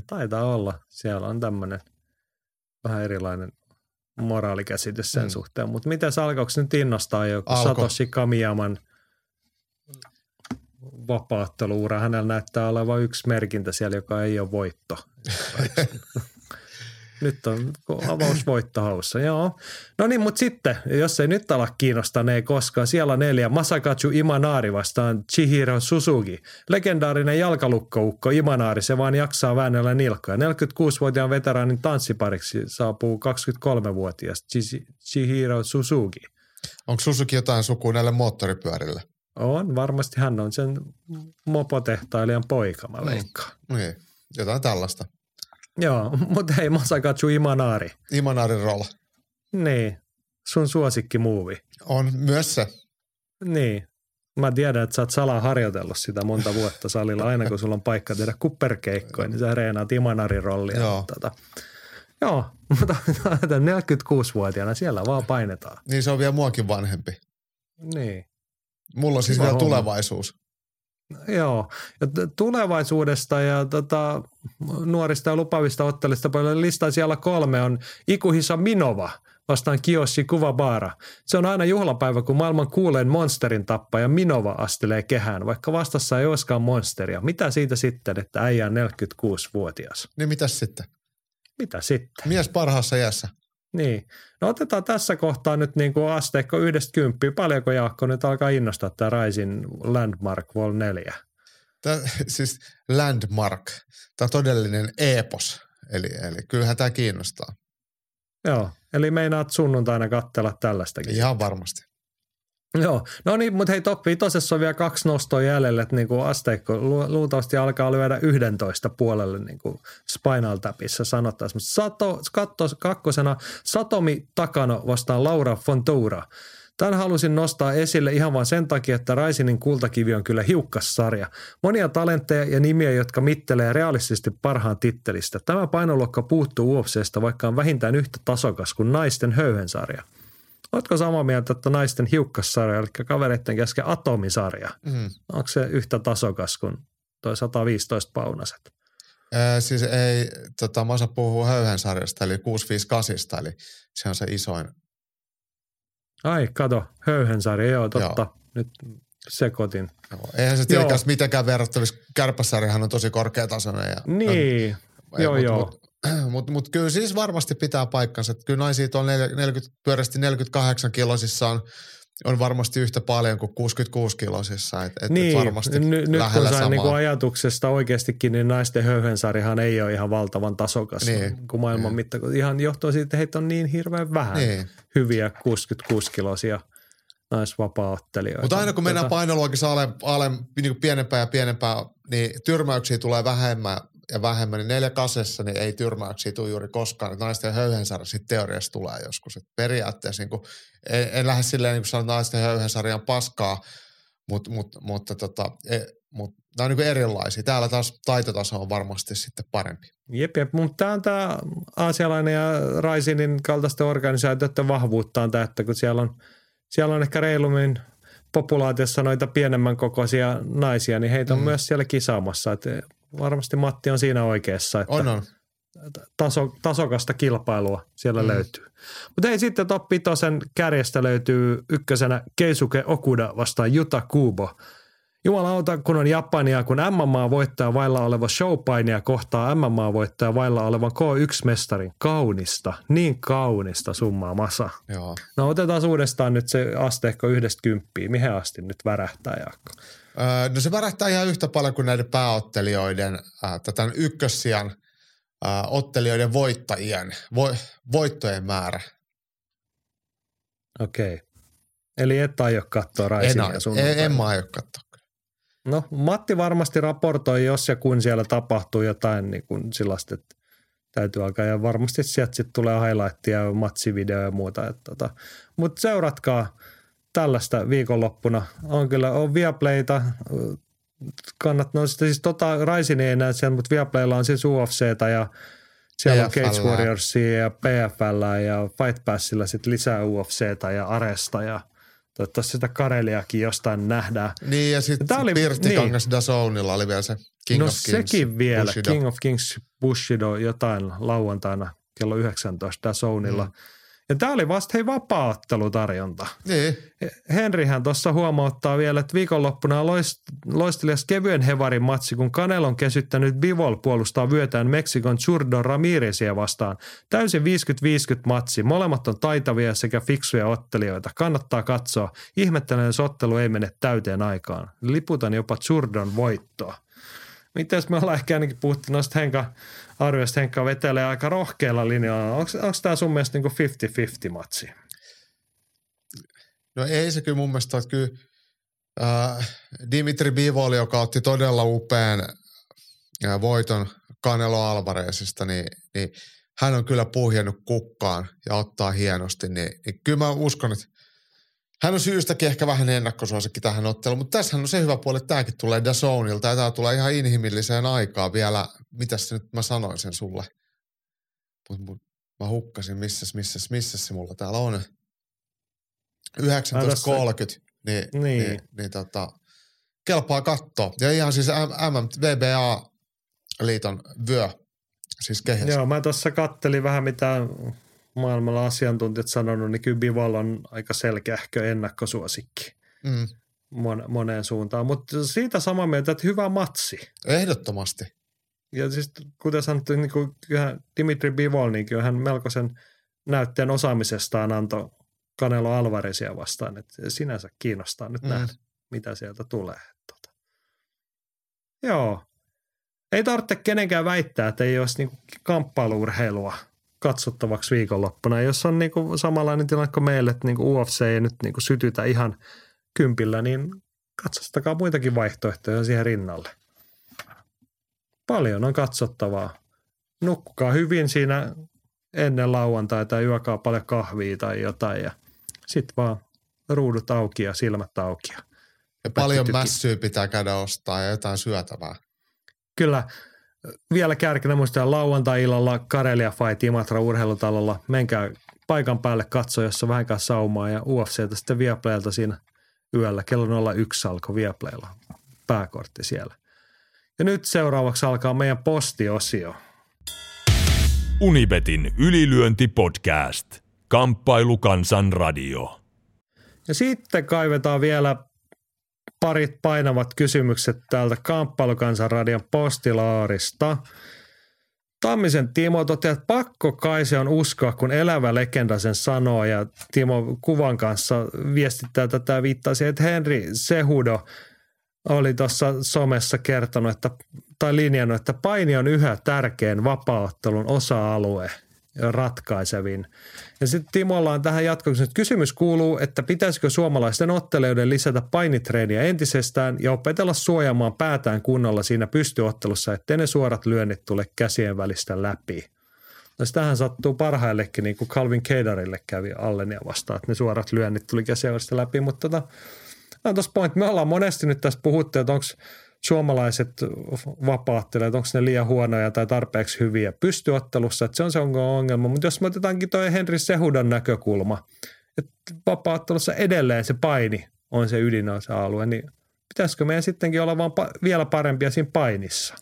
Speaker 2: Taitaa olla. Siellä on tämmöinen vähän erilainen moraalikäsitys sen
Speaker 3: Mm.
Speaker 2: mm. suhteen. Mutta miten alkoiko nyt innostaa joku
Speaker 3: Alko.
Speaker 2: Satoshi Kamiyaman vapaatteluura? Hänellä näyttää olevan yksi merkintä siellä, joka ei ole voitto. nyt on avausvoitto haussa, joo. No niin, mutta sitten, jos ei nyt ala kiinnostaa, ne ei koskaan. Siellä neljä. Masakatsu Imanari vastaan Chihiro Suzuki. Legendaarinen jalkalukkoukko Imanari, se vaan jaksaa väännellä nilkkoja. 46-vuotiaan veteraanin tanssipariksi saapuu 23-vuotias Chihi- Chihiro Suzuki.
Speaker 3: Onko Susuki jotain sukua näille moottoripyörille?
Speaker 2: On, varmasti hän on sen mopotehtailijan poika, mä
Speaker 3: Mm.
Speaker 2: veikkaan.
Speaker 3: Niin, jotain tällaista.
Speaker 2: Joo, mutta hei, Masakatsu Imanari.
Speaker 3: Imanarin roll.
Speaker 2: Niin, sun suosikkimuovi.
Speaker 3: On myös se.
Speaker 2: Niin. Mä tiedän, että sä oot salaa harjoitellut sitä monta vuotta salilla. Aina kun sulla on paikka tehdä kupperkeikkoja, niin sä reenaat Imanarin rollia.
Speaker 3: Joo.
Speaker 2: Tota, joo, mutta 46-vuotiaana siellä vaan painetaan.
Speaker 3: Niin se on vielä muakin vanhempi.
Speaker 2: Niin.
Speaker 3: Mulla on siis
Speaker 2: Kiva
Speaker 3: vielä
Speaker 2: homma.
Speaker 3: tulevaisuus.
Speaker 2: Joo, ja tulevaisuudesta ja tota, nuorista ja lupavista ottelista paljon listaa siellä kolme on Ikuhisa Minova vastaan Kiyoshi Kuvabara. Se on aina juhlapäivä, kun maailman kuuleen monsterin tappaja Minova astelee kehään, vaikka vastassa ei olisikaan monsteria. Mitä siitä sitten, että äijä on 46-vuotias?
Speaker 3: Niin mitäs sitten?
Speaker 2: Mitä sitten?
Speaker 3: Mies parhaassa iässä.
Speaker 2: Niin. No otetaan tässä kohtaa nyt niin kuin asteikko yhdestä kymppiä. Paljonko Jaakko nyt alkaa innostaa tämä Raisin Landmark Vol 4?
Speaker 3: Tämä, siis landmark. Tämä on todellinen epos. Eli, eli kyllähän tämä kiinnostaa.
Speaker 2: Joo, eli meinaat sunnuntaina katsella tällaistakin.
Speaker 3: Ihan varmasti.
Speaker 2: Joo, no niin, mutta hei top vitosessa on vielä kaksi nostoa jäljellä, että niinku asteikko lu- luultavasti alkaa lyödä 11 puolelle niinku Spinal Tapissa sanottaisiin. Sato, katto, kakkosena Satomi Takano vastaan Laura Fontoura. Tämän halusin nostaa esille ihan vain sen takia, että Raisinin kultakivi on kyllä hiukkas sarja. Monia talentteja ja nimiä, jotka mittelee realistisesti parhaan tittelistä. Tämä painoluokka puuttuu UFCstä, vaikka on vähintään yhtä tasokas kuin naisten höyhensarja. Oletko samaa mieltä, että naisten hiukkassarja, eli kavereiden kesken atomisarja,
Speaker 3: Mm.
Speaker 2: onko se yhtä tasokas kuin toi 115 paunaset?
Speaker 3: Ee, siis ei, tota, Masa puhuu höyhensarjasta, eli 658, eli se on se isoin.
Speaker 2: Ai, kato, höyhensarja, joo, totta. Nyt sekoitin.
Speaker 3: Joo. Eihän se
Speaker 2: Joo.
Speaker 3: tietenkään mitään verrattavissa. Kärpäsarjahan on tosi korkeatasoinen. Ja,
Speaker 2: Niin,
Speaker 3: Ei,
Speaker 2: joo,
Speaker 3: mut,
Speaker 2: joo.
Speaker 3: Mutta mut, kyllä siis varmasti pitää paikkansa. Että kyllä naisia tuolla 40, pyörästi 48 kilosissa on, on varmasti yhtä paljon kuin 66 kilosissa. Et, et
Speaker 2: niin,
Speaker 3: varmasti
Speaker 2: n- nyt kun sain niinku ajatuksesta oikeastikin, niin naisten höyhensarjahan ei ole ihan valtavan tasokas
Speaker 3: Niin,
Speaker 2: kuin maailman
Speaker 3: niin.
Speaker 2: mitta. Ihan johtuen siitä, että heitä on niin hirveän vähän
Speaker 3: Niin.
Speaker 2: hyviä 66-kilosia naisvapaa-ottelijoita.
Speaker 3: Mutta aina kun mennään
Speaker 2: Tota,
Speaker 3: painoluokissa ale, ale, niin pienempää ja pienempää, niin tyrmäyksiä tulee vähemmän ja vähemmän. Niin neljä kasessa niin ei tyrmäyksiä tule juuri koskaan. Et naisten höyhensarja sitten teoriassa tulee joskus. Et periaatteessa niin kuin, en, en lähde silleen niin kuin sanon naisten höyhensarjan paskaa, mut, mut, mutta tota, e, mut, nämä on niin kuin erilaisia. Täällä taas taitotaso on varmasti sitten parempi.
Speaker 2: Jep, jep. mutta tämä on tämä aasialainen ja Raisinin kaltaisten organisaatioiden vahvuutta on tämä, että kun siellä on, siellä on ehkä reilummin populaatiossa noita pienemmän kokoisia naisia, niin heitä on
Speaker 3: Mm.
Speaker 2: myös siellä kisaamassa. Et varmasti Matti on siinä oikeassa, että
Speaker 3: On, on.
Speaker 2: taso, tasokasta kilpailua siellä
Speaker 3: Mm.
Speaker 2: löytyy. Mutta ei sitten top pitosen kärjestä löytyy ykkösenä Keisuke Okuda vastaan Juta Kubo. Jumalauta, kun on Japania, kun MMA-voittaja vailla oleva showpainia kohtaa MMA-voittaja vailla olevan K1-mestarin. Kaunista, niin kaunista summaa masa.
Speaker 3: Joo.
Speaker 2: No otetaan uudestaan nyt se asteekko yhdestä kymppiä. Mihin asti nyt värähtää, Jaakko?
Speaker 3: Öö, no se värähtää ihan yhtä paljon kuin näiden pääottelijoiden, äh, tämän ykkössijan äh, ottelijoiden voittajien, vo, voittojen määrä.
Speaker 2: Okei. Eli et aio katsoa
Speaker 3: En,
Speaker 2: Raisinia
Speaker 3: en,
Speaker 2: sunnuntaina.
Speaker 3: en mä aio katsoa.
Speaker 2: No Matti varmasti raportoi, jos ja kun siellä tapahtuu jotain niin kuin sellaista, että täytyy alkaa. Ja varmasti sieltä sitten tulee highlightia ja matsivideo ja muuta. Tota. Mutta seuratkaa tällaista viikonloppuna. On kyllä, on Viaplayta, kannat, no siis tota Raisin ei enää siellä, mutta Viaplaylla on siis UFCtä ja siellä on
Speaker 3: PFL.
Speaker 2: Cage Warriorsia ja PFL ja Fight Passilla sitten lisää UFCtä ja Aresta ja toivottavasti sitä Kareliakin jostain nähdään.
Speaker 3: Niin ja sitten
Speaker 2: Tää oli-
Speaker 3: Pirtti
Speaker 2: niin.
Speaker 3: Kangas Dazounilla oli vielä se King
Speaker 2: no
Speaker 3: of Kings.
Speaker 2: sekin vielä,
Speaker 3: Bushido.
Speaker 2: King of Kings Bushido jotain lauantaina kello 19 Dazonilla. Mm. Ja tämä oli vasta hei vapaaottelutarjonta.
Speaker 3: Niin,
Speaker 2: Henrihän tuossa huomauttaa vielä, että viikonloppuna on loist, loistelias kevyen hevarin matsi, kun Canelon kesyttänyt Bivol puolustaa vyötään Meksikon Zurdo Ramirezia vastaan. Täysin 50-50 matsi. Molemmat on taitavia sekä fiksuja ottelijoita. Kannattaa katsoa. Ihmettelen, jos ottelu ei mene täyteen aikaan. Liputan jopa Zurdon voittoa. Mites me ollaan ehkä ainakin puhuttu noista Henka arvioista. Henka vetelee aika rohkealla linjalla. Onko tämä sun mielestä niinku 50-50 matsi?
Speaker 3: no ei se kyllä mun mielestä ole kyllä äh, Dimitri Bivol, joka otti todella upean äh, voiton Canelo Alvarezista, niin, niin hän on kyllä puhjennut kukkaan ja ottaa hienosti, niin, niin kyllä mä uskon, että hän on syystäkin ehkä vähän ennakkosuosikki tähän otteluun, mutta tässä on se hyvä puoli, että tämäkin tulee Dazonilta ja tämä tulee ihan inhimilliseen aikaan vielä. Mitäs se nyt mä sanoin sen sulle? Mut, mut, mä hukkasin, missäs, missäs, missäs se mulla täällä on. 19.30, niin, niin.
Speaker 2: Niin.
Speaker 3: niin, niin tota, kelpaa katsoa. Ja ihan siis MMVBA-liiton vyö, siis kehys.
Speaker 2: Joo, mä tuossa kattelin vähän mitä maailmalla asiantuntijat sanonut, niin kyllä Bivol on aika selkeähkö ennakkosuosikki
Speaker 3: Mm.
Speaker 2: mon, moneen suuntaan. Mutta siitä samaa mieltä, että hyvä matsi.
Speaker 3: Ehdottomasti.
Speaker 2: Ja siis kuten sanottu, niin kuin, kyllähän Dimitri Bivol, niin kyllä hän melkoisen näytteen osaamisestaan antoi Canelo Alvarezia vastaan. Että sinänsä kiinnostaa nyt
Speaker 3: Mm.
Speaker 2: nähdä, mitä sieltä tulee. Tota. Joo. Ei tarvitse kenenkään väittää, että ei olisi niinku kamppailuurheilua katsottavaksi viikonloppuna. Jos on niinku samanlainen tilanne kuin meille, että niinku UFC ei nyt niinku sytytä ihan kympillä, niin katsostakaa muitakin vaihtoehtoja siihen rinnalle. Paljon on katsottavaa. Nukkukaa hyvin siinä ennen lauantaita tai juokaa paljon kahvia tai jotain ja sitten vaan ruudut auki ja silmät auki.
Speaker 3: Ja paljon mässyä pitää käydä ostaa ja jotain syötävää.
Speaker 2: Kyllä vielä kärkinä muistaa lauantai-illalla Karelia Fight Imatra urheilutalolla. Menkää paikan päälle katsoa, jos on vähänkään saumaa ja UFCtä sitten Viaplaylta siinä yöllä. Kello 01 alkoi Viaplaylla pääkortti siellä. Ja nyt seuraavaksi alkaa meidän postiosio.
Speaker 4: Unibetin ylilyöntipodcast. Kamppailukansan radio.
Speaker 2: Ja sitten kaivetaan vielä parit painavat kysymykset täältä Kamppailukansan radion postilaarista. Tammisen Timo toteaa, että pakko kai se on uskoa, kun elävä legenda sen sanoo. Ja Timo kuvan kanssa viestittää tätä viittaa siihen, että Henri Sehudo oli tuossa somessa kertonut, että, tai linjannut, että paini on yhä tärkein vapaaottelun osa-alue ratkaisevin. Ja sitten Timolla on tähän jatkoksi, että kysymys kuuluu, että pitäisikö suomalaisten ottelijoiden lisätä painitreeniä entisestään ja opetella suojaamaan päätään kunnolla siinä pystyottelussa, ettei ne suorat lyönnit tule käsien välistä läpi. No tähän sattuu parhaillekin, niin kuin Calvin Keidarille kävi Allenia vastaan, että ne suorat lyönnit tuli käsien välistä läpi, mutta tota, tuossa point. Me ollaan monesti nyt tässä puhuttu, että onko suomalaiset vapaattelijat, onko ne liian huonoja tai tarpeeksi hyviä pystyottelussa, että se on se ongelma. Mutta jos me otetaankin tuo Henri Sehudan näkökulma, että vapaattelussa edelleen se paini on se ydinosa-alue, niin pitäisikö meidän sittenkin olla vaan pa- vielä parempia siinä painissa?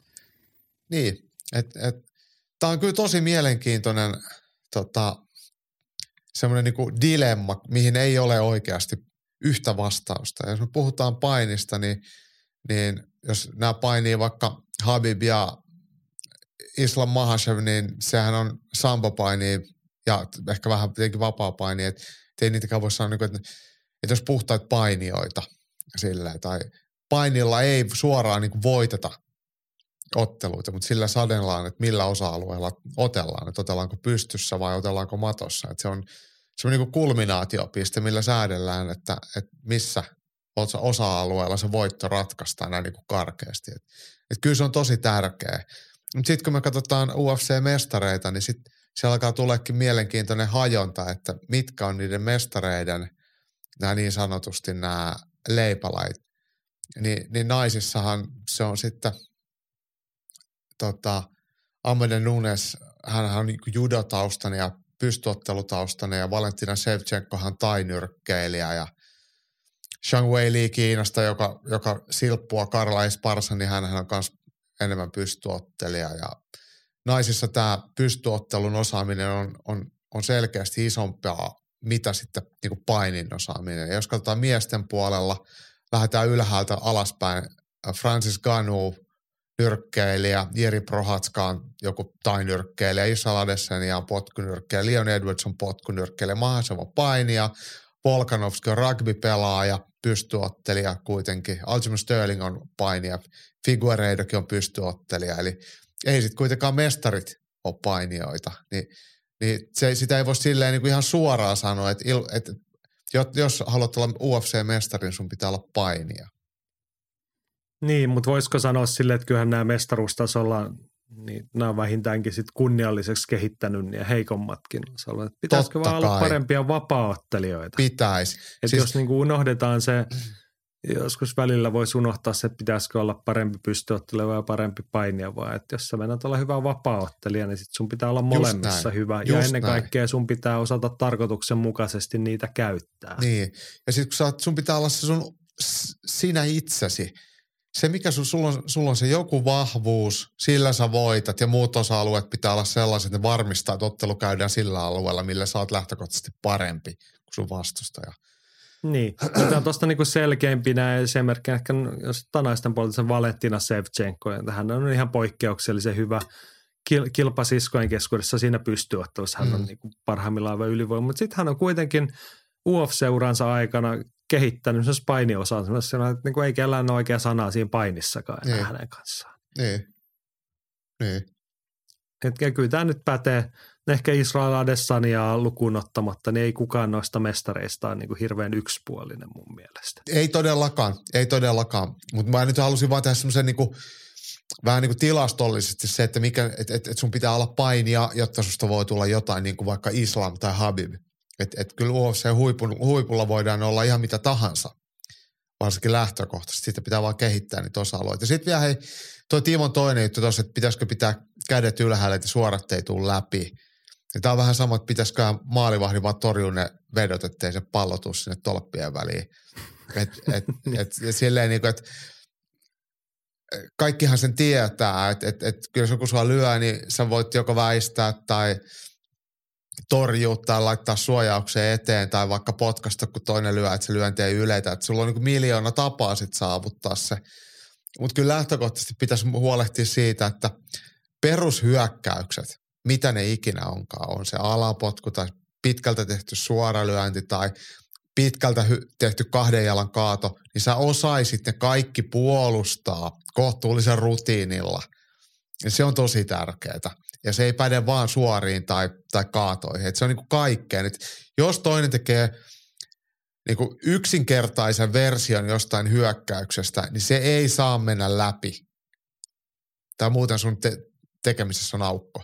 Speaker 3: Niin, että et, tämä on kyllä tosi mielenkiintoinen tota, semmoinen niinku dilemma, mihin ei ole oikeasti yhtä vastausta. Jos me puhutaan painista, niin, niin jos nämä painii vaikka Habib ja Islam Mahashev, niin sehän on sambo-paini ja ehkä vähän tietenkin vapaa-paini, että ei niitäkään voi sanoa, että, että jos puhtaat painijoita silleen, tai painilla ei suoraan niin voiteta otteluita, mutta sillä sadellaan, että millä osa-alueella otellaan, että otellaanko pystyssä vai otellaanko matossa. Että se on semmoinen niin kulminaatiopiste, millä säädellään, että, että missä osa- osa-alueella se voitto ratkaistaan näin niin kuin karkeasti. Et, et kyllä se on tosi tärkeä. Mutta sitten kun me katsotaan UFC-mestareita, niin sitten siellä alkaa tuleekin mielenkiintoinen hajonta, että mitkä on niiden mestareiden nämä niin sanotusti nämä leipalait. Ni, niin naisissahan se on sitten tota, Amede Nunes, hän on niin judotaustainen ja pystyottelutaustainen ja Valentina Shevchenkohan tainyrkkeilijä ja Shang Wei Li Kiinasta, joka, joka silppua Karla Esparsa, niin hän on myös enemmän pystyottelija ja naisissa tämä pystyottelun osaaminen on, on, on selkeästi isompaa, mitä sitten niin kuin painin osaaminen. Ja jos katsotaan miesten puolella, lähdetään ylhäältä alaspäin. Francis Ganu, nyrkkeilijä, Jeri Prohatska on joku tainyrkkeilijä, Issa Ladessenia on potkunyrkkeilijä, Leon Edwards on potkunyrkkeilijä, Mahasev on painija, Volkanovski on rugby-pelaaja, pystyottelija kuitenkin, Aljamain Sterling on painija, Figueiredokin on pystyottelija, eli ei sitten kuitenkaan mestarit ole painijoita, niin, niin se, sitä ei voi silleen niin kuin ihan suoraan sanoa, että, il, että jos haluat olla UFC-mestari, sun pitää olla painija.
Speaker 2: Niin, mutta voisiko sanoa sille, että kyllähän nämä mestaruustasolla, niin nämä on vähintäänkin sit kunnialliseksi kehittänyt ja heikommatkin. Sanoin, että pitäisikö
Speaker 3: Totta
Speaker 2: vaan olla parempia vapaa-ottelijoita?
Speaker 3: Pitäisi.
Speaker 2: Siis, jos niinku unohdetaan se, joskus välillä voisi unohtaa se, että pitäisikö olla parempi pystyottelija ja parempi painija, vaan että jos sä menet olla hyvä vapaa-ottelija, niin sit sun pitää olla molemmissa
Speaker 3: näin.
Speaker 2: hyvä.
Speaker 3: Just
Speaker 2: ja ennen
Speaker 3: näin.
Speaker 2: kaikkea sun pitää osata tarkoituksenmukaisesti niitä käyttää.
Speaker 3: Niin. Ja sitten kun sä, sun pitää olla se sun sinä itsesi. Se mikä sun, sulla, on, sulla on se joku vahvuus, sillä sä voitat ja muut osa-alueet pitää olla sellaiset, että ne varmistaa, että ottelu käydään sillä alueella, millä sä oot lähtökohtaisesti parempi kuin sun vastustaja.
Speaker 2: Niin, tämä on tuosta niinku selkeimpinä esimerkkinä ehkä jos tanaisten puolelta se Valentina Sevchenko, hän on ihan poikkeuksellisen hyvä kil, kilpasiskojen keskuudessa siinä pystyottelussa, hän on mm. niinku parhaimmillaan aivan ylivoima, mutta sitten hän on kuitenkin UF-seuransa aikana kehittänyt myös painiosaa, että niin kuin ei kellään ole oikea sanaa siinä painissakaan enää niin. hänen kanssaan.
Speaker 3: Niin. Niin.
Speaker 2: Et kyllä tämä nyt pätee, ehkä Israel Adesania lukuun ottamatta, niin ei kukaan noista mestareista ole niin kuin hirveän yksipuolinen mun mielestä.
Speaker 3: Ei todellakaan, ei todellakaan. Mutta mä nyt halusin vaan tehdä semmoisen niin kuin, vähän niin kuin tilastollisesti se, että mikä, et, et, et sun pitää olla painia, jotta susta voi tulla jotain niin kuin vaikka Islam tai Habib. Että et kyllä UFC huipun, huipulla voidaan olla ihan mitä tahansa, varsinkin lähtökohtaisesti. Sitten pitää vaan kehittää niitä osa-alueita. Sitten vielä hei, tuo Timon toinen juttu tuossa, että pitäisikö pitää kädet ylhäällä, että suorat ei tule läpi. Ja tämä on vähän sama, että pitäisikö maalivahdin vaan torjua ne vedot, ettei se pallo tuu sinne tolppien väliin. Et, et, et, et silleen niin kuin, että kaikkihan sen tietää, että et, et, kyllä jos joku sua lyö, niin sä voit joko väistää tai – torjua tai laittaa suojaukseen eteen tai vaikka potkasta, kun toinen lyö, että se lyönti ei yletä. Että sulla on niin miljoona tapaa sitten saavuttaa se. Mutta kyllä lähtökohtaisesti pitäisi huolehtia siitä, että perushyökkäykset, mitä ne ikinä onkaan, on se alapotku tai pitkältä tehty suoralyönti tai pitkältä hy- tehty kahden jalan kaato, niin sä osaisit ne kaikki puolustaa kohtuullisen rutiinilla. Ja se on tosi tärkeää. Ja se ei päde vaan suoriin tai, tai kaatoihin. Et se on niin kuin kaikkeen. Et jos toinen tekee niin kuin yksinkertaisen version jostain hyökkäyksestä, niin se ei saa mennä läpi. Tai muuten sun te- tekemisessä on aukko.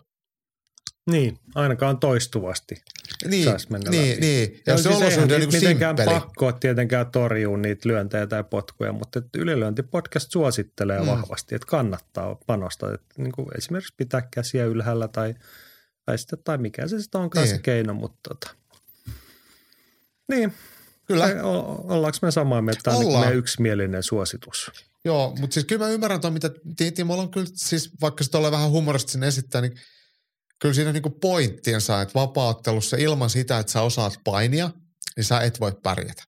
Speaker 2: Niin, ainakaan toistuvasti
Speaker 3: niin,
Speaker 2: saisi mennä
Speaker 3: niin,
Speaker 2: läpi.
Speaker 3: Niin,
Speaker 2: ja,
Speaker 3: ja se
Speaker 2: siis
Speaker 3: olosuhde on niin
Speaker 2: mitenkään
Speaker 3: simppeli.
Speaker 2: pakko tietenkään torjua niitä lyöntejä tai potkuja, mutta ylilyöntipodcast suosittelee mm. vahvasti, että kannattaa panostaa. Että niin kuin esimerkiksi pitää käsiä ylhäällä tai, tai, sitten, tai mikä se sitten onkaan niin. se keino, mutta tota. niin.
Speaker 3: Kyllä.
Speaker 2: Se, ollaanko me samaa mieltä? Tämä on niin yksimielinen suositus.
Speaker 3: Joo, mutta siis kyllä mä ymmärrän tuon, mitä Timolla on kyllä, siis vaikka se tuolla vähän humoristisen esittää, niin kyllä siinä niin pointtiensa, että vapauttelussa ilman sitä, että sä osaat painia, niin sä et voi pärjätä.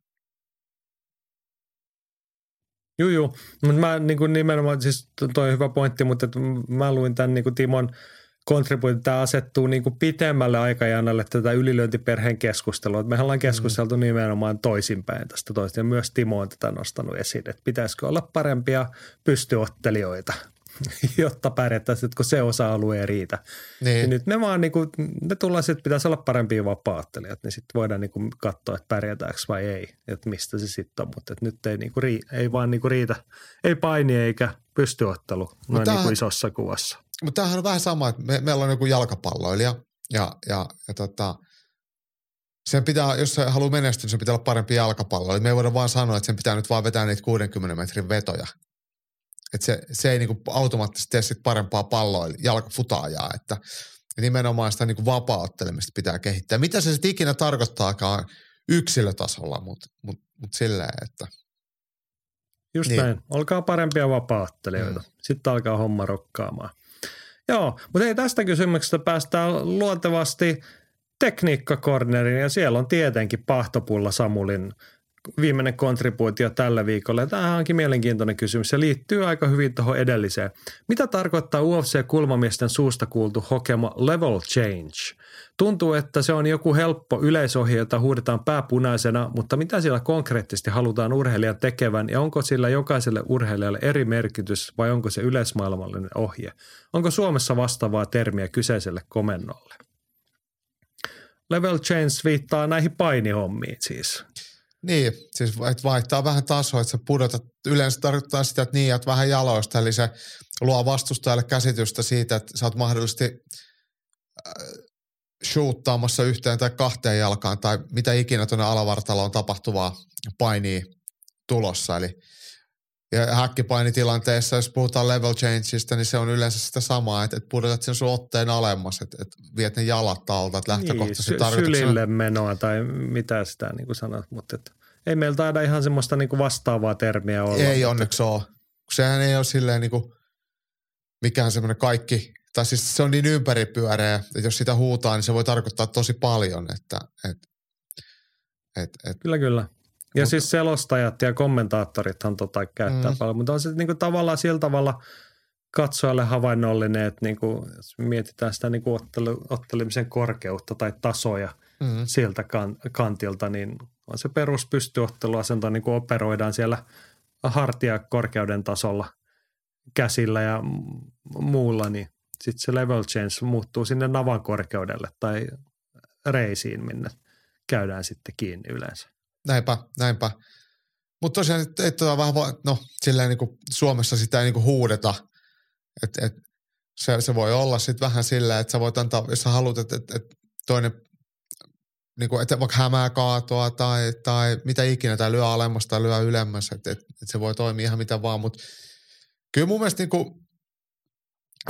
Speaker 2: Joo, joo. Mutta mä niin kuin nimenomaan, siis toi hyvä pointti, mutta että mä luin tämän niin kuin Timon kontribuutin, tämä asettuu niin kuin pitemmälle aikajanalle tätä ylilyöntiperheen keskustelua. Me ollaan keskusteltu mm. nimenomaan toisinpäin tästä toista ja myös Timo on tätä nostanut esiin, että pitäisikö olla parempia pystyottelijoita jotta pärjättäisiin, kun se osa-alue ei riitä. Niin. Ja nyt me vaan niin kuin, ne tullaan sitten, pitäisi olla parempia vapaattelijat, niin sitten voidaan niin kuin katsoa, että pärjätäänkö vai ei, että mistä se sitten on. Mutta nyt ei, niin kuin ei vaan niin kuin riitä, ei paini eikä pystyottelu noin niin kuin isossa kuvassa.
Speaker 3: Mutta tämähän on vähän sama, että me, meillä on joku jalkapalloilija ja, ja, ja tota, sen pitää, jos se haluaa menestyä, niin se pitää olla parempi jalkapallo. Me ei voida vaan sanoa, että sen pitää nyt vaan vetää niitä 60 metrin vetoja että se, se ei niinku automaattisesti tee sit parempaa palloa, jalkafutaajaa, että nimenomaan sitä niinku vapauttelemista pitää kehittää. Mitä se sitten ikinä tarkoittaakaan yksilötasolla, mutta mut, mut silleen, että
Speaker 2: Just niin. näin. Olkaa parempia vapaattelijoita. Mm. Sitten alkaa homma rokkaamaan. Joo, mutta ei tästä kysymyksestä päästään luontevasti tekniikkakorneriin ja siellä on tietenkin Pahtopulla Samulin viimeinen kontribuutio tällä viikolla. Tämä onkin mielenkiintoinen kysymys. Se liittyy aika hyvin tuohon edelliseen. Mitä tarkoittaa UFC-kulmamiesten suusta kuultu hokema level change? Tuntuu, että se on joku helppo yleisohje, jota huudetaan pääpunaisena, mutta mitä siellä konkreettisesti halutaan urheilijan tekevän ja onko sillä jokaiselle urheilijalle eri merkitys vai onko se yleismaailmallinen ohje? Onko Suomessa vastaavaa termiä kyseiselle komennolle? Level change viittaa näihin painihommiin siis.
Speaker 3: Niin, siis että vaihtaa vähän tasoa, että sä pudotat. Yleensä tarkoittaa sitä, että niin, että vähän jaloista, eli se luo vastustajalle käsitystä siitä, että sä oot mahdollisesti äh, shoottaamassa yhteen tai kahteen jalkaan tai mitä ikinä tuonne alavartaloon tapahtuvaa painia tulossa. Eli ja häkkipainitilanteessa, jos puhutaan level changeista, niin se on yleensä sitä samaa, että, että pudotat sen sun otteen alemmas, että, että viet ne jalat alta, että lähtökohtaisesti niin, sy-
Speaker 2: sylille menoa tai mitä sitä niin kuin sanot, mutta että ei meillä taida ihan semmoista niin kuin vastaavaa termiä olla.
Speaker 3: Ei onneksi ole. sehän ei ole silleen niin kuin mikään semmoinen kaikki, tai siis se on niin ympäripyöreä, että jos sitä huutaa, niin se voi tarkoittaa tosi paljon, että et, et, et,
Speaker 2: Kyllä, kyllä. Ja Mut, siis selostajat ja kommentaattorithan tota käyttää mm. paljon, mutta on se niin kuin tavallaan sillä tavalla katsojalle havainnollinen, että niin kuin, jos mietitään sitä niin kuin ottelu, ottelemisen korkeutta tai tasoja mm. siltä kan, kantilta, niin on se perus pystyotteluasento, niin kuin operoidaan siellä hartiakorkeuden tasolla käsillä ja muulla, niin sitten se level change muuttuu sinne navan korkeudelle tai reisiin, minne käydään sitten kiinni yleensä.
Speaker 3: Näinpä, näinpä. Mutta tosiaan, että et, tota vähän, no silleen niin kuin Suomessa sitä ei niin kuin huudeta, että et, se, se, voi olla sitten vähän silleen, että sä voit antaa, jos sä haluat, että et, et toinen niin kuin, että vaikka hämää kaatoa tai, tai mitä ikinä, tai lyö alemmas tai lyö ylemmäs, että, että, että se voi toimia ihan mitä vaan, mutta kyllä mun mielestä niin kuin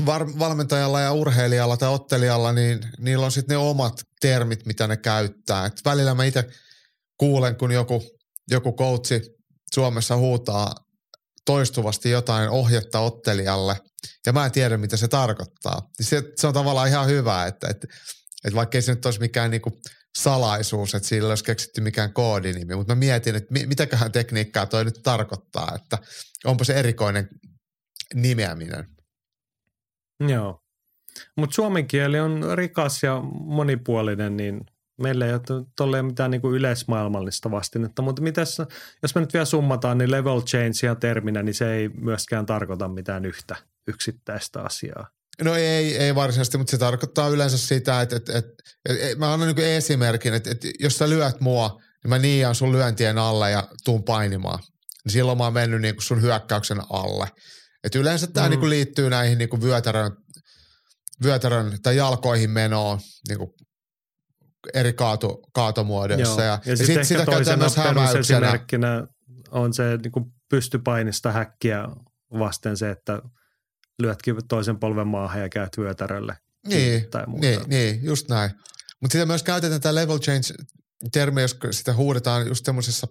Speaker 3: var, valmentajalla ja urheilijalla tai ottelijalla, niin niillä on sitten ne omat termit, mitä ne käyttää. Et välillä mä itse kuulen, kun joku, joku coachi Suomessa huutaa toistuvasti jotain ohjetta ottelijalle, ja mä en tiedä, mitä se tarkoittaa. Se, se on tavallaan ihan hyvä, että, että, että vaikka ei se nyt olisi mikään niinku salaisuus, että sillä olisi keksitty mikään koodinimi, mutta mä mietin, että mitäköhän tekniikkaa toi nyt tarkoittaa, että onpa se erikoinen nimeäminen.
Speaker 2: Joo. Mutta suomen kieli on rikas ja monipuolinen, niin meillä ei ole tolleen mitään niin kuin yleismaailmallista vastinetta, mutta mitäs, jos me nyt vielä summataan, niin level change ja terminä, niin se ei myöskään tarkoita mitään yhtä yksittäistä asiaa.
Speaker 3: No ei, ei varsinaisesti, mutta se tarkoittaa yleensä sitä, että, että, että, että mä annan niin esimerkin, että, että jos sä lyöt mua, niin mä niian sun lyöntien alle ja tuun painimaan. Niin silloin mä oon mennyt niin kuin sun hyökkäyksen alle. Et yleensä tämä mm. niin liittyy näihin niin kuin vyötärön, vyötärön tai jalkoihin menoon niin kuin eri kaatu, kaatomuodoissa.
Speaker 2: Joo. Ja, ja, ja sitten sit sitä käytetään myös on se niin kuin pystypainista häkkiä vasten se, että lyötkin toisen polven maahan ja käyt vyötärölle.
Speaker 3: Niin, tai muuta. niin, niin just näin. Mutta sitä myös käytetään tämä level change termi, jos sitä huudetaan just semmoisessa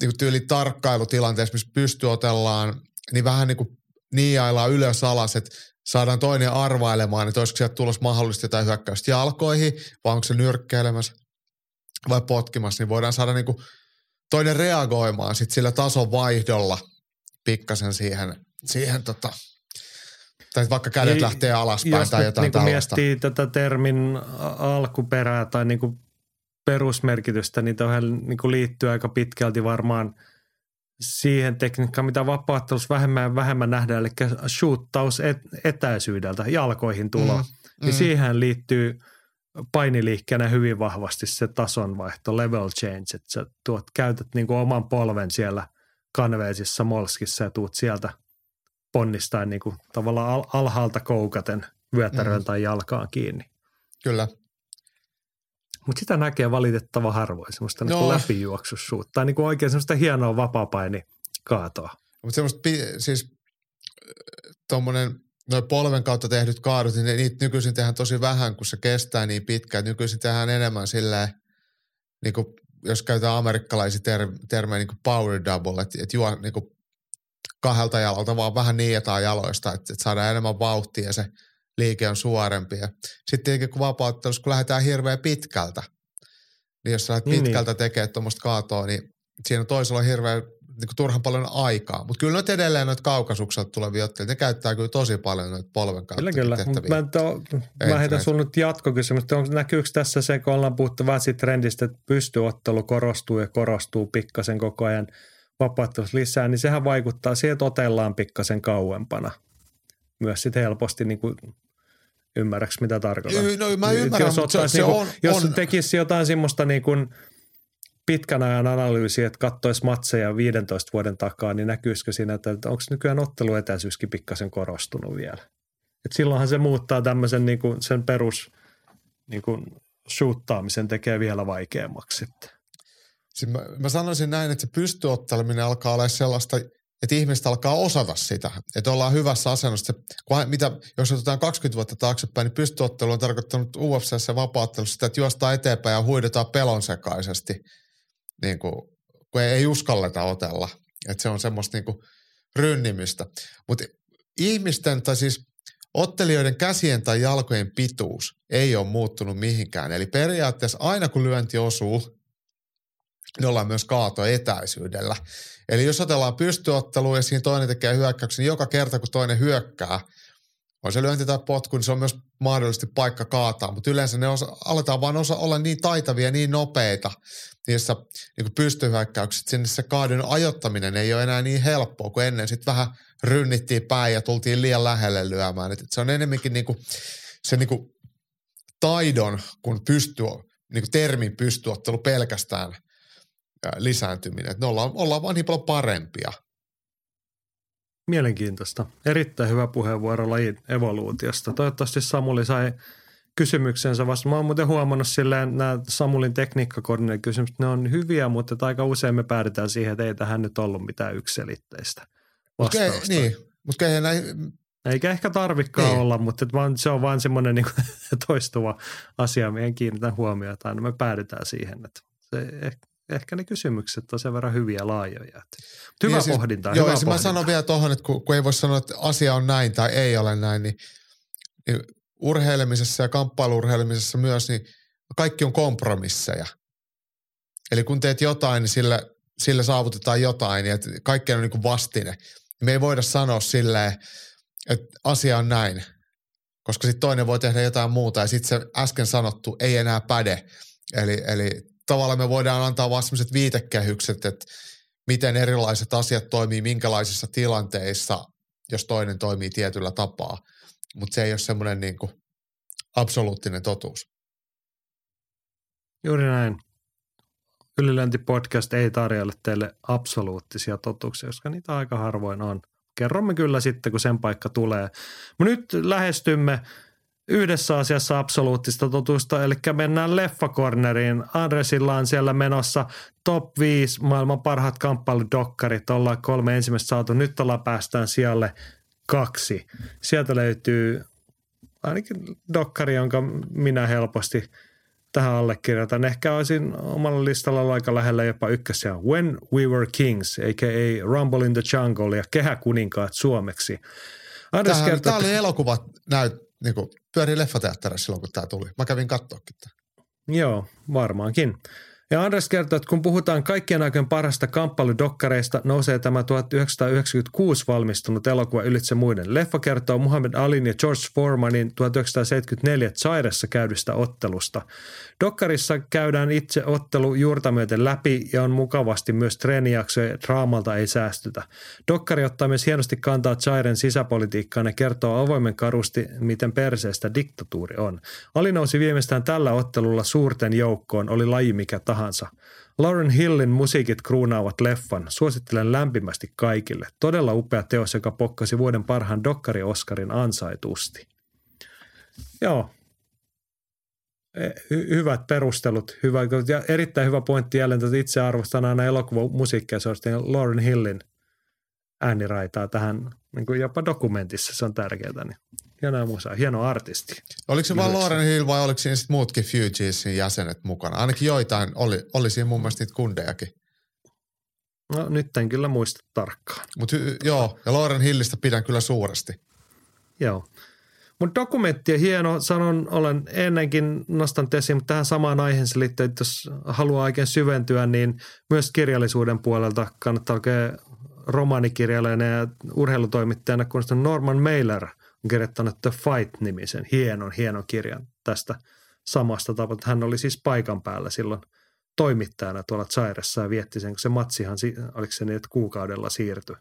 Speaker 3: niin tyyli tarkkailutilanteessa, missä pystyotellaan, niin vähän niin kuin niiaillaan ylös alas, että saadaan toinen arvailemaan, että olisiko sieltä tulossa mahdollisesti jotain hyökkäystä jalkoihin, vai onko se nyrkkeilemässä vai potkimassa, niin voidaan saada niin kuin toinen reagoimaan sit sillä tason vaihdolla pikkasen siihen, siihen tota, tai vaikka kädet Ei, lähtee alaspäin tai jotain niin
Speaker 2: tällaista. miettii tätä termin alkuperää tai niin kuin perusmerkitystä, niin tähän niin liittyy aika pitkälti varmaan siihen tekniikkaan, mitä vapaattelussa vähemmän ja vähemmän nähdään, eli shoottaus et, etäisyydeltä, jalkoihin tulo. Mm, niin mm. siihen liittyy painiliikkeenä hyvin vahvasti se tasonvaihto, level change, että sä tuot, käytät niin kuin oman polven siellä kanveisissa molskissa ja tuut sieltä ponnistaen niin kuin tavallaan alhaalta koukaten vyötäröön mm. tai jalkaan kiinni.
Speaker 3: Kyllä.
Speaker 2: Mutta sitä näkee valitettava harvoin, semmoista no. niin läpijuoksussuutta tai niin kuin oikein semmoista hienoa vapaapaini kaatoa.
Speaker 3: Mutta semmoista, siis tuommoinen noin polven kautta tehdyt kaadut, niin niitä nykyisin tehdään tosi vähän, kun se kestää niin pitkään. Nykyisin tehdään enemmän silleen, niin kuin, jos käytetään amerikkalaisia ter- termejä, niin kuin power double, että et juo niin kuin kahdelta jalalta, vaan vähän niijataan jaloista, että, että saadaan enemmän vauhtia ja se liike on suorempi. Ja sitten tietenkin kun vapauttelussa, kun lähdetään hirveän pitkältä, niin jos sä lähdet niin, pitkältä niin. tekemään tuommoista kaatoa, niin siinä toisella on hirveän niin kuin turhan paljon aikaa. Mutta kyllä noita edelleen noita kaukasukselta tulevia ottelijoita, ne käyttää kyllä tosi paljon noita polven kautta Kyllä, kyllä.
Speaker 2: Mä, to, mä heitän sun nyt jatkokysymys. Onko, näkyykö tässä se, kun ollaan puhuttu trendistä, että pystyottelu korostuu ja korostuu pikkasen koko ajan – vapauttelussa lisää, niin sehän vaikuttaa siihen, että otellaan pikkasen kauempana. Myös sitten helposti niin kuin Ymmärrätkö, mitä tarkoitan?
Speaker 3: No mä ymmärrän, jos mutta se, se
Speaker 2: niin
Speaker 3: kuin, on,
Speaker 2: Jos
Speaker 3: on.
Speaker 2: tekisi jotain semmoista niin kuin pitkän ajan analyysiä, että katsoisi matseja 15 vuoden takaa, niin näkyisikö siinä, että onko nykyään otteluetäisyyskin pikkasen korostunut vielä? Et silloinhan se muuttaa tämmöisen niin kuin sen perus niin kuin shoottaamisen tekee vielä vaikeammaksi sitten.
Speaker 3: Siis mä, mä sanoisin näin, että se pystyotteleminen alkaa olla sellaista, että ihmiset alkaa osata sitä, että ollaan hyvässä asennossa. Kun, mitä, jos otetaan 20 vuotta taaksepäin, niin pystyottelu on tarkoittanut UFCssä ja vapaattelussa sitä, että juostaan eteenpäin ja huidetaan pelonsekaisesti, niin kuin, kun ei, ei uskalleta otella. Että se on semmoista niin kuin rynnimistä. Mutta ihmisten, tai siis ottelijoiden käsien tai jalkojen pituus ei ole muuttunut mihinkään. Eli periaatteessa aina kun lyönti osuu, niin ollaan myös kaatoetäisyydellä. Eli jos otellaan pystyottelua ja siinä toinen tekee hyökkäyksen, niin joka kerta kun toinen hyökkää, on se lyönti tai potku, niin se on myös mahdollisesti paikka kaataa, mutta yleensä ne osa, aletaan vaan osa olla niin taitavia, niin nopeita niissä niin pystyhyökkäykset, sinne se kaadun ajottaminen ei ole enää niin helppoa kuin ennen. Sitten vähän rynnittiin päin ja tultiin liian lähelle lyömään. Et se on enemmänkin niin kuin, se niin kuin taidon, kun pystyy, niin kuin termin pystyottelu pelkästään lisääntyminen. Et ne ollaan, ollaan vaan niin paljon parempia –
Speaker 2: Mielenkiintoista. Erittäin hyvä puheenvuoro lajin evoluutiosta. Toivottavasti Samuli sai kysymyksensä vasta. Mä oon muuten huomannut silleen, nämä Samulin tekniikkakoordinen kysymykset, ne on hyviä, mutta aika usein me päädytään siihen, että ei tähän nyt ollut mitään yksilitteistä vastausta.
Speaker 3: Okay, niin, mutta näin...
Speaker 2: Eikä ehkä tarvikaan niin. olla, mutta vaan, se on vaan semmoinen niin toistuva asia, mihin kiinnitän huomiota. Aina me päädytään siihen, että se ehkä ne kysymykset on sen verran hyviä laajoja. Että hyvä niin siis, pohdinta.
Speaker 3: Joo,
Speaker 2: hyvä
Speaker 3: ja pohdinta. mä sanon vielä tuohon, että kun, kun ei voi sanoa, että asia on näin tai ei ole näin, niin, niin urheilemisessa ja kamppailurheilemisessa myös, niin kaikki on kompromisseja. Eli kun teet jotain, niin sillä, sillä saavutetaan jotain, ja kaikki on niin kuin vastine. Me ei voida sanoa silleen, että asia on näin, koska sitten toinen voi tehdä jotain muuta, ja sitten se äsken sanottu ei enää päde. Eli, eli tavallaan me voidaan antaa vaan sellaiset viitekehykset, että miten erilaiset asiat toimii minkälaisissa tilanteissa, jos toinen toimii tietyllä tapaa. Mutta se ei ole semmoinen niin kuin absoluuttinen totuus.
Speaker 2: Juuri näin. Ylilöintipodcast ei tarjolle teille absoluuttisia totuuksia, koska niitä aika harvoin on. Kerromme kyllä sitten, kun sen paikka tulee. Mutta nyt lähestymme yhdessä asiassa absoluuttista totuusta, eli mennään leffakorneriin. Andresilla on siellä menossa top 5 maailman parhaat kamppailudokkarit. Ollaan kolme ensimmäistä saatu. Nyt ollaan päästään sijalle kaksi. Sieltä löytyy ainakin dokkari, jonka minä helposti tähän allekirjoitan. Ehkä olisin omalla listalla aika lähellä jopa ykkösiä. When We Were Kings, a.k.a. Rumble in the Jungle ja Kehäkuninkaat suomeksi.
Speaker 3: Tämä, kertoo, tämä oli elokuvat näyt, niin kuin, pyörii leffateatterissa silloin, kun tämä tuli. Mä kävin katsoakin tämän.
Speaker 2: Joo, varmaankin. Ja Andres kertoo, että kun puhutaan kaikkien aikojen parhaista kamppailudokkareista, nousee tämä 1996 valmistunut elokuva ylitse muiden. Leffa kertoo Muhammad Alin ja George Foremanin 1974 Zairessa käydystä ottelusta. Dokkarissa käydään itse ottelu juurta myöten läpi ja on mukavasti myös treenijaksoja ja draamalta ei säästytä. Dokkari ottaa myös hienosti kantaa Zairen sisäpolitiikkaan ja kertoo avoimen karusti, miten perseestä diktatuuri on. Ali nousi viimeistään tällä ottelulla suurten joukkoon, oli laji mikä tahansa. Lauren Hillin musiikit kruunaavat leffan. Suosittelen lämpimästi kaikille. Todella upea teos, joka pokkasi vuoden parhaan dokkari-Oscarin ansaitusti. Joo, hyvät perustelut, hyvä, ja erittäin hyvä pointti jälleen, että itse arvostan aina elokuvamusiikkia, se on Lauren Hillin ääniraitaa tähän niin kuin jopa dokumentissa, se on tärkeää. Niin hienoa musa, hieno artisti.
Speaker 3: Oliko se vain Lauren Hill vai oliko siinä sitten muutkin Fugeesin jäsenet mukana? Ainakin joitain oli, oli siinä mun mielestä niitä kundejakin.
Speaker 2: No nyt en kyllä muista tarkkaan.
Speaker 3: Mutta joo, ja Lauren Hillistä pidän kyllä suuresti.
Speaker 2: Joo. Mutta dokumentti on hieno, sanon, olen ennenkin nostanut esiin, mutta tähän samaan aiheeseen liittyen, jos haluaa oikein syventyä, niin myös kirjallisuuden puolelta kannattaa oikein romaanikirjailijana ja urheilutoimittajana, kun Norman Mailer on kirjoittanut The Fight-nimisen hienon, hienon kirjan tästä samasta tapaa. Hän oli siis paikan päällä silloin toimittajana tuolla Zairessa ja vietti sen, kun se matsihan, oliko se niin, että kuukaudella siirtyi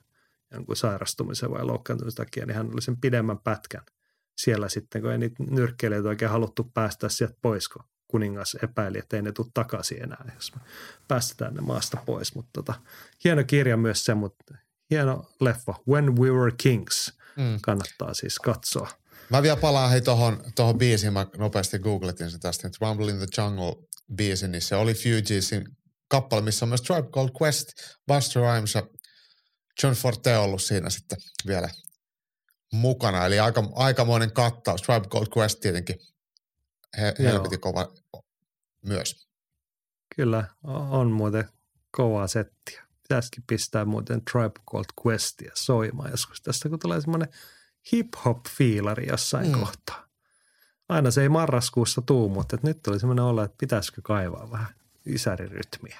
Speaker 2: jonkun sairastumisen vai loukkaantumisen takia, niin hän oli sen pidemmän pätkän – siellä sitten, kun ei niitä nyrkkeilijät oikein haluttu päästä sieltä pois, kun kuningas epäili, että ei ne tule takaisin enää, jos me päästetään ne maasta pois. Mutta tota, hieno kirja myös se, mutta hieno leffa, When We Were Kings, mm. kannattaa siis katsoa.
Speaker 3: Mä vielä palaan hei tohon, tohon biisiin, mä nopeasti googletin se tästä, Rumble in the Jungle biisi, niin se oli Fugeesin kappale, missä on myös Tribe Called Quest, Buster Rhymes ja John Forte ollut siinä sitten vielä mukana. Eli aika, aikamoinen kattaus. Tribe Gold Quest tietenkin he, kova myös.
Speaker 2: Kyllä, on muuten kovaa settiä. Pitäisikin pistää muuten Tribe Called Questia soimaan joskus tästä, kun tulee semmoinen hip-hop-fiilari jossain mm. kohtaa. Aina se ei marraskuussa tuu, mutta nyt tuli semmoinen olla, että pitäisikö kaivaa vähän ysärirytmiä.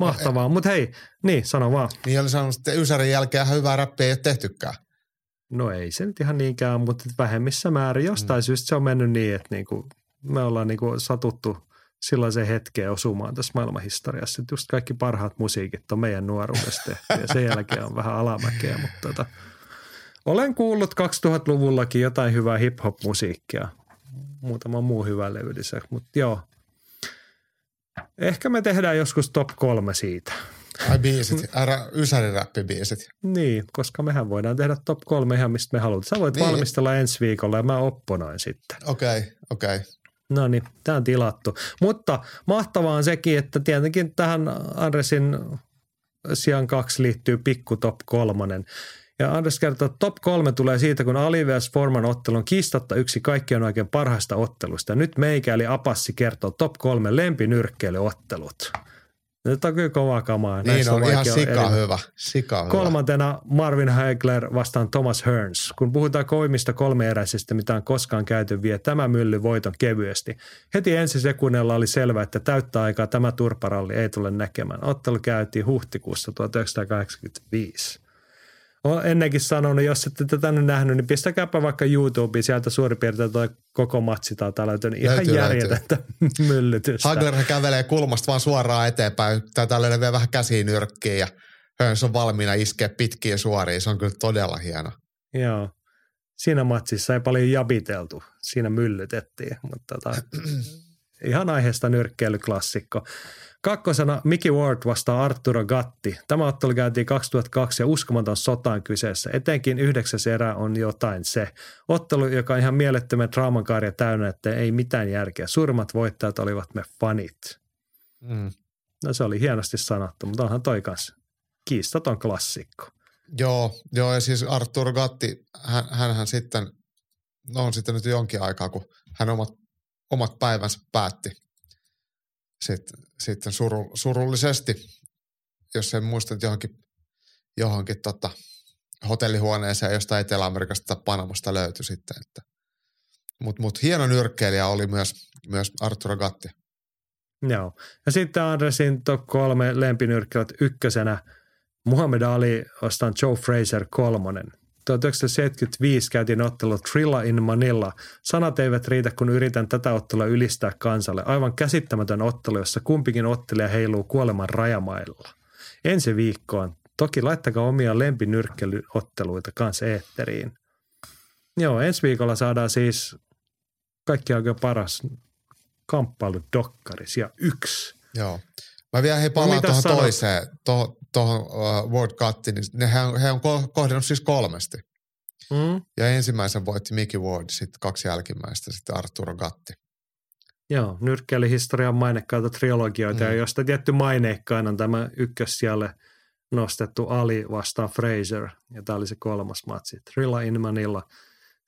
Speaker 2: Mahtavaa, mutta hei, niin sano vaan.
Speaker 3: Niin oli sanonut, että Ysärin jälkeen hyvää räppiä ei ole tehtykään.
Speaker 2: No ei se nyt ihan niinkään, mutta vähemmissä määrin. Jostain mm. syystä se on mennyt niin, että niinku, me ollaan niinku satuttu sellaiseen hetkeen osumaan tässä maailmanhistoriassa, että just kaikki parhaat musiikit on meidän nuoruudesta tehty ja sen jälkeen on vähän alamäkeä, mutta tota, olen kuullut 2000-luvullakin jotain hyvää hip-hop-musiikkia, muutama muu hyvä levy mutta joo. Ehkä me tehdään joskus top kolme siitä.
Speaker 3: Ai biisit, Ysärin räppibiisit.
Speaker 2: Niin, koska mehän voidaan tehdä top kolme ihan mistä me halutaan. Sä voit niin. valmistella ensi viikolla ja mä opponoin sitten.
Speaker 3: Okei, okay, okei. Okay.
Speaker 2: No niin, tämä on tilattu. Mutta mahtavaa on sekin, että tietenkin tähän Andresin sijaan kaksi liittyy pikku top kolmonen. Ja Anders kertoo, että top kolme tulee siitä, kun Ali vs. Forman ottelu on kiistatta yksi kaikkien oikein parhaista ottelusta. Ja nyt meikäli Apassi kertoo top kolme lempinyrkkeilyottelut. Nyt on kyllä kovaa kamaa.
Speaker 3: Niin Näissä on, on ihan sika eri... hyvä. Sika hyvä.
Speaker 2: Kolmantena Marvin Hagler vastaan Thomas Hearns. Kun puhutaan koimista kolmeeräisistä, mitä on koskaan käyty, vie tämä mylly voiton kevyesti. Heti ensi sekunnilla oli selvää, että täyttä aikaa tämä turparalli ei tule näkemään. Ottelu käytiin huhtikuussa 1985 olen ennenkin sanonut, jos ette tätä nyt nähnyt, niin pistäkääpä vaikka YouTubeen sieltä suurin piirtein tuo koko matsi taitaa löytyä. Niin ihan järjetöntä myllytystä.
Speaker 3: Hagler kävelee kulmasta vaan suoraan eteenpäin. Löydä vielä vähän käsiin nyrkkiin ja Höns on valmiina iskeä pitkiä suoriin. Se on kyllä todella hieno.
Speaker 2: Joo. Siinä matsissa ei paljon jabiteltu. Siinä myllytettiin, mutta tota, ihan aiheesta nyrkkeilyklassikko. Kakkosena Mickey Ward vastaa Arturo Gatti. Tämä ottelu käytiin 2002 ja uskomaton sotaan kyseessä. Etenkin yhdeksäs erä on jotain se. Ottelu, joka on ihan mielettömän draamankarja täynnä, että ei mitään järkeä. Suurimmat voittajat olivat me fanit. Mm. No se oli hienosti sanottu, mutta onhan toi kanssa kiistaton klassikko.
Speaker 3: Joo, joo ja siis Arturo Gatti, hän, hänhän sitten, no on sitten nyt jonkin aikaa, kun hän omat, omat päivänsä päätti sitten, sitten suru, surullisesti, jos en muista, johonkin, johonkin tota, hotellihuoneeseen jostain Etelä-Amerikasta tai Panamasta löytyi sitten. Mutta mut hieno nyrkkeilijä oli myös, myös Arturo Gatti.
Speaker 2: Joo. Ja sitten Andresin top kolme lempinyrkkeilijät ykkösenä Muhammad Ali vastaan Joe Fraser kolmonen. 1975 käytiin ottelu Trilla in Manila. Sanat eivät riitä, kun yritän tätä ottelua ylistää kansalle. Aivan käsittämätön ottelu, jossa kumpikin ottelija heiluu kuoleman rajamailla. Ensi viikkoon. Toki laittakaa omia lempinyrkkelyotteluita kanssa eetteriin. Joo, ensi viikolla saadaan siis kaikki oikein paras kamppailu dokkaris ja yksi.
Speaker 3: Joo. Mä vielä hei palaan tuohon toiseen, tuohon, tuohon uh, World Cuttiin, niin ne, he, on, he on kohdannut siis kolmesti. Mm. Ja ensimmäisen voitti Mickey Ward, sitten kaksi jälkimmäistä, sitten Arturo Gatti.
Speaker 2: Joo, nyrkkeilyhistorian mainekkaita trilogioita, mm. ja josta tietty maineikkaan on tämä ykkössijalle nostettu Ali vastaan Fraser, ja tämä oli se kolmas matsi, Trilla in Manila.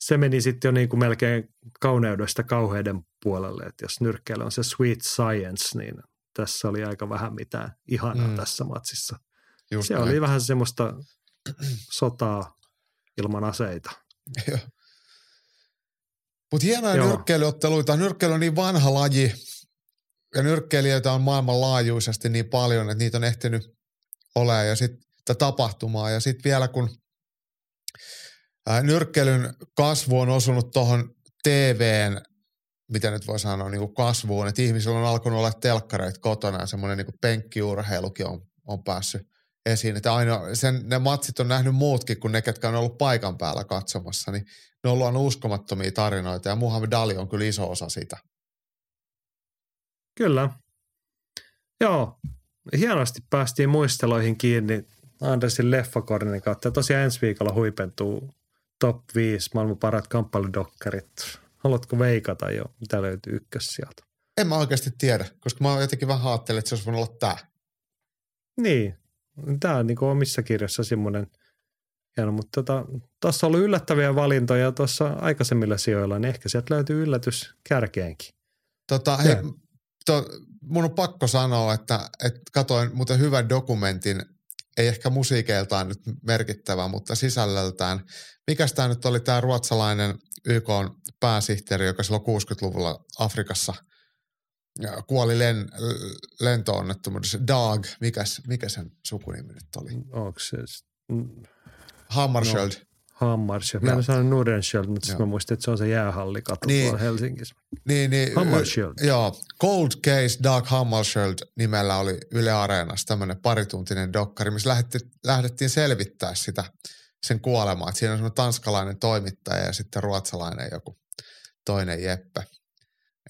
Speaker 2: Se meni sitten jo niin kuin melkein kauneudesta kauheiden puolelle, että jos nyrkkeily on se sweet science, niin tässä oli aika vähän mitään ihanaa mm. tässä matsissa. Just se näin. oli vähän semmoista sotaa ilman aseita.
Speaker 3: Mutta hienoja Joo. nyrkkeilyotteluita. Nyrkkeily on niin vanha laji ja nyrkkeilijöitä on maailmanlaajuisesti niin paljon, että niitä on ehtinyt olemaan ja sitten tapahtumaa. Ja sitten vielä kun nyrkkeilyn kasvu on osunut tuohon TVn mitä nyt voi sanoa, niin kuin kasvuun, että ihmisillä on alkanut olla telkkareita kotona ja semmoinen niin penkkiurheilukin on, on päässyt esiin. Että aina, sen, ne matsit on nähnyt muutkin kuin ne, ketkä on ollut paikan päällä katsomassa, niin ne on ollut uskomattomia tarinoita ja Muhammed Ali on kyllä iso osa sitä.
Speaker 2: Kyllä. Joo, hienosti päästiin muisteloihin kiinni Andersin leffakornin kautta. Ja tosiaan ensi viikolla huipentuu top 5 maailman parat kamppailudokkarit Haluatko veikata jo, mitä löytyy ykkös sieltä?
Speaker 3: En mä oikeasti tiedä, koska mä jotenkin vähän ajattelin, että se olisi voinut olla tämä.
Speaker 2: Niin, tämä on niin omissa kirjassa semmoinen hieno, mutta tota, tuossa on ollut yllättäviä valintoja tuossa aikaisemmilla sijoilla, niin ehkä sieltä löytyy yllätys kärkeenkin.
Speaker 3: Tota, hei, to, mun on pakko sanoa, että, että katoin muuten hyvän dokumentin, ei ehkä musiikeiltaan nyt merkittävä, mutta sisällöltään. Mikäs tämä nyt oli tämä ruotsalainen YK pääsihteeri, joka silloin 60-luvulla Afrikassa kuoli len, lentoonnettomuudessa. Dag, mikäs, mikä sen sukunimi nyt oli?
Speaker 2: Onko se?
Speaker 3: Hammarskjöld. No.
Speaker 2: Hammarskjöld. Mä en saanut Nordenskjöld, mutta siis mä muistin, että se on se jäähallikatu
Speaker 3: Niin.
Speaker 2: tuolla Helsingissä.
Speaker 3: Niin, niin,
Speaker 2: Hammarskjöld.
Speaker 3: y- Joo, Cold Case Dark Hammarskjöld nimellä oli Yle Areenassa tämmöinen parituntinen dokkari, missä lähdettiin, lähdettiin selvittää sitä sen kuolemaa. Et siinä on semmoinen tanskalainen toimittaja ja sitten ruotsalainen joku toinen Jeppe.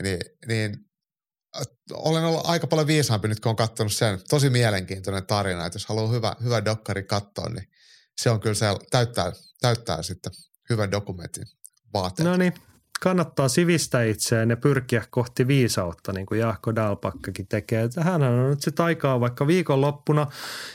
Speaker 3: Niin, niin olen ollut aika paljon viisaampi nyt, kun olen katsonut sen. Tosi mielenkiintoinen tarina, että jos haluaa hyvä, hyvä dokkari katsoa, niin se on kyllä se, täyttää, täyttää sitten hyvän dokumentin vaateet.
Speaker 2: No niin, kannattaa sivistää itseään ja pyrkiä kohti viisautta, niin kuin Jaakko Dalpakkakin tekee. Hän on nyt sit aikaa vaikka viikonloppuna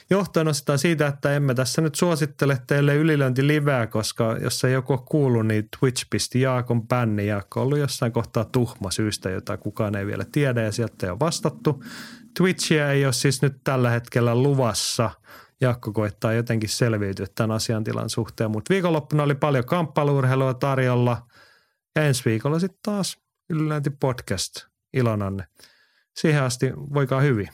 Speaker 2: johtuen osittain siitä, että emme tässä nyt suosittele teille ylilöintiliveä, koska jos ei joku ole kuullut, niin Twitch pisti Jaakon bänni. Jaakko on ollut jossain kohtaa tuhma syystä, jota kukaan ei vielä tiedä ja sieltä ei ole vastattu. Twitchiä ei ole siis nyt tällä hetkellä luvassa. Jaakko koittaa jotenkin selviytyä tämän asiantilan suhteen, mutta viikonloppuna oli paljon kamppailuurheilua tarjolla – ja ensi viikolla sitten taas Ylilöinti podcast. Ilonanne. Siihen asti voikaa hyvin.